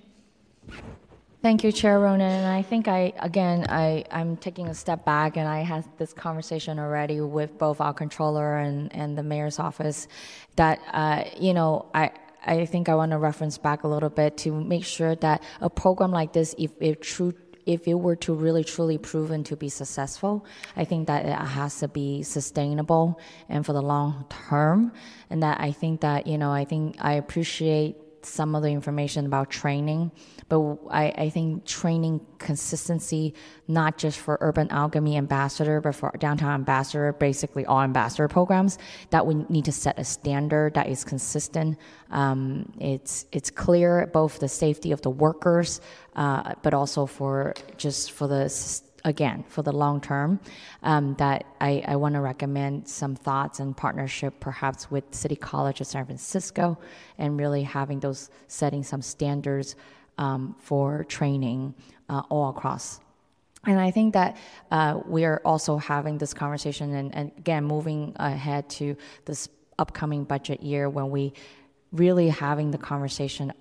Thank you, Chair Ronen. And I think I, again, I, I'm taking a step back and I had this conversation already with both our controller and, and the mayor's office that, uh, you know, I, I think I want to reference back a little bit to make sure that a program like this, if it true if it were to really truly proven to be successful, I think that it has to be sustainable and for the long term. And that I think that, you know, I think I appreciate some of the information about training, but I, I think training consistency, not just for Urban Alchemy Ambassador, but for Downtown Ambassador, basically all ambassador programs, that we need to set a standard that is consistent. Um, it's it's clear both the safety of the workers, uh, but also for just for the again for the long term um, that I, I want to recommend some thoughts and partnership perhaps with city college of san francisco and really having those setting some standards um, for training uh, all across. And I think that uh, we are also having this conversation and, and again moving ahead to this upcoming budget year when we really having the conversation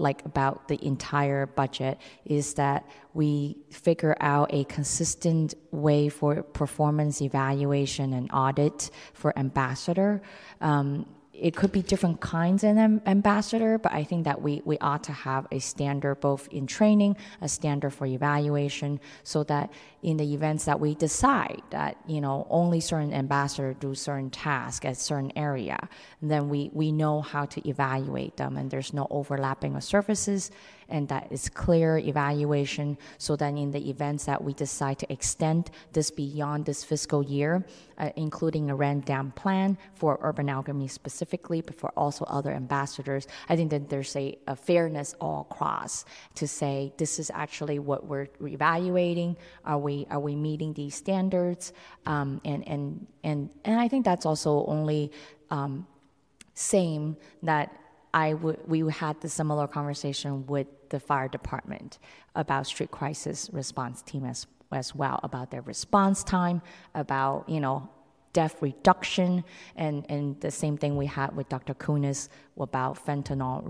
like about the entire budget is that we figure out a consistent way for performance evaluation and audit for ambassador. Um, it could be different kinds of ambassador, but I think that we, we ought to have a standard both in training, a standard for evaluation, so that in the events that we decide that you know only certain ambassador do certain tasks at certain area, then we, we know how to evaluate them, and there's no overlapping of services, and that is clear evaluation. So then in the events that we decide to extend this beyond this fiscal year, uh, including a ran down plan for Urban Alchemy specifically, but for also other ambassadors. I think that there's a, a fairness all across to say this is actually what we're evaluating. Are we are we meeting these standards? Um, and and and and I think that's also only um, same that I would we had the similar conversation with the fire department about street crisis response team as as well about their response time, about you know death reduction, and and the same thing we had with Dr. Kunins about fentanyl.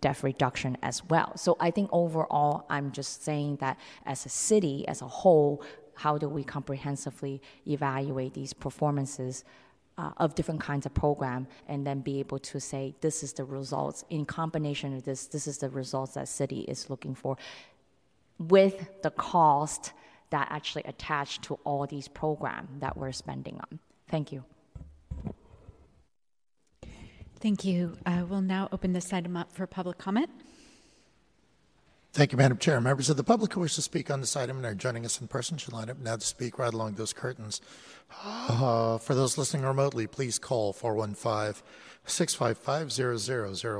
Death reduction as well. So I think overall, I'm just saying that as a city, as a whole, how do we comprehensively evaluate these performances uh, of different kinds of program and then be able to say this is the results in combination of this this is the results that city is looking for with the cost that actually attached to all these programs that we're spending on thank you Thank you. Uh, we'll now open this item up for public comment. Thank you, Madam Chair. Members of the public who wish to speak on this item and are joining us in person should line up now to speak right along those curtains. Uh, for those listening remotely, please call 415 655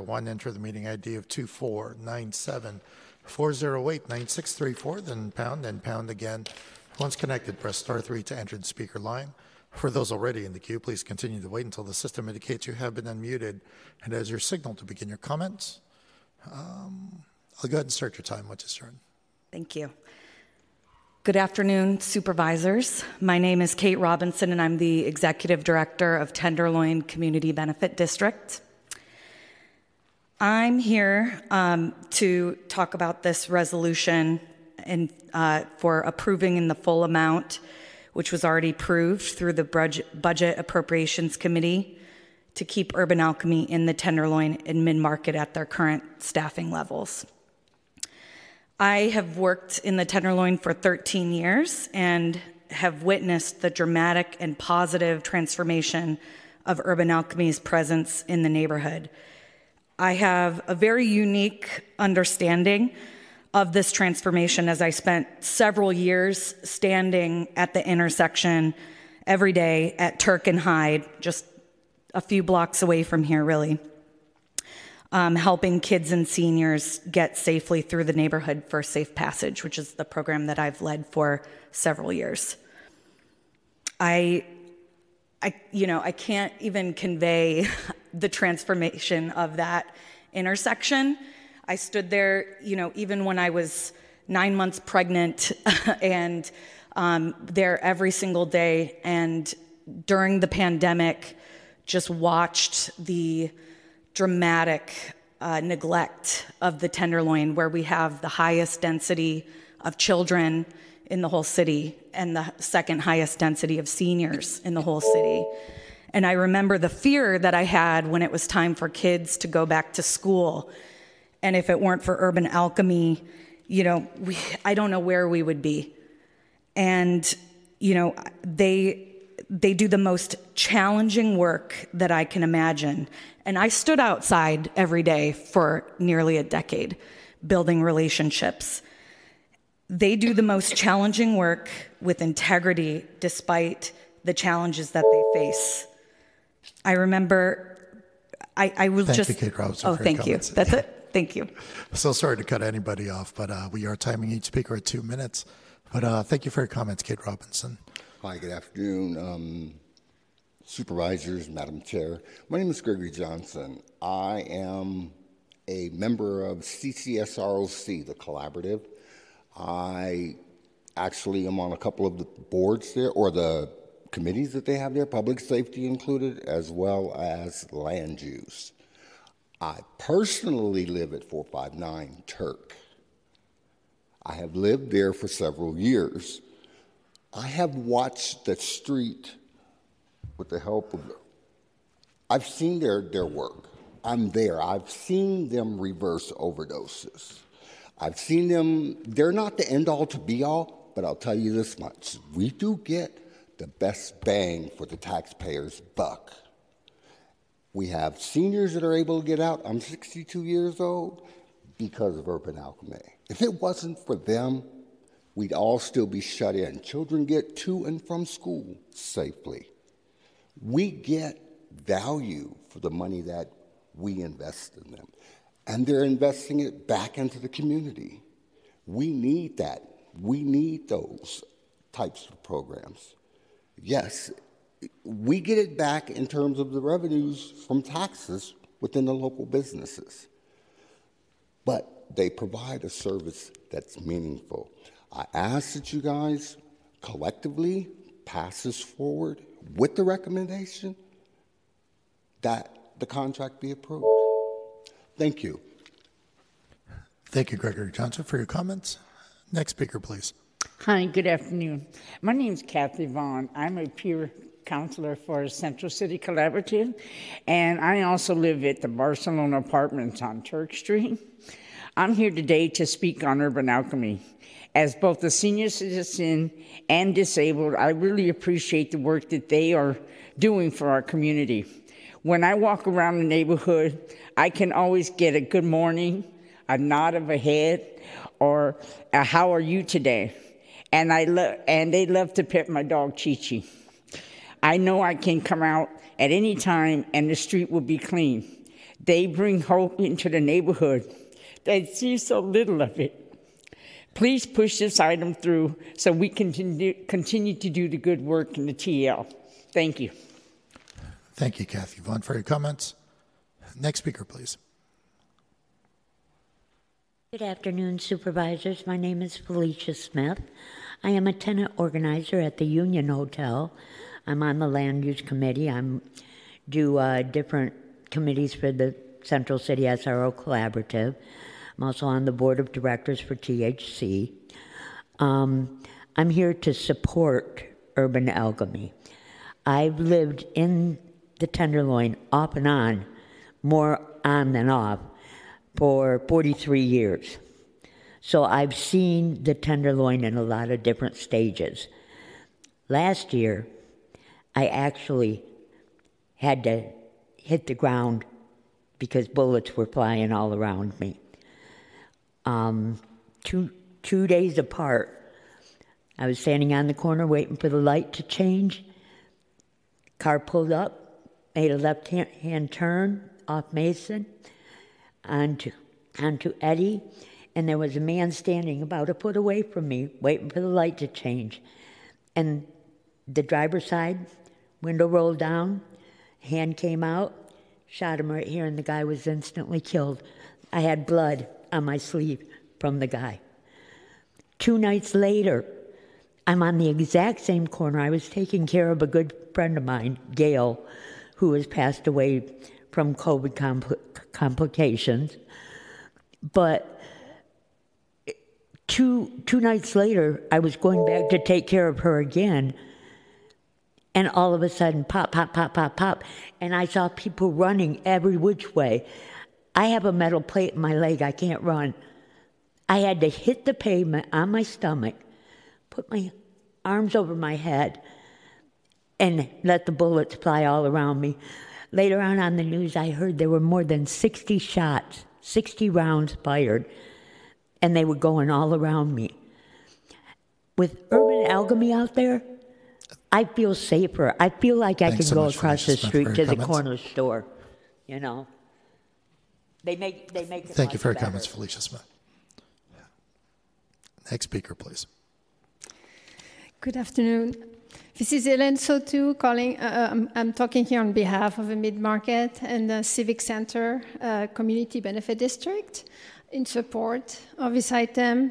0001. Enter the meeting ID of 2497 408 9634, then pound, then pound again. Once connected, press star 3 to enter the speaker line. For those already in the queue, please continue to wait until the system indicates you have been unmuted and as your signal to begin your comments. Um, I'll go ahead and start your time, which is turn. Thank you. Good afternoon, supervisors. My name is Kate Robinson, and I'm the Executive Director of Tenderloin Community Benefit District. I'm here um, to talk about this resolution and uh, for approving in the full amount, which was already approved through the Budget, Appropriations Committee to keep Urban Alchemy in the Tenderloin and mid market at their current staffing levels. I have worked in the Tenderloin for 13 years and have witnessed the dramatic and positive transformation of Urban Alchemy's presence in the neighborhood. I have a very unique understanding of this transformation as I spent several years standing at the intersection every day at Turk and Hyde, just a few blocks away from here, really um, helping kids and seniors get safely through the neighborhood for safe passage, which is the program that I've led for several years. I, I, you know, I can't even convey [LAUGHS] the transformation of that intersection. I stood there, you know, even when I was nine months pregnant [LAUGHS] and um, there every single day. And during the pandemic, just watched the dramatic uh, neglect of the Tenderloin, where we have the highest density of children in the whole city and the second highest density of seniors in the whole city. And I remember the fear that I had when it was time for kids to go back to school. And if it weren't for urban alchemy, you know, we, I don't know where we would be. And, you know, they, they do the most challenging work that I can imagine. And I stood outside every day for nearly a decade building relationships. They do the most challenging work with integrity despite the challenges that they face. I remember I, I was thank just. You, Kate Robinson, oh, thank you. Oh, That's it. Thank you. So sorry to cut anybody off, but uh, we are timing each speaker at two minutes. But uh, thank you for your comments, Kate Robinson. Hi, good afternoon. Um, supervisors, Madam Chair. My name is Gregory Johnson. I am a member of CCSROC, the collaborative. I actually am on a couple of the boards there, or the committees that they have there, public safety included, as well as land use. I personally live at 459 Turk. I have lived there for several years. I have watched the street with the help of, I've seen their, their work. I'm there. I've seen them reverse overdoses. I've seen them, they're not the end all to be all, but I'll tell you this much we do get the best bang for the taxpayer's buck. We have seniors that are able to get out. I'm 62 years old because of Urban Alchemy. If it wasn't for them, we'd all still be shut in. Children get to and from school safely we get value for the money that we invest in them. And they're investing it back into the community. We need that. We need those types of programs. Yes, we get it back in terms of the revenues from taxes within the local businesses. But they provide a service that's meaningful. I ask that you guys collectively pass this forward with the recommendation that the contract be approved. Thank you. Thank you, Gregory Johnson, for your comments. Next speaker, please. Hi, good afternoon. My name is Kathy Vaughn. I'm a peer counselor for Central City Collaborative, and I also live at the Barcelona Apartments on Turk Street. I'm here today to speak on urban alchemy. As both a senior citizen and disabled, I really appreciate the work that they are doing for our community. When I walk around the neighborhood, I can always get a good morning, a nod of a head, or a how are you today? And I lo- and they love to pet my dog Chi Chi. I know I can come out at any time and the street will be clean. They bring hope into the neighborhood. They see so little of it. Please push this item through so we can continue, continue to do the good work in the TL. Thank you. Thank you, Kathy Vaughn, for your comments. Next speaker, please. Good afternoon, supervisors. My name is Felicia Smith. I am a tenant organizer at the Union Hotel. I'm on the land use committee. I'm do uh, different committees for the Central City SRO Collaborative. I'm also on the board of directors for THC. Um, I'm here to support urban alchemy. I've lived in the Tenderloin off and on, more on than off, for 43 years. So I've seen the Tenderloin in a lot of different stages. Last year, I actually had to hit the ground because bullets were flying all around me. Um, two, two days apart, I was standing on the corner waiting for the light to change. Car pulled up, made a left hand turn off Mason onto, onto Eddy, and there was a man standing about a foot away from me, waiting for the light to change. And the driver's side window rolled down, hand came out, shot him right here, and the guy was instantly killed. I had blood on my sleeve from the guy. Two nights later, I'm on the exact same corner. I was taking care of a good friend of mine, Gail, who has passed away from COVID compl- complications. But two, two nights later, I was going back to take care of her again. And all of a sudden, pop, pop, pop, pop, pop. And I saw people running every which way. I have a metal plate in my leg. I can't run. I had to hit the pavement on my stomach, put my arms over my head, and let the bullets fly all around me. Later on on the news, I heard there were more than 60 shots, 60 rounds fired, and they were going all around me. With urban alchemy out there, I feel safer. I feel like I Thanks can so go much, across Felicia the Smith, street to your the comments. corner store, you know. They make they make it Thank you much for your better. comments, Felicia Smith. Next speaker, please. Good afternoon. This is Hélène Sotou calling. Uh, I'm, I'm talking here on behalf of the Mid Market and the Civic Center uh, Community Benefit District in support of this item.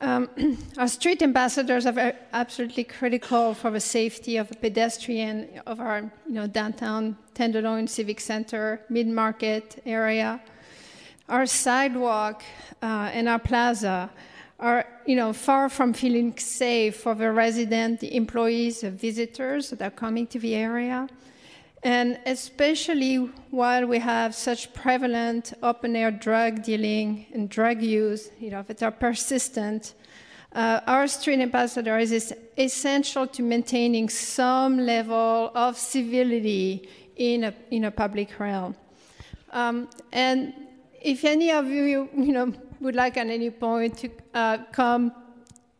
Um, [CLEARS THROAT] our street ambassadors are absolutely critical for the safety of the pedestrian of our you know, downtown Tenderloin Civic Center, Mid Market area. Our sidewalk uh, and our plaza are you know far from feeling safe for the resident, the employees, the visitors that are coming to the area. And especially while we have such prevalent open air drug dealing and drug use, you know, that are persistent, uh, our street ambassador is essential to maintaining some level of civility in a, in a public realm. Um, and if any of you, you know, would like at any point to uh, come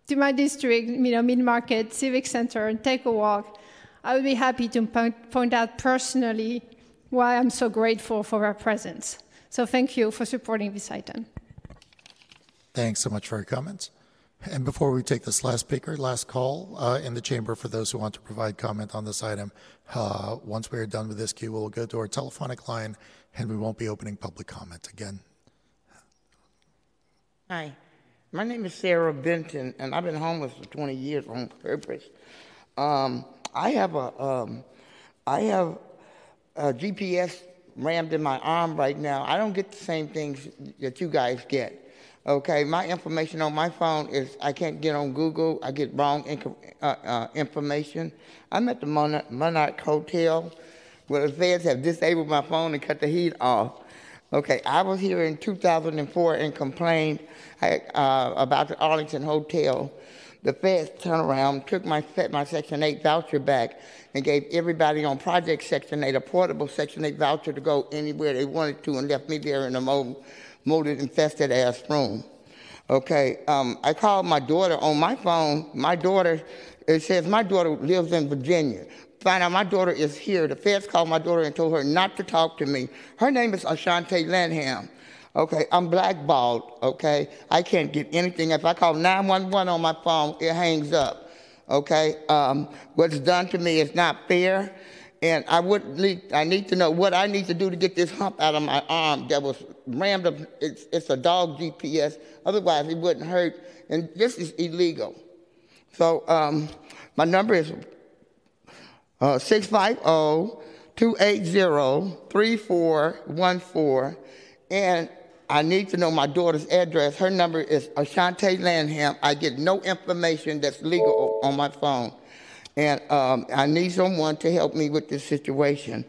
to my district, you know, mid-market civic center and take a walk, I would be happy to point, point out personally why I'm so grateful for our presence. So thank you for supporting this item. Thanks so much for your comments. And before we take this last speaker, last call uh, in the chamber for those who want to provide comment on this item. Uh, once we are done with this queue, we'll go to our telephonic line and we won't be opening public comment again. Hi, my name is Sarah Benton, and I've been homeless for 20 years on purpose. Um, I have a, um, I have a GPS rammed in my arm right now. I don't get the same things that you guys get. Okay, my information on my phone is I can't get on Google. I get wrong inco- uh, uh, information. I'm at the Monarch, Monarch Hotel where the feds have disabled my phone and cut the heat off. Okay, I was here in 2004 and complained I, uh, about the Arlington Hotel the feds turned around, took my my Section 8 voucher back, and gave everybody on Project Section 8 a portable Section 8 voucher to go anywhere they wanted to, and left me there in a mold, molded, infested ass room. Okay, um, I called my daughter on my phone. My daughter, it says my daughter lives in Virginia. Find out my daughter is here. The feds called my daughter and told her not to talk to me. Her name is Ashante Lanham. Okay, I'm blackballed. Okay, I can't get anything. If I call 911 on my phone, it hangs up. Okay, um, what's done to me is not fair, and I would need. I need to know what I need to do to get this hump out of my arm that was rammed up. It's, it's a dog GPS. Otherwise, it wouldn't hurt. And this is illegal. So um, my number is uh, 650 280 3414. And I need to know my daughter's address. Her number is Ashante Lanham. I get no information that's legal on my phone. And um, I need someone to help me with this situation.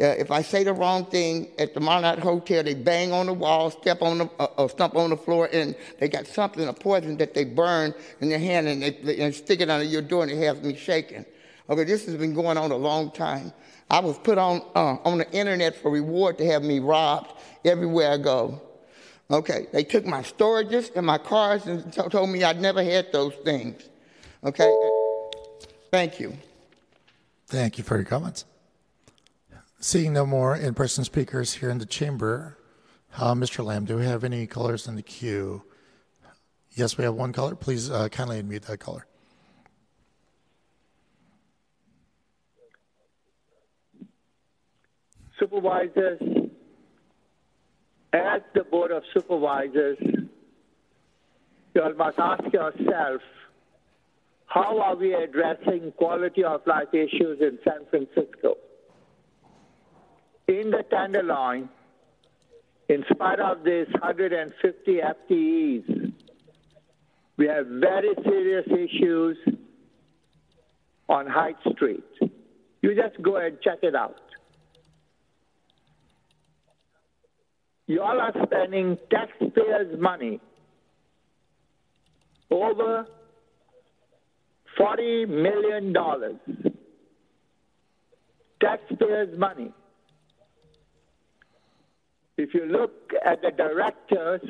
Uh, if I say the wrong thing at the Monarch Hotel, they bang on the wall, step on the, uh, uh, stump on the floor, and they got something, a poison that they burn in their hand and they, they and stick it under your door, and it has me shaking. Okay, this has been going on a long time. I was put on uh, on the internet for reward to have me robbed everywhere I go. Okay, they took my storages and my cars and t- told me I'd never had those things. Okay, thank you. Thank you for your comments. Seeing no more in person speakers here in the chamber, uh, Mr. Lamb, do we have any callers in the queue? Yes, we have one caller. Please uh, kindly unmute that caller. Supervisors, as the Board of Supervisors, you must ask yourself, how are we addressing quality of life issues in San Francisco? In the Tenderloin, in spite of this 150 FTEs, we have very serious issues on Hyde Street. You just go and check it out. You all are spending taxpayers' money over $40 million. Taxpayers' money. If you look at the director's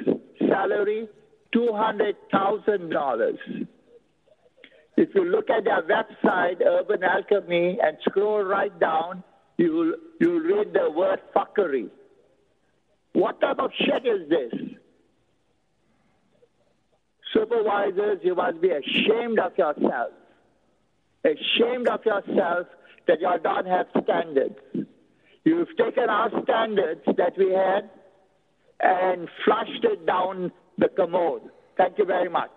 salary, $200,000. If you look at their website, Urban Alchemy, and scroll right down, you'll, you'll read the word fuckery. What type of shit is this? Supervisors, you must be ashamed of yourself. Ashamed of yourself that you don't have standards. You've taken our standards that we had and flushed it down the commode. Thank you very much.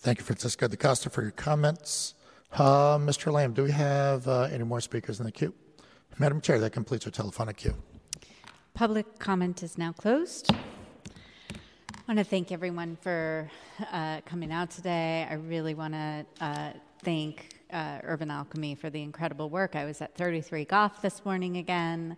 Thank you, Francisco DaCosta, for your comments. Uh, Mr. Lamb, do we have uh, any more speakers in the queue? Madam Chair, that completes our telephonic queue. Public comment is now closed. I want to thank everyone for uh, coming out today. I really want to uh, thank uh, Urban Alchemy for the incredible work. I was at 33 Gough this morning again,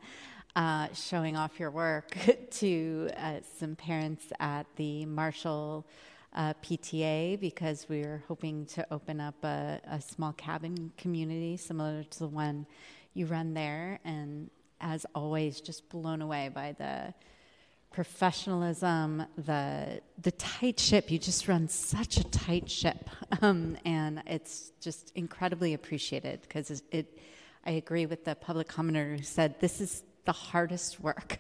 uh, showing off your work [LAUGHS] to uh, some parents at the Marshall uh, PTA because we're hoping to open up a, a small cabin community similar to the one you run there. And as always, just blown away by the professionalism, the the tight ship. You just run such a tight ship, [LAUGHS] um, and it's just incredibly appreciated because it, it. I agree with the public commenter who said this is the hardest [LAUGHS] work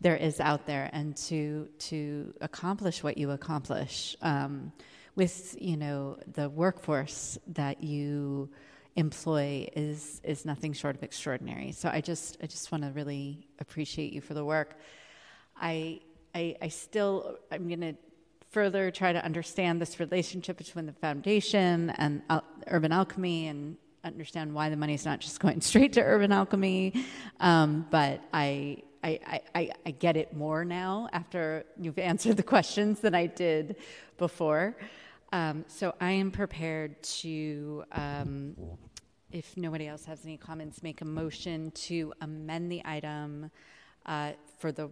there is out there, and to to accomplish what you accomplish um, with you know the workforce that you employ is is nothing short of extraordinary. So I just I just want to really appreciate you for the work. I I, I still I'm going to further try to understand this relationship between the foundation and Urban Alchemy and understand why the money is not just going [LAUGHS] straight to Urban Alchemy. Um, but I, I, I, I get it more now after you've [LAUGHS] answered the questions than I did before. Um, so I am prepared to, um, if nobody else has any comments, make a motion to amend the item uh, for the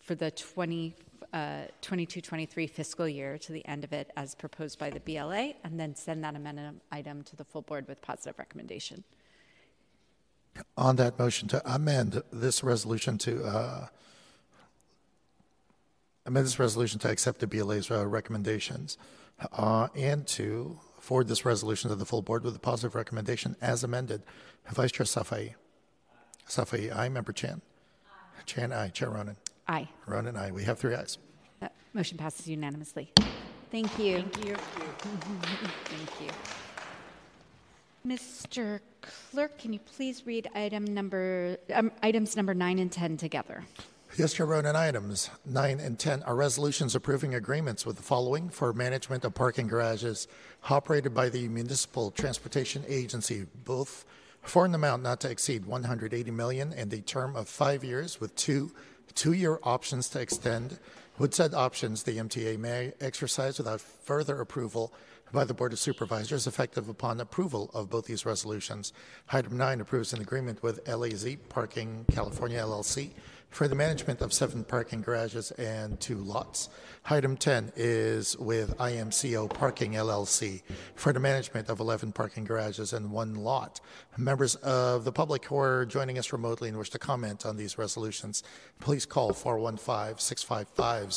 for the 20, uh, 22-23 fiscal year to the end of it as proposed by the BLA, and then send that amendment item to the full board with positive recommendation. On that motion to amend this resolution to uh, amend this resolution to accept the BLA's uh, recommendations uh, and to forward this resolution to the full board with a positive recommendation as amended. Vice Chair Safai. Safai, aye. Member Chan. Chan, aye. Chair Ronen. Aye. Ronen, aye. We have three ayes. That motion passes unanimously. Thank you. Thank you. Thank you. Mr. Clerk, can you please read item number, um, items number nine and 10 together? Yes, Chair Ronen, items 9 and 10 are resolutions approving agreements with the following for management of parking garages operated by the Municipal Transportation Agency, both for an amount not to exceed 180 million and a term of five years with two two-year options to extend. With said options, the MTA may exercise without further approval by the Board of Supervisors effective upon approval of both these resolutions. Item 9 approves an agreement with LAZ Parking California LLC for the management of seven parking garages and two lots. Item 10 is with IMCO Parking LLC for the management of 11 parking garages and one lot. Members of the public who are joining us remotely and wish to comment on these resolutions, please call 415 655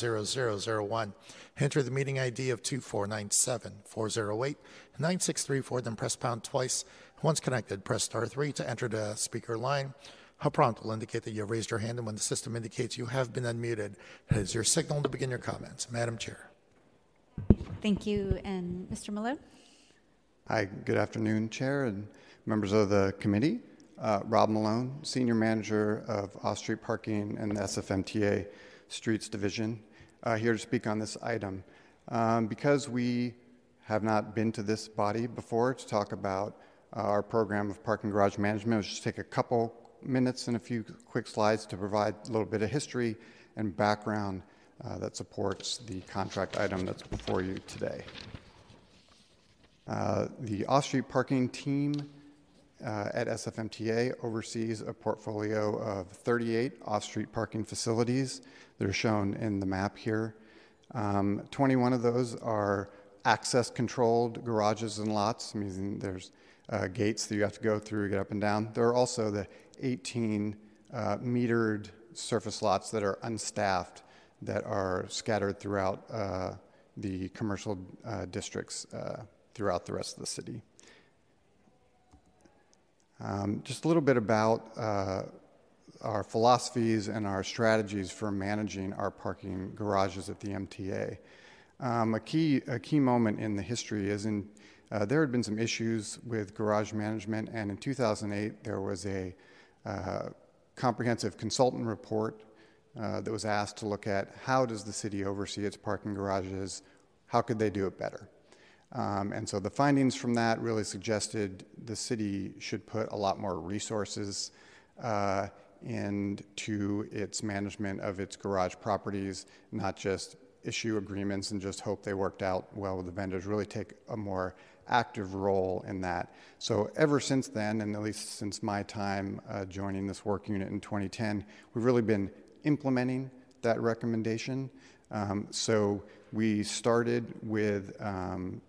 0001. Enter the meeting ID of 2497 408 9634, then press pound twice. Once connected, press star 3 to enter the speaker line. A prompt will indicate that you have raised your hand, and when the system indicates you have been unmuted, it is your signal to begin your comments. Madam Chair. Thank you. And Mr. Malone? Hi, good afternoon, Chair and members of the committee. Uh, Rob Malone, Senior Manager of Off-Street Parking and the SFMTA Streets Division, uh, here to speak on this item. Um, because we have not been to this body before to talk about uh, our program of parking garage management, I'll just take a couple minutes and a few quick slides to provide a little bit of history and background uh, that supports the contract item that's before you today. Uh, the off-street parking team uh, at SFMTA oversees a portfolio of 38 off-street parking facilities that are shown in the map here. Um, 21 of those are access-controlled garages and lots, meaning there's uh, gates that you have to go through get up and down. There are also the 18 uh, metered surface lots that are unstaffed that are scattered throughout uh, the commercial uh, districts uh, throughout the rest of the city. Um, just a little bit about uh, our philosophies and our strategies for managing our parking garages at the MTA. Um, a, key, a key moment in the history is in uh, there had been some issues with garage management, and in 2008 there was a uh, comprehensive consultant report uh, that was asked to look at how does the city oversee its parking garages, how could they do it better. Um, and so the findings from that really suggested the city should put a lot more resources uh, into its management of its garage properties, not just issue agreements and just hope they worked out well with the vendors, really take a more active role in that. So, ever since then, and at least since my time uh, joining this work unit in 2010, we've really been implementing that recommendation. Um, so, we started with um,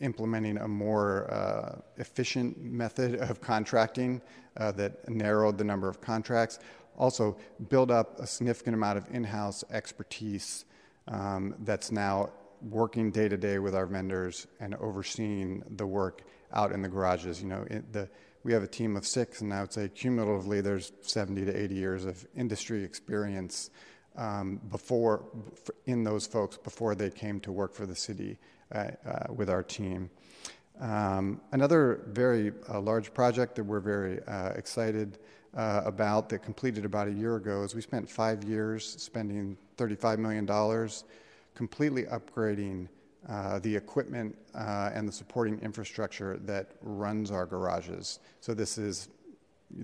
implementing a more uh, efficient method of contracting uh, that narrowed the number of contracts. Also, build up a significant amount of in house expertise um, that's now working day to day with our vendors and overseeing the work out in the garages. You know, the, we have a team of six, and I would say cumulatively there's 70 to 80 years of industry experience um, before in those folks before they came to work for the city uh, uh, with our team. Um, another very uh, large project that we're very uh, excited uh, about that completed about a year ago is we spent five years spending $35 million completely upgrading uh, the equipment uh, and the supporting infrastructure that runs our garages. So this is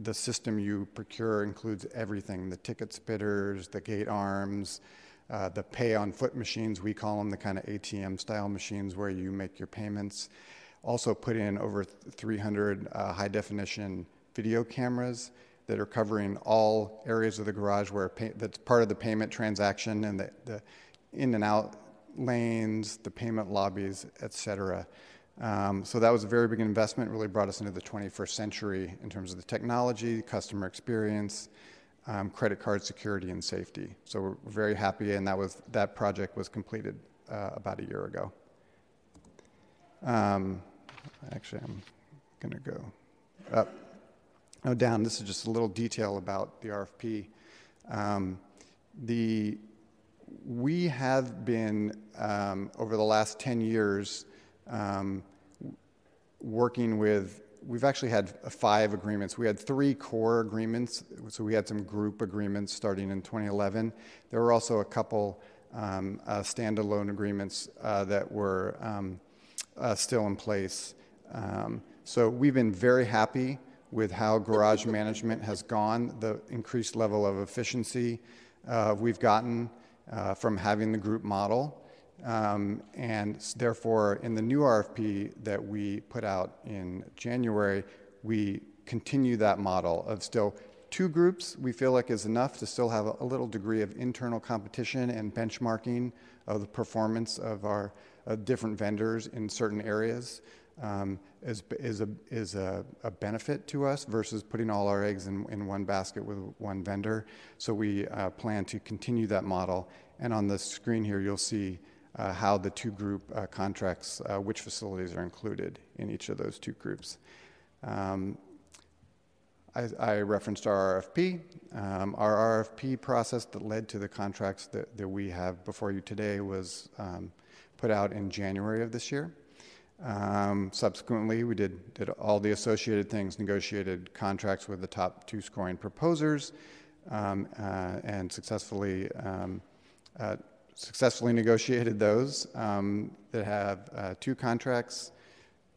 the system you procure includes everything: the ticket spitters, the gate arms, uh, the pay on foot machines. We call them the kind of ATM style machines where you make your payments. Also put in over 300 uh, high definition video cameras that are covering all areas of the garage where pay, that's part of the payment transaction and the, the in and out lanes, the payment lobbies, et cetera. Um, so that was a very big investment, really brought us into the 21st century in terms of the technology, customer experience, um, credit card security, and safety. So we're very happy, and that, was, that project was completed uh, about a year ago. Um, actually, I'm going to go up. Oh, down. This is just a little detail about the RFP. Um, the we have been um, over the last 10 years um, working with we've actually had five agreements. We had three core agreements. So we had some group agreements starting in 2011 there were also a couple um, uh, standalone agreements uh, that were um, uh, still in place. Um, so we've been very happy with how garage management has gone the increased level of efficiency uh, we've gotten uh, from having the group model. Um, and therefore, in the new RFP that we put out in January, we continue that model of still two groups we feel like is enough to still have a, little degree of internal competition and benchmarking of the performance of our uh, different vendors in certain areas um, is, is, a, is a, a, benefit to us versus putting all our eggs in, in one basket with one vendor. So we uh, plan to continue that model. And on the screen here, you'll see uh, how the two group uh, contracts, uh, which facilities are included in each of those two groups. Um, I, I, referenced our RFP. Um, our RFP process that led to the contracts that, that we have before you today was um, put out in January of this year. Um, subsequently, we did, did all the associated things, negotiated contracts with the top two scoring proposers, um, uh, and successfully um, uh, successfully negotiated those um, that have uh, two contracts,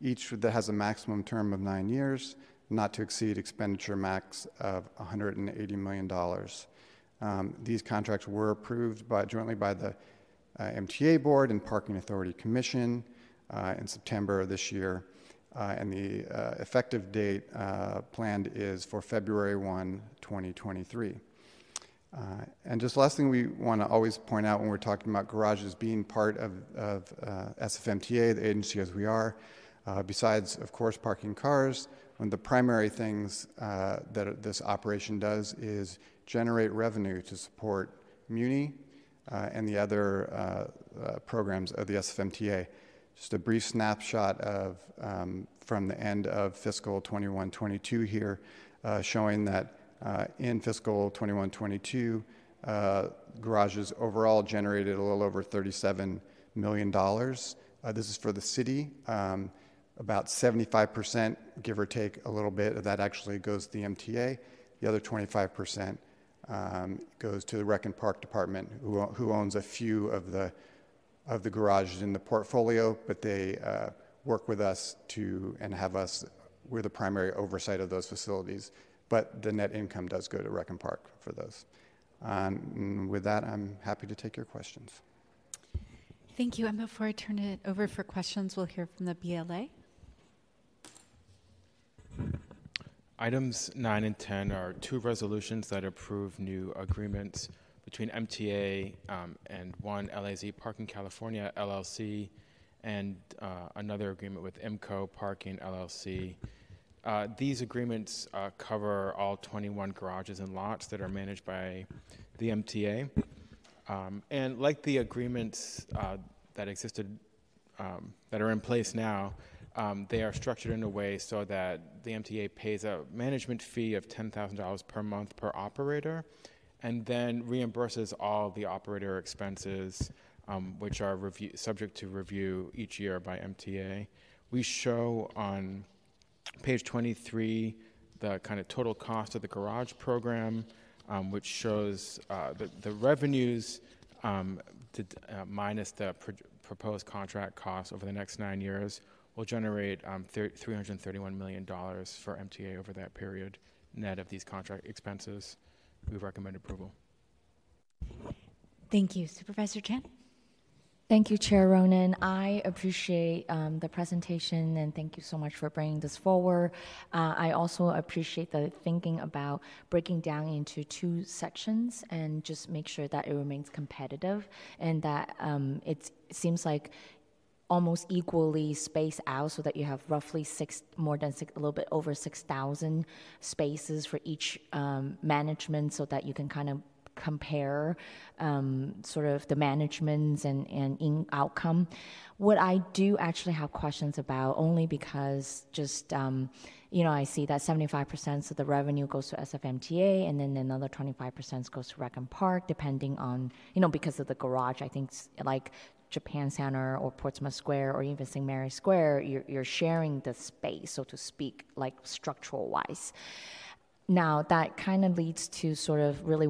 each that has a maximum term of nine years, not to exceed expenditure max of $180 million. Um, these contracts were approved by, jointly by the uh, MTA Board and Parking Authority Commission in September this year. Uh, and the uh, effective date planned is for February 1, 2023. Uh, and just last thing we want to always point out when we're talking about garages being part of, of uh, SFMTA, the agency as we are, uh, besides, of course, parking cars, one of the primary things that this operation does is generate revenue to support Muni and the other programs of the SFMTA. Just a brief snapshot of um, from the end of fiscal 21-22 here, uh, showing that uh, in fiscal 21-22, uh, garages overall generated a little over 37 million dollars. Uh, this is for the city. Um, about 75%, give or take a little bit, of that actually goes to the MTA. The other 25% um, goes to the Rec and Park Department, who, who owns a few of the of the garages in the portfolio, but they uh, work with us to and have us, we're the primary oversight of those facilities. But the net income does go to Rec and Park for those. Um, with that, I'm happy to take your questions. Thank you. And before I turn it over for questions, we'll hear from the BLA. Items 9 and 10 are two resolutions that approve new agreements between MTA um, and one LAZ Parking California LLC and uh, another agreement with IMCO Parking LLC. Uh, these agreements uh, cover all 21 garages and lots that are managed by the MTA. Um, and like the agreements uh, that existed, um, that are in place now, um, they are structured in a way so that the MTA pays a management fee of $10,000 per month per operator and then reimburses all the operator expenses, um, which are review, subject to review each year by MTA. We show on page 23 the kind of total cost of the garage program, um, which shows uh, the, the revenues um, to, uh, minus the pr- proposed contract costs over the next nine years will generate um, $331 million for MTA over that period, net of these contract expenses. We recommend approval. Thank you. Supervisor Chan? Thank you, Chair Ronen. I appreciate um, the presentation and thank you so much for bringing this forward. Uh, I also appreciate the thinking about breaking down into two sections and just make sure that it remains competitive and that um, it seems like almost equally spaced out so that you have roughly six more than six a little bit over 6000 spaces for each um, management so that you can kind of compare um, sort of the managements and, and in outcome. What I do actually have questions about only because just um, you know I see that 75% of the revenue goes to SFMTA and then another 25% goes to Rec Park depending on you know because of the garage I think like Japan Center or Portsmouth Square or even St. Mary Square you're, you're sharing the space so to speak like structural wise. Now that kind of leads to sort of really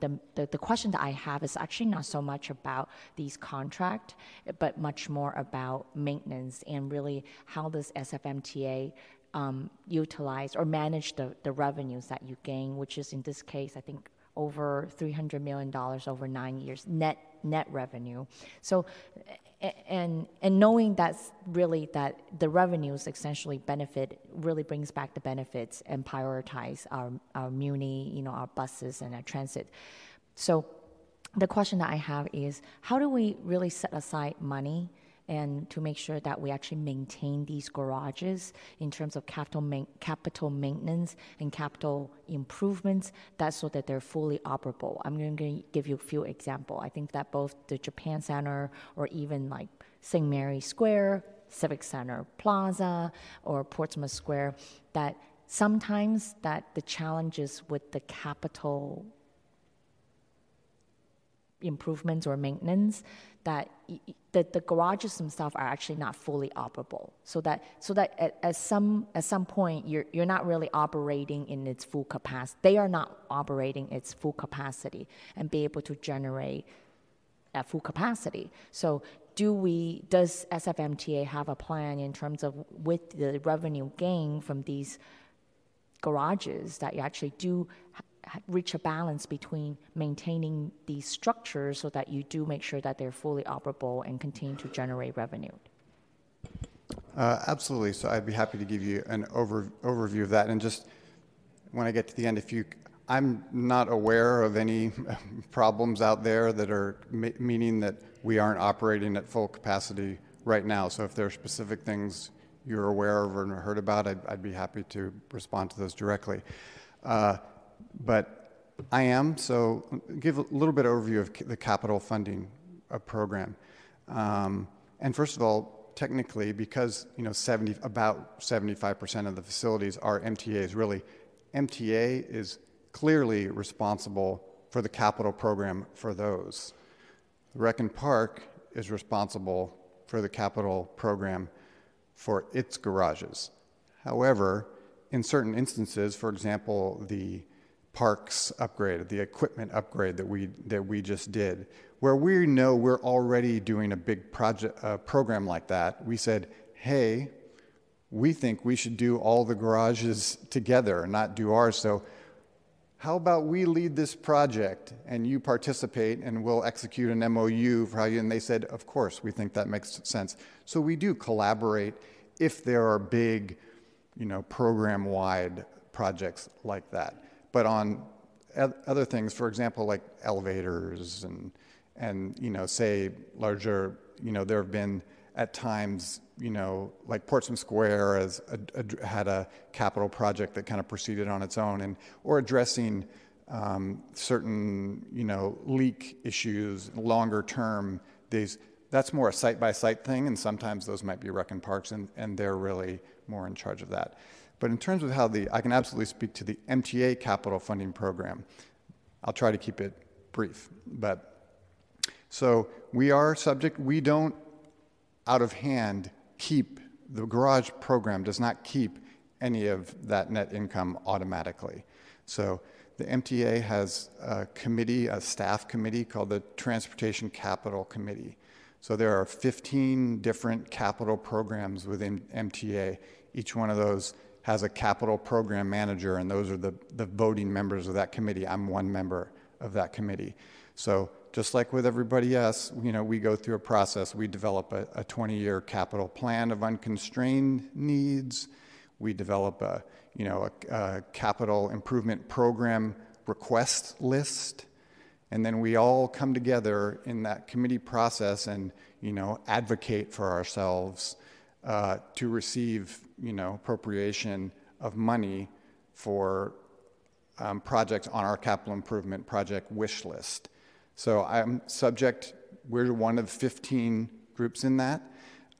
the, the, the, question that I have is actually not so much about these contract, but much more about maintenance and really how does SFMTA um, utilize or manage the, the revenues that you gain, which is in this case, I think over $300 million over nine years net net revenue. So and and knowing that's really that the revenues essentially benefit really brings back the benefits and prioritize our our muni you know our buses and our transit so the question that i have is how do we really set aside money and to make sure that we actually maintain these garages in terms of capital capital maintenance and capital improvements that's so that they're fully operable. I'm going to give you a few examples i think that both the japan center or even like st mary square civic center plaza or portsmouth square that sometimes that the challenges with the capital improvements or maintenance that the, the garages themselves are actually not fully operable. So that so that at, at some at some point you're you're not really operating in its full capacity. They are not operating its full capacity and be able to generate at full capacity. So do we does SFMTA have a plan in terms of with the revenue gain from these garages that you actually do reach a balance between maintaining these structures so that you do make sure that they're fully operable and continue to generate revenue? Uh, absolutely. So I'd be happy to give you an over, overview of that. And just when I get to the end, if you, I'm not aware of any [LAUGHS] problems out there that are meaning that we aren't operating at full capacity right now. So if there are specific things you're aware of or heard about, I'd, I'd be happy to respond to those directly. Uh, but I am, so give a little bit of overview of the capital funding uh, program. Um, and first of all, technically, because you know 70, about 75% of the facilities are MTAs, really, MTA is clearly responsible for the capital program for those. Rec and Park is responsible for the capital program for its garages. However, in certain instances, for example, the PARCS upgrade, the equipment upgrade that we that we just did, where we know we're already doing a big project uh, program like that. We said, "Hey, we think we should do all the garages together not do ours." So, how about we lead this project and you participate, and we'll execute an MOU for how you? And they said, "Of course, we think that makes sense." So we do collaborate if there are big, you know, program-wide projects like that but on other things, for example, like elevators and and you know, say larger, you know, there have been at times, you know, like Portsmouth Square has a, a, had a capital project that kind of proceeded on its own, and or addressing um, certain, you know, leak issues longer term. These that's more a site by site thing, and sometimes those might be rec and parks, and, and they're really more in charge of that. But in terms of how the, I can absolutely speak to the MTA capital funding program. I'll try to keep it brief. But so we are subject, we don't out of hand keep, the garage program does not keep any of that net income automatically. So the MTA has a committee, a staff committee called the Transportation Capital Committee. So there are 15 different capital programs within MTA. Each one of those has a capital program manager, and those are the, the voting members of that committee. I'm one member of that committee. So just like with everybody else, you know, we go through a process. We develop a, a 20-year capital plan of unconstrained needs. We develop a, you know, a, a capital improvement program request list. And then we all come together in that committee process and, you know, advocate for ourselves uh, to receive, you know, appropriation of money for um, projects on our capital improvement project wish list. So I'm subject, we're one of 15 groups in that.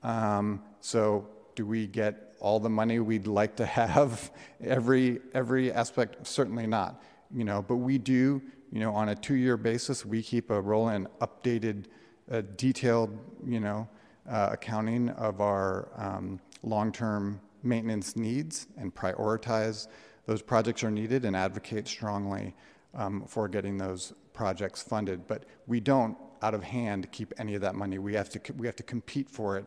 Um, so do we get all the money we'd like to have [LAUGHS] every every aspect certainly not you know but we do you know on a two year basis we keep a rolling updated uh, detailed you know uh, accounting of our um, long-term maintenance needs and prioritize those projects are needed and advocate strongly um, for getting those projects funded but we don't out of hand keep any of that money we have to we have to compete for it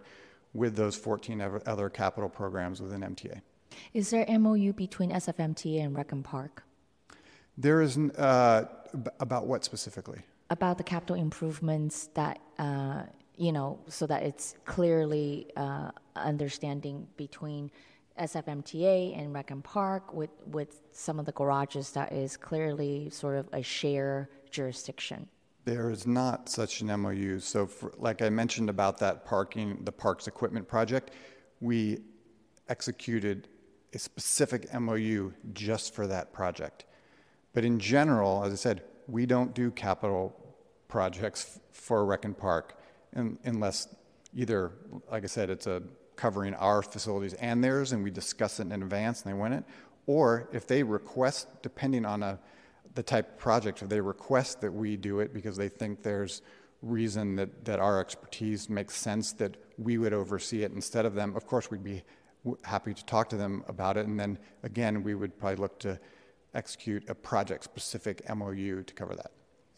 with those 14 other capital programs within MTA. Is there MOU between SFMTA and Rec and Park? There is, uh, about what specifically? About the capital improvements that, uh, you know, so that it's clearly uh, understanding between SFMTA and Rec and Park with, with some of the garages that is clearly sort of a share jurisdiction. There is not such an MOU. So, for, like I mentioned about that parking, the PARCS equipment project, we executed a specific MOU just for that project. But in general, as I said, we don't do capital projects for Rec and Park in, unless either, like I said, it's a covering our facilities and theirs, and we discuss it in advance and they win it, or if they request, depending on a the type of project, if they request that we do it because they think there's reason that, that our expertise makes sense that we would oversee it instead of them, of course, we'd be happy to talk to them about it. And then again, we would probably look to execute a project specific MOU to cover that.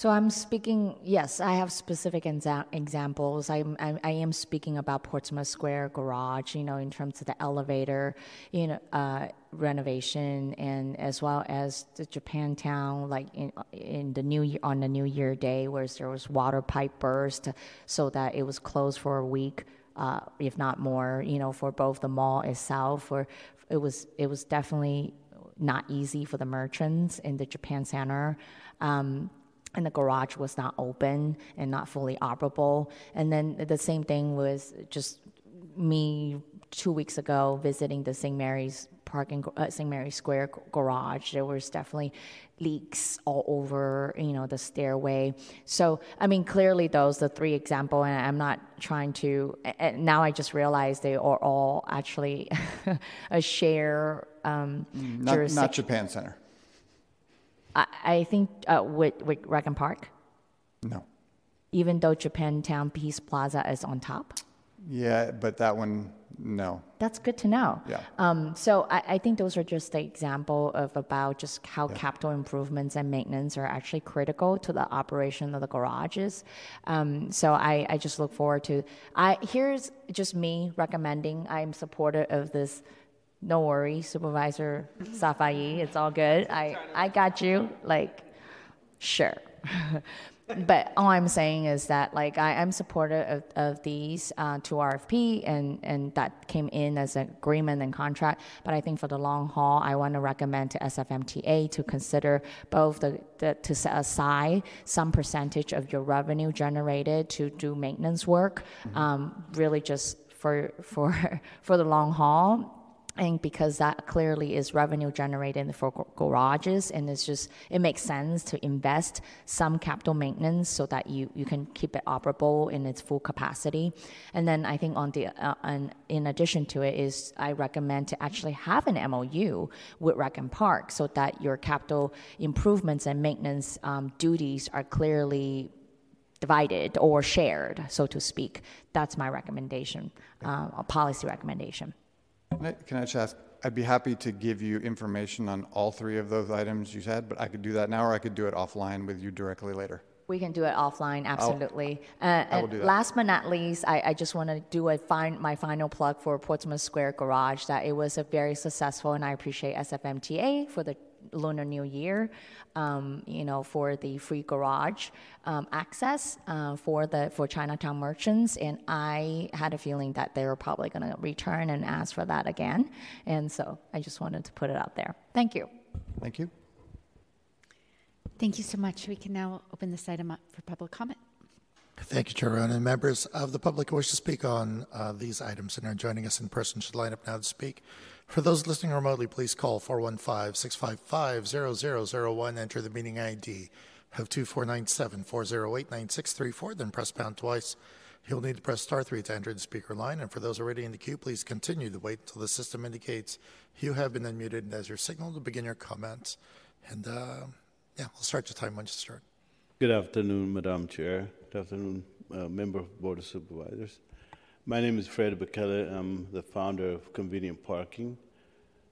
So I'm speaking, yes, I have specific exa- examples. I'm, I'm, I am speaking about Portsmouth Square Garage, you know, in terms of the elevator, you know, uh, renovation, and as well as the Japantown, like in, in the new year, on the New Year day, where there was water pipe burst, so that it was closed for a week, uh, if not more, you know, for both the mall itself, or it was it was definitely not easy for the merchants in the Japan Center. Um, and the garage was not open and not fully operable. And then the same thing was just me two weeks ago visiting the St. Mary's parking uh, St. Mary's Square garage. There was definitely leaks all over, you know, the stairway. So, I mean, clearly those the three example, and I'm not trying to. Now I just realized they are all actually [LAUGHS] a share um, not, not Japan Center. I, I think uh, with, with Rec and Park, No. even though Japantown Peace Plaza is on top. Yeah, but that one, no. That's good to know. Yeah. Um, so I, I think those are just the example of about just how capital improvements and maintenance are actually critical to the operation of the garages. Um, so I, I just look forward to. I here's just me recommending. I'm supportive of this no worry, Supervisor Safai. It's all good. I, I got you. Like, sure. [LAUGHS] but all I'm saying is that like I am supportive of, of these uh, two RFP and and that came in as an agreement and contract. But I think for the long haul, I want to recommend to SFMTA to consider both the, the to set aside some percentage of your revenue generated to do maintenance work, um, really just for for [LAUGHS] for the long haul and because that clearly is revenue generated for garages and it's just it makes sense to invest some capital maintenance so that you, you can keep it operable in its full capacity. And then i think on the uh, and in addition to it is i recommend to actually have an mou with rec and park so that your capital improvements and maintenance um, duties are clearly divided or shared so to speak. That's my recommendation uh, a policy recommendation can I, can I just ask? I'd be happy to give you information on all three of those items you said, but I could do that now, or I could do it offline with you directly later. We can do it offline, absolutely. Uh, I will do that. Last but not least, I, I just want to do a fine, my final plug for Portsmouth Square Garage. That it was a very successful, and I appreciate SFMTA for the Lunar New Year, um, you know, for the free garage um, access uh, for the for Chinatown merchants, and I had a feeling that they were probably going to return and ask for that again, and so I just wanted to put it out there. Thank you. Thank you. Thank you so much. We can now open this item up for public comment. Thank you, Chair Ronen. Members of the public who wish to speak on uh, these items and are joining us in person should line up now to speak. For those listening remotely, please call 415-655-0001, enter the meeting ID of 2497-408-9634, then press pound twice. You'll need to press star three to enter the speaker line. And for those already in the queue, please continue to wait until the system indicates you have been unmuted as your signal to begin your comments. And uh, yeah, we'll start your time once you start. Good afternoon, Madam Chair. Good afternoon, uh, Member of Board of Supervisors. My name is Fred Bekele. I'm the founder of Convenient Parking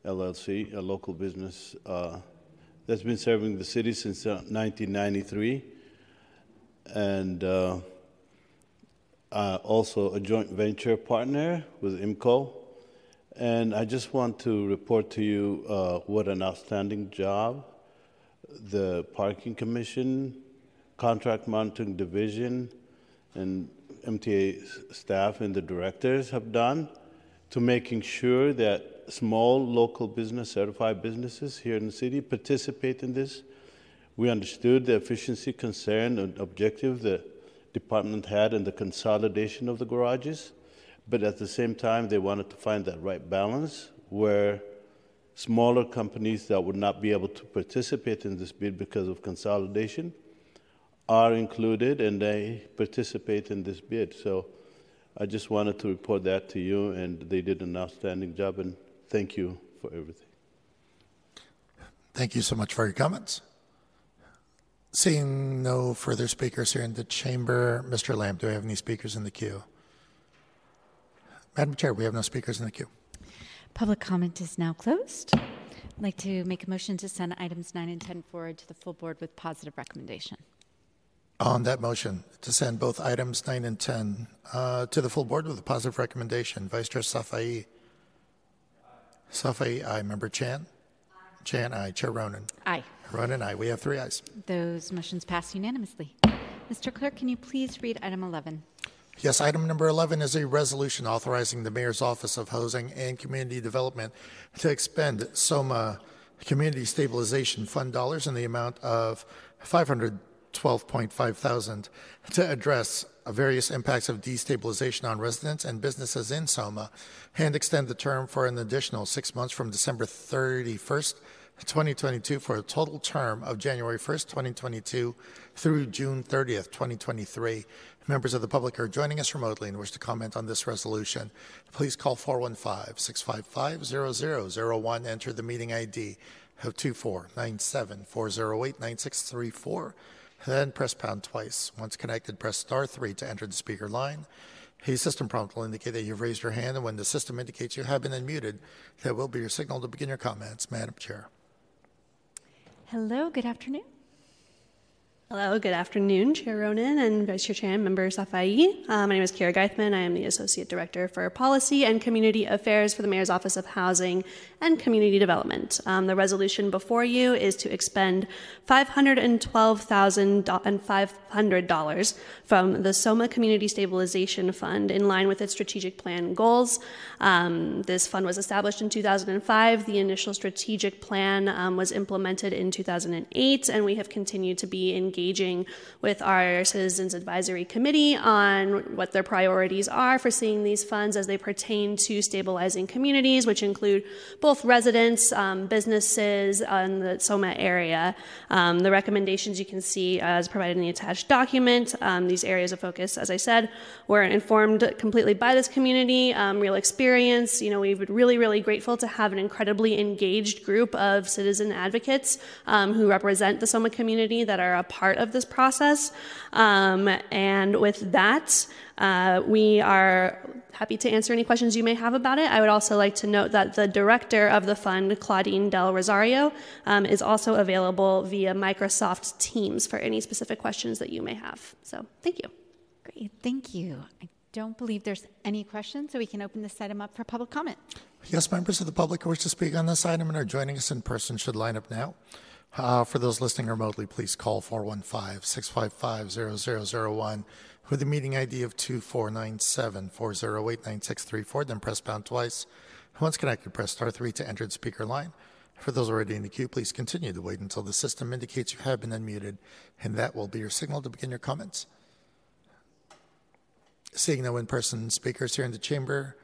LLC, a local business uh, that's been serving the city since uh, 1993, and uh, also a joint venture partner with IMCO. And I just want to report to you uh, what an outstanding job the Parking Commission, Contract Monitoring Division, and MTA staff and the directors have done to making sure that small local business, certified businesses here in the city participate in this. We understood the efficiency concern and objective the department had in the consolidation of the garages, but at the same time, they wanted to find that right balance where smaller companies that would not be able to participate in this bid because of consolidation are included and they participate in this bid. So I just wanted to report that to you, and they did an outstanding job, and thank you for everything. Thank you so much for your comments. Seeing no further speakers here in the chamber, Mr. Lamb, do we have any speakers in the queue? Madam Chair, we have no speakers in the queue. Public comment is now closed. I'd like to make a motion to send items 9 and 10 forward to the full board with positive recommendation. On that motion, to send both items 9 and 10 uh, to the full board with a positive recommendation, Vice Chair Safai. Safai, aye. Member Chan? Chan, aye. Chair Ronen? Aye. Ronen, aye. We have three ayes. Those motions pass unanimously. Mr. Clerk, can you please read item 11? Yes, item number 11 is a resolution authorizing the Mayor's Office of Housing and Community Development to expend SOMA Community Stabilization Fund dollars in the amount of 500 12.5 thousand to address various impacts of destabilization on residents and businesses in Soma and extend the term for an additional six months from December 31st, 2022 for a total term of January 1st, 2022 through June 30th, 2023. Members of the public are joining us remotely and wish to comment on this resolution. Please call 415 655 0001. Enter the meeting ID of 2497 408 9634 then press pound twice. Once connected, press star three to enter the speaker line. A system prompt will indicate that you've raised your hand, and when the system indicates you have been unmuted, that will be your signal to begin your comments, Madam Chair. Hello, good afternoon. Hello, good afternoon, Chair Ronen and Vice Chair Chan, members Safai. Uh, my name is Kara Geithman. I am the Associate Director for Policy and Community Affairs for the Mayor's Office of Housing and Community Development. Um, the resolution before you is to expend $512,500 from the SOMA Community Stabilization Fund in line with its strategic plan goals. Um, this fund was established in 2005. The initial strategic plan um, was implemented in 2008, and we have continued to be engaged engaging with our Citizens Advisory Committee on what their priorities are for seeing these funds as they pertain to stabilizing communities, which include both residents, um, businesses in the Soma area. Um, the recommendations you can see as provided in the attached document, um, these areas of focus, as I said, were informed completely by this community, um, real experience. You know, we've been really, really grateful to have an incredibly engaged group of citizen advocates um, who represent the Soma community that are a part part of this process. Um, and with that, uh, we are happy to answer any questions you may have about it. I would also like to note that the director of the fund, Claudine Del Rosario, um, is also available via Microsoft Teams for any specific questions that you may have. So thank you. Great, thank you. I don't believe there's any questions, so we can open this item up for public comment. Yes, members of the public who wish to speak on this item and are joining us in person should line up now. Uh, for those listening remotely, please call 415 655 0001 with the meeting ID of 2497 408 9634, then press pound twice. Once connected, press star 3 to enter the speaker line. For those already in the queue, please continue to wait until the system indicates you have been unmuted, and that will be your signal to begin your comments. Seeing no in person speakers here in the chamber,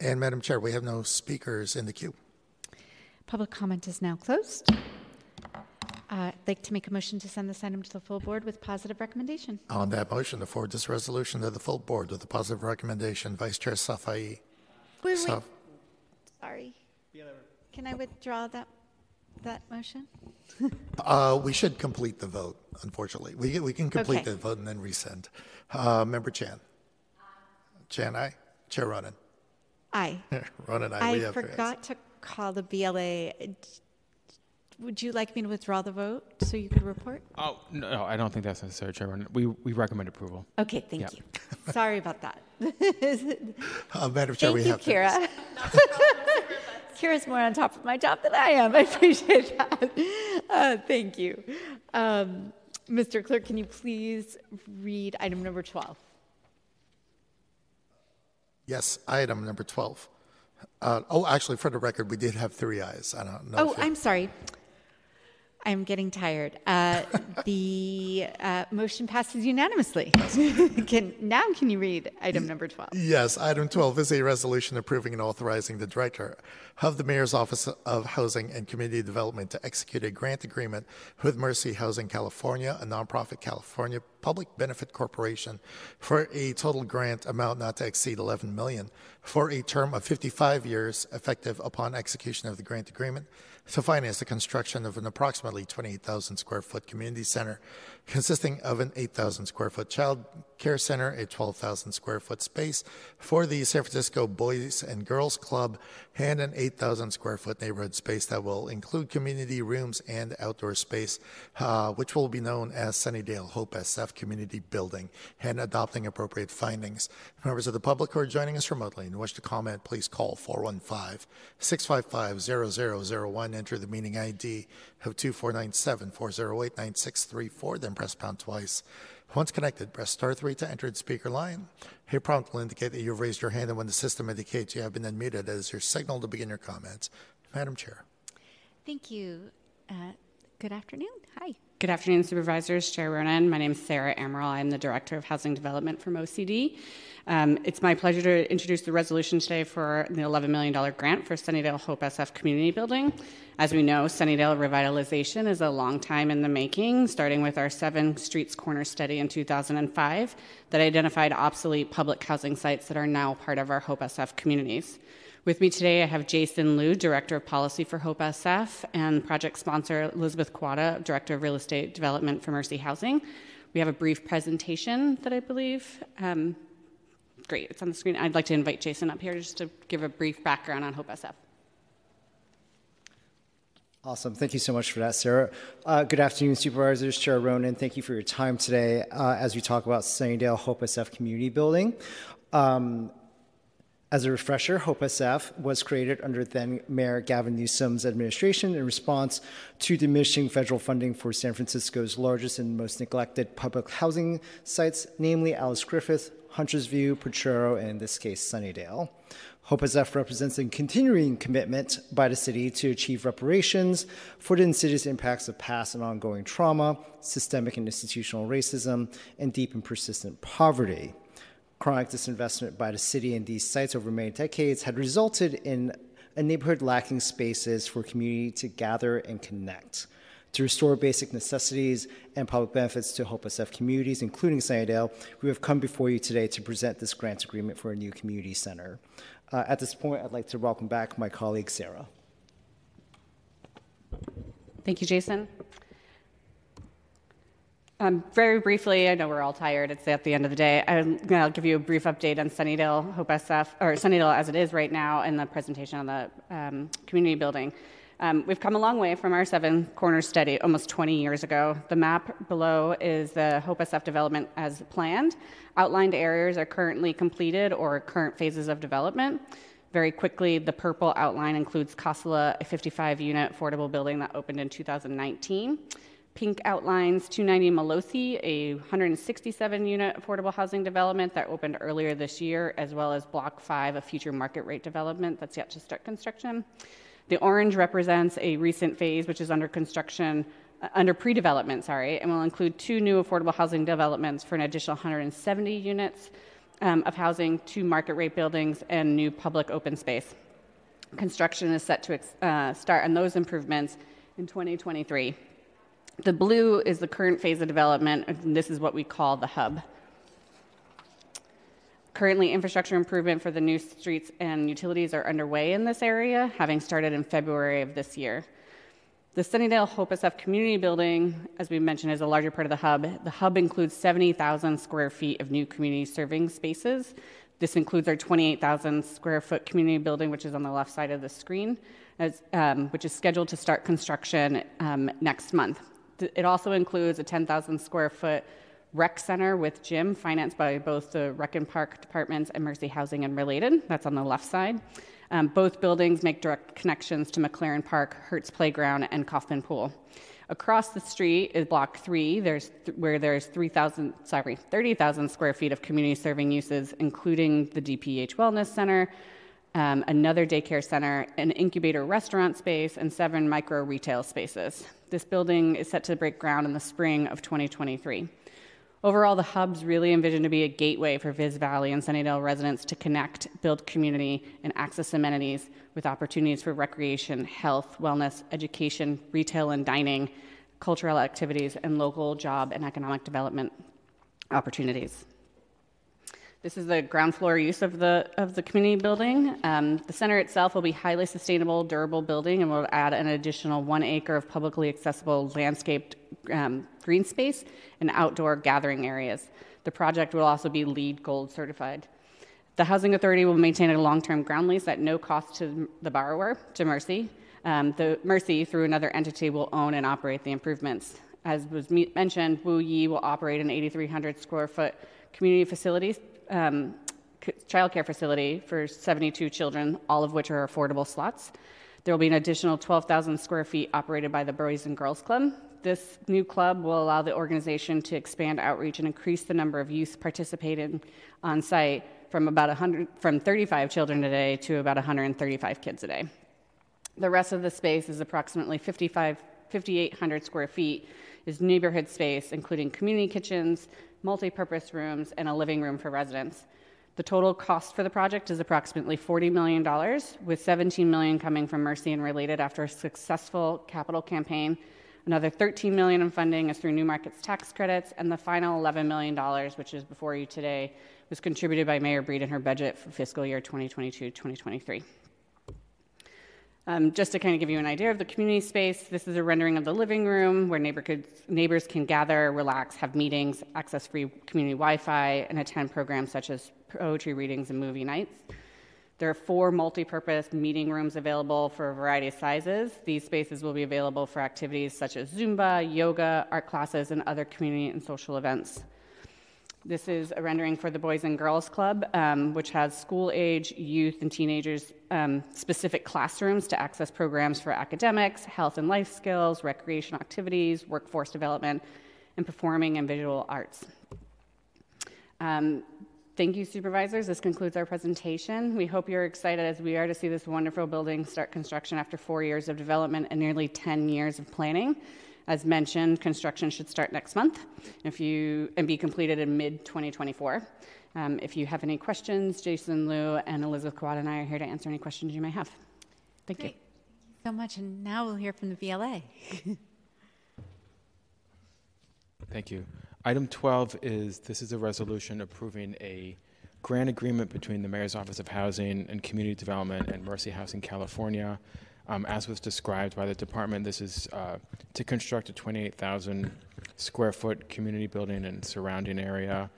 and Madam Chair, we have no speakers in the queue. Public comment is now closed. Uh, I'd like to make a motion to send this item to the full board with positive recommendation. On that motion, to forward this resolution to the full board with a positive recommendation, Vice Chair Safai. Wait, wait. Saf- Sorry. Can I withdraw that, that motion? [LAUGHS] Uh, we should complete the vote, unfortunately. We, we can complete Okay. the vote and then resend. Uh, Member Chan. Chan, aye. Chair Ronen. Aye. [LAUGHS] Ronen, aye. I We have three ayes. forgot to call the BLA. Would you like me to withdraw the vote so you could report? Oh, no, no, I don't think that's necessary, Chairman. We, we recommend approval. Okay, thank Yeah. you. Sorry about that. [LAUGHS] Uh, Madam Chair, Thank we you, have three ayes. Kira. [LAUGHS] Kira's more on top of my job than I am. [LAUGHS] I appreciate that. Uh, thank you. Um, Mr. Clerk, can you please read item number 12? Yes, item number 12. Uh, oh, actually, for the record, we did have three ayes. I don't know. Oh, I'm sorry. I'm getting tired. Uh, [LAUGHS] the uh, motion passes unanimously. [LAUGHS] can, now can you read item number 12? Yes, item 12 is a resolution approving and authorizing the director of the Mayor's Office of Housing and Community Development to execute a grant agreement with Mercy Housing California, a nonprofit California public benefit corporation, for a total grant amount not to exceed 11 million for a term of 55 years effective upon execution of the grant agreement to finance the construction of an approximately 28,000 square foot community center consisting of an 8,000 square foot child care center, a 12,000 square foot space for the San Francisco Boys and Girls Club, and an 8,000 square foot neighborhood space that will include community rooms and outdoor space, uh, which will be known as Sunnydale Hope SF Community Building, and adopting appropriate findings. Members of the public who are joining us remotely and wish to comment, please call 415 655 0001. Enter the meeting ID of 2497 408 9634, then press pound twice. Once connected, press star 3 to enter the speaker line. A prompt will indicate that you've raised your hand, and when the system indicates you have been unmuted, that is your signal to begin your comments. Madam Chair. Thank you. Uh, good afternoon. Hi. Good afternoon, Supervisors, Chair Ronen. My name is Sarah Amaral. I'm the Director of Housing Development from OCD. Um, it's my pleasure to introduce the resolution today for the $11 million grant for Sunnydale Hope SF Community Building. As we know, Sunnydale revitalization is a long time in the making, starting with our Seven Streets Corner study in 2005 that identified obsolete public housing sites that are now part of our Hope SF communities. With me today, I have Jason Liu, Director of Policy for Hope SF, and project sponsor Elizabeth Quada, Director of Real Estate Development for Mercy Housing. We have a brief presentation that I believe. Um, great, it's on the screen. I'd like to invite Jason up here just to give a brief background on Hope SF. Awesome. Thank you so much for that, Sarah. Uh, good afternoon, Supervisors. Chair Ronen, thank you for your time today uh, as we talk about Sunnydale Hope SF Community Building. Um, as a refresher, Hope SF was created under then Mayor Gavin Newsom's administration in response to diminishing federal funding for San Francisco's largest and most neglected public housing sites, namely Alice Griffith, Hunter's View, Potrero, and in this case, Sunnydale. Hope SF represents a continuing commitment by the city to achieve reparations for the insidious impacts of past and ongoing trauma, systemic and institutional racism, and deep and persistent poverty. Chronic disinvestment by the city in these sites over many decades had resulted in a neighborhood lacking spaces for community to gather and connect. To restore basic necessities and public benefits to Hope SF communities, including Sunnydale, we have come before you today to present this grant agreement for a new community center. Uh, at this point, I'd like to welcome back my colleague Sarah. Thank you, Jason. Um, very briefly, I know we're all tired. It's at the end of the day. I'm going to give you a brief update on Sunnydale, Hope SF, or Sunnydale as it is right now, and the presentation on the um, community building. Um, we've come a long way from our seven corner study almost 20 years ago. The map below is the Hope SF development as planned. Outlined areas are currently completed or current phases of development. Very quickly, the purple outline includes Casala, a 55 unit affordable building that opened in 2019. Pink outlines 290 Malosi, a 167 unit affordable housing development that opened earlier this year, as well as Block 5, a future market rate development that's yet to start construction. The orange represents a recent phase which is under construction, uh, under pre development, sorry, and will include two new affordable housing developments for an additional 170 units um, of housing, two market rate buildings, and new public open space. Construction is set to uh, start on those improvements in 2023. The blue is the current phase of development, and this is what we call the hub. Currently, infrastructure improvement for the new streets and utilities are underway in this area, having started in February of this year. The Sunnydale Hope SF Community Building, as we mentioned, is a larger part of the hub. The hub includes 70,000 square feet of new community serving spaces. This includes our 28,000 square foot community building, which is on the left side of the screen, as, um, which is scheduled to start construction um, next month. It also includes a 10,000 square foot rec center with gym financed by both the Rec and Park departments and Mercy Housing and Related. That's on the left side. Um, both buildings make direct connections to McLaren Park, Herz Playground, and Coffman Pool. Across the street is Block 3, there's th- where there's 3,000, sorry, 30,000 square feet of community serving uses, including the DPH Wellness Center, um, another daycare center, an incubator restaurant space, and seven micro retail spaces. This building is set to break ground in the spring of 2023. Overall, the hub's really envisioned to be a gateway for Viz Valley and Sunnydale residents to connect, build community, and access amenities with opportunities for recreation, health, wellness, education, retail and dining, cultural activities, and local job and economic development opportunities. This is the ground floor use of the of the community building. Um, the center itself will be highly sustainable, durable building, and will add an additional one acre of publicly accessible landscaped um, green space and outdoor gathering areas. The project will also be LEED Gold certified. The Housing Authority will maintain a long-term ground lease at no cost to the borrower, to Mercy. Um, the Mercy, through another entity, will own and operate the improvements. As was mentioned, Wu Yee will operate an 8,300 square foot community facility um, childcare facility for 72 children, all of which are affordable slots. There will be an additional 12,000 square feet operated by the Boys and Girls Club. This new club will allow the organization to expand outreach and increase the number of youth participating on site from about 100, from 35 children a day to about 135 kids a day. The rest of the space is approximately 55, 5,800 square feet, is neighborhood space, including community kitchens, multi-purpose rooms, and a living room for residents. The total cost for the project is approximately $40 million, with 17 million coming from Mercy and Related after a successful capital campaign. Another 13 million in funding is through New Markets tax credits, and the final $11 million, which is before you today, was contributed by Mayor Breed in her budget for fiscal year 2022-2023. Um, just to kind of give you an idea of the community space, this is a rendering of the living room where neighbor could, neighbors can gather, relax, have meetings, access free community Wi Fi, and attend programs such as poetry readings and movie nights. There are four multi purpose meeting rooms available for a variety of sizes. These spaces will be available for activities such as Zumba, yoga, art classes, and other community and social events. This is a rendering for the Boys and Girls Club, um, which has school age, youth, and teenagers um, specific classrooms to access programs for academics, health and life skills, recreation activities, workforce development, and performing and visual arts. Um, thank you, supervisors. This concludes our presentation. We hope you're excited as we are to see this wonderful building start construction after four years of development and nearly 10 years of planning. As mentioned, construction should start next month if you, and be completed in mid 2024. Um, if you have any questions, Jason Liu and Elizabeth Kawada and I are here to answer any questions you may have. Thank Great. you. so much. And now we'll hear from the BLA. [LAUGHS] Thank you. Item 12 is this is a resolution approving a grant agreement between the Mayor's Office of Housing and Community Development and Mercy Housing California um, as was described by the department, this is uh, to construct a 28,000 square foot community building and surrounding area.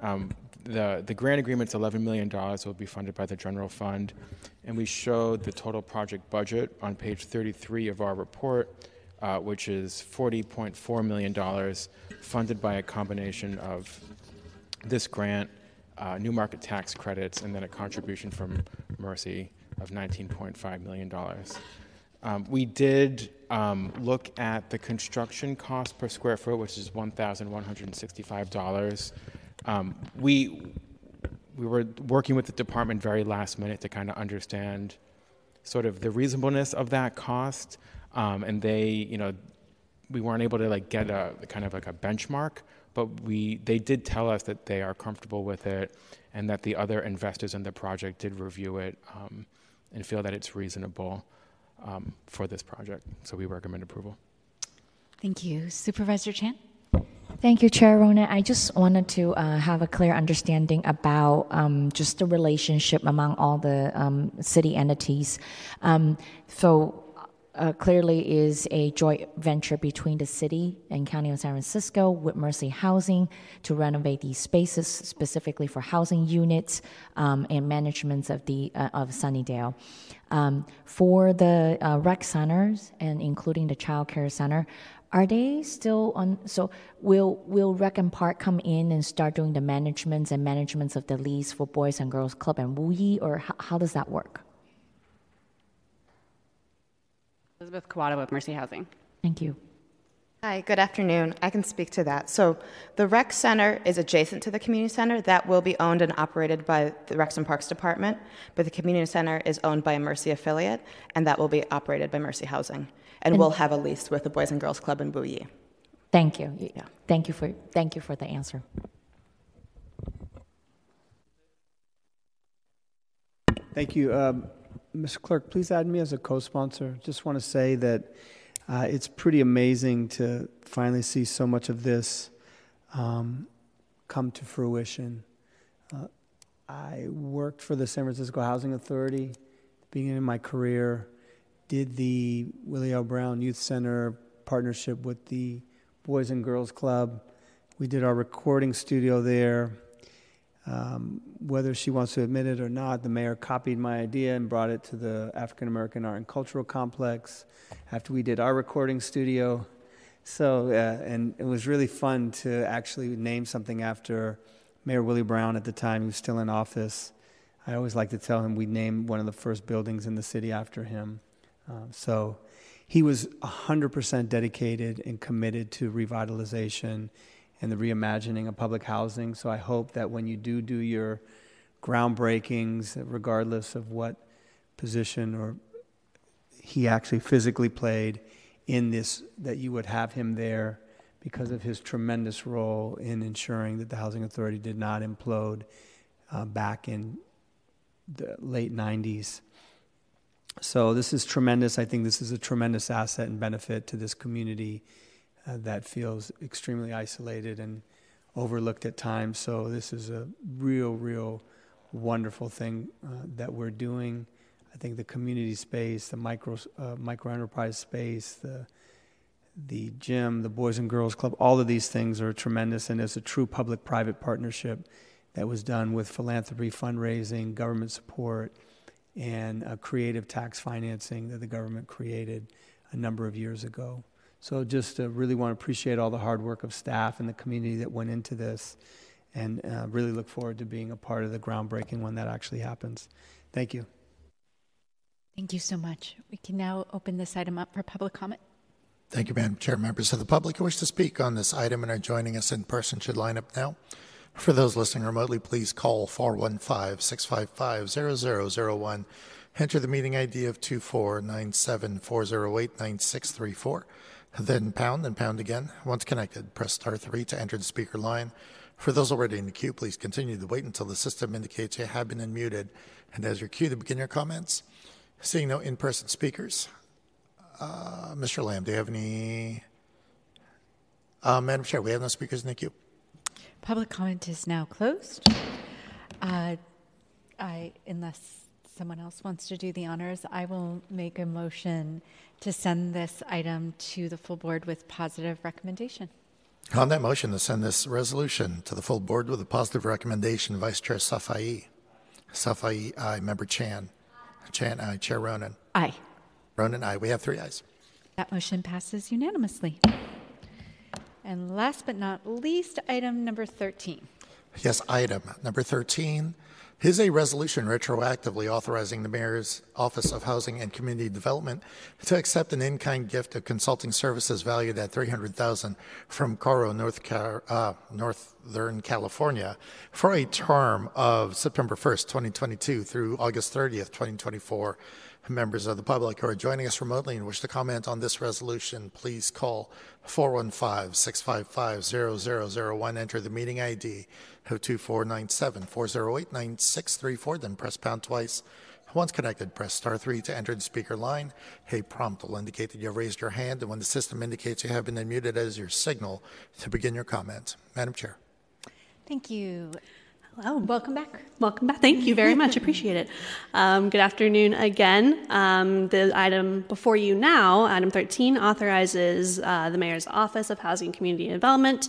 Um, the, the grant agreement is $11 million. Will be funded by the general fund. And we showed the total project budget on page 33 of our report, uh, which is $40.4 million, funded by a combination of this grant, uh, new market tax credits, and then a contribution from Mercy of $19.5 million. Um, we did um, look at the construction cost per square foot, which is $1,165. Um, we we were working with the department very last minute to kind of understand sort of the reasonableness of that cost, um, and they, you know, we weren't able to like get a kind of like a benchmark, but we they did tell us that they are comfortable with it, and that the other investors in the project did review it um, and feel that it's reasonable um, for this project. So we recommend approval. Thank you. Supervisor Chan? Thank you, Chair Rona. I just wanted to uh, have a clear understanding about um, just the relationship among all the um, city entities. Um, so, uh, clearly is a joint venture between the city and County of San Francisco with Mercy Housing to renovate these spaces specifically for housing units um, and management of the uh, of Sunnydale. Um, for the uh, rec centers and including the child care center, are they still on? So will will Rec and Park come in and start doing the managements and managements of the lease for Boys and Girls Club and Wu Yee, or how does that work? Elizabeth Kawada with Mercy Housing. Thank you. Hi, good afternoon. I can speak to that. So, the rec center is adjacent to the community center. That will be owned and operated by the Recs and Parks Department, but the community center is owned by a Mercy affiliate, and that will be operated by Mercy Housing. And, And- we'll have a lease with the Boys and Girls Club in Bowie. Thank you. Yeah. Thank you for thank you for the answer. Thank you. Um, Mr. Clerk, please add me as a co-sponsor. Just want to say that uh, it's pretty amazing to finally see so much of this um, come to fruition. Uh, I worked for the San Francisco Housing Authority, beginning of my career, did the Willie L. Brown Youth Center partnership with the Boys and Girls Club. We did our recording studio there. Um, whether she wants to admit it or not, the mayor copied my idea and brought it to the African American Art and Cultural Complex after we did our recording studio. So, uh, and it was really fun to actually name something after Mayor Willie Brown at the time, he was still in office. I always like to tell him we named one of the first buildings in the city after him. Um, so he was 100% dedicated and committed to revitalization and the reimagining of public housing. So I hope that when you do do your groundbreakings, regardless of what position or he actually physically played in this, that you would have him there because of his tremendous role in ensuring that the housing authority did not implode uh, back in the late 90s. So this is tremendous. I think this is a tremendous asset and benefit to this community uh, that feels extremely isolated and overlooked at times. So this is a real, real wonderful thing uh, that we're doing. I think the community space, the micro uh, micro enterprise space, the the gym, the Boys and Girls Club, all of these things are tremendous, and it's a true public-private partnership that was done with philanthropy, fundraising, government support, and uh, creative tax financing that the government created a number of years ago. So just uh, really want to appreciate all the hard work of staff and the community that went into this, and uh, really look forward to being a part of the groundbreaking when that actually happens. Thank you. Thank you so much. We can now open this item up for public comment. Thank you, Madam Chair. Members of the public who wish to speak on this item and are joining us in person should line up now. For those listening remotely, please call 415 655 0001. Enter the meeting ID of 2497 408 9634. Then pound and pound again. Once connected, press star 3 to enter the speaker line. For those already in the queue, please continue to wait until the system indicates you have been unmuted. And as your cue to begin your comments, seeing no in person speakers, uh, Mr. Lamb, do you have any? Uh, Madam Chair, we have no speakers in the queue. Public comment is now closed. Uh, I, unless someone else wants to do the honors, I will make a motion to send this item to the full board with positive recommendation. On that motion to send this resolution to the full board with a positive recommendation, Vice Chair Safai. Safai, aye. Member Chan. Chan, aye. Chair Ronen. Aye. Ronen, aye. We have three ayes. That motion passes unanimously. And last but not least, item number 13. Yes, item number 13 is a resolution retroactively authorizing the Mayor's Office of Housing and Community Development to accept an in-kind gift of consulting services valued at 300000 from Coro, North uh, Northern California for a term of September 1st, 2022 through August 30th, 2024. Members of the public who are joining us remotely and wish to comment on this resolution, please call 415 655 0001. Enter the meeting ID of 2497 408 9634. Then press pound twice. Once connected, press star 3 to enter the speaker line. A prompt will indicate that you have raised your hand, and when the system indicates you have been unmuted as your signal to begin your comment. Madam Chair. Thank you. Hello. Welcome back. Welcome back. Thank you very much. Appreciate it. Um, good afternoon again. Um, the item before you now, item 13, authorizes uh, the Mayor's Office of Housing community and Community Development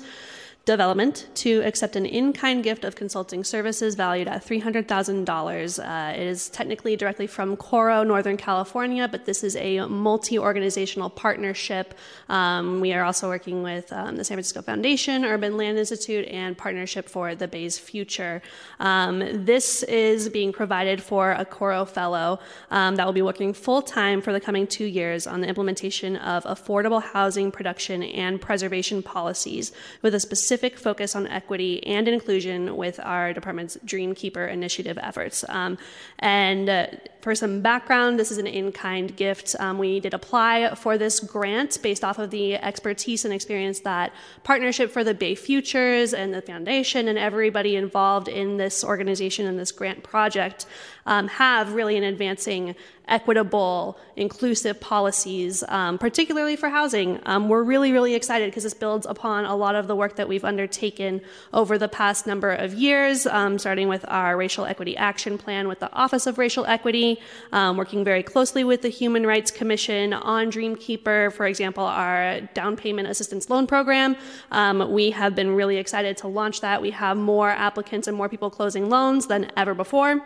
development to accept an in-kind gift of consulting services valued at $300,000. Uh, it is technically directly from Coro, Northern California, but this is a multi-organizational partnership. Um, we are also working with um, the San Francisco Foundation, Urban Land Institute, and Partnership for the Bay's Future. Um, this is being provided for a Coro Fellow um, that will be working full-time for the coming two years on the implementation of affordable housing production and preservation policies with a specific specific focus on equity and inclusion with our department's Dreamkeeper initiative efforts. Um, and uh, for some background, this is an in kind gift. Um, we did apply for this grant based off of the expertise and experience that Partnership for the Bay Futures and the foundation and everybody involved in this organization and this grant project um, have really in advancing equitable, inclusive policies, um, particularly for housing. Um, we're really, really excited because this builds upon a lot of the work that we've undertaken over the past number of years, um, starting with our Racial Equity Action Plan with the Office of Racial Equity, um, working very closely with the Human Rights Commission on Dreamkeeper, for example, our down payment assistance loan program. Um, we have been really excited to launch that. We have more applicants and more people closing loans than ever before.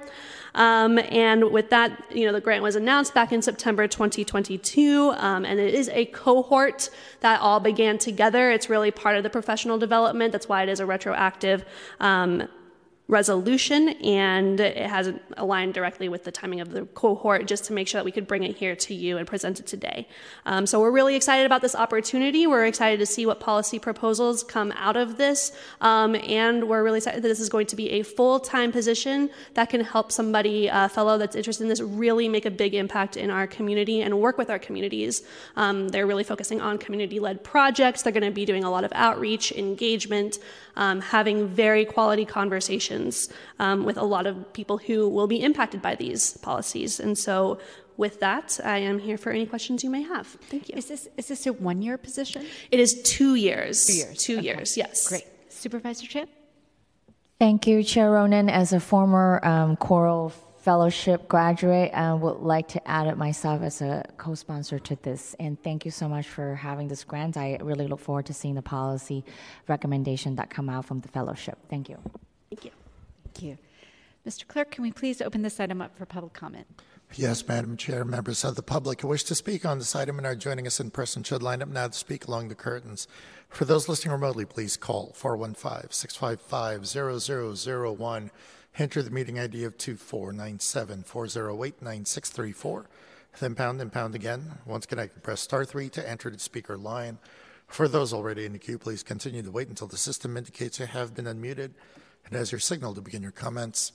Um, and with that, you know, the grant was announced back in September 2022, um, and it is a cohort that all began together. It's really part of the professional development. That's why it is a retroactive um, resolution and it hasn't aligned directly with the timing of the cohort just to make sure that we could bring it here to you and present it today. Um, so we're really excited about this opportunity. We're excited to see what policy proposals come out of this. Um, and we're really excited that this is going to be a full-time position that can help somebody, a fellow that's interested in this, really make a big impact in our community and work with our communities. Um, they're really focusing on community-led projects. They're going to be doing a lot of outreach, engagement, um, having very quality conversations um, with a lot of people who will be impacted by these policies. And so, with that, I am here for any questions you may have. Thank you. Is this is this a one year position? It is two years. Two years. Two Okay. years. Yes. Great. Supervisor Chan? Thank you, Chair Ronen. As a former um, Coro Fellowship graduate, I would like to add it myself as a co-sponsor to this. And thank you so much for having this grant. I really look forward to seeing the policy recommendation that come out from the fellowship. Thank you. Thank you. Thank you. Mr. Clerk, can we please open this item up for public comment? Yes, Madam Chair. Members of the public who wish to speak on this item and are joining us in person should line up now to speak along the curtains. For those listening remotely, please call 415 655 0001. Enter the meeting ID of 2497 408 9634. Then pound and pound again. Once connected, press star 3 to enter the speaker line. For those already in the queue, please continue to wait until the system indicates you have been unmuted and as your signal to begin your comments.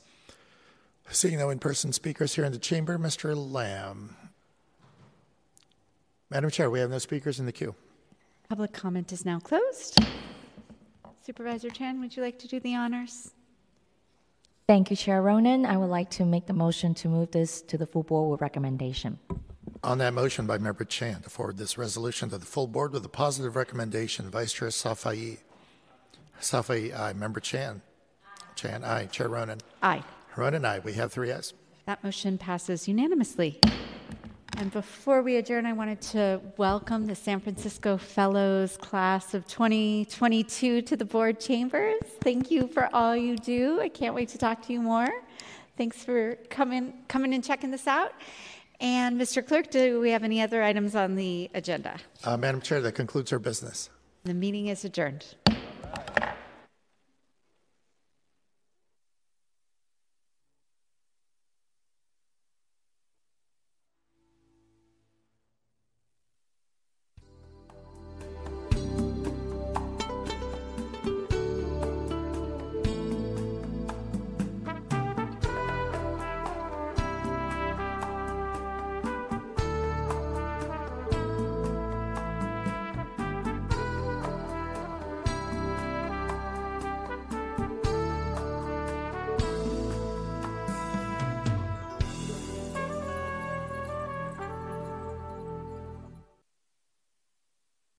Seeing no in person speakers here in the chamber, Mr. Lamb. Madam Chair, we have no speakers in the queue. Public comment is now closed. Supervisor Chan, would you like to do the honors? Thank you, Chair Ronen. I would like to make the motion to move this to the full board with recommendation. On that motion by Member Chan to forward this resolution to the full board with a positive recommendation, Vice Chair Safai. Safai, aye. Member Chan. Chan, aye. Chair Ronen. Aye. Ronen, aye. We have three ayes. That motion passes unanimously. And before we adjourn, I wanted to welcome the San Francisco Fellows class of 2022 to the board chambers. Thank you for all you do. I can't wait to talk to you more. Thanks for coming, coming and checking this out. And Mr. Clerk, do we have any other items on the agenda? Uh, Madam Chair, that concludes our business. The meeting is adjourned.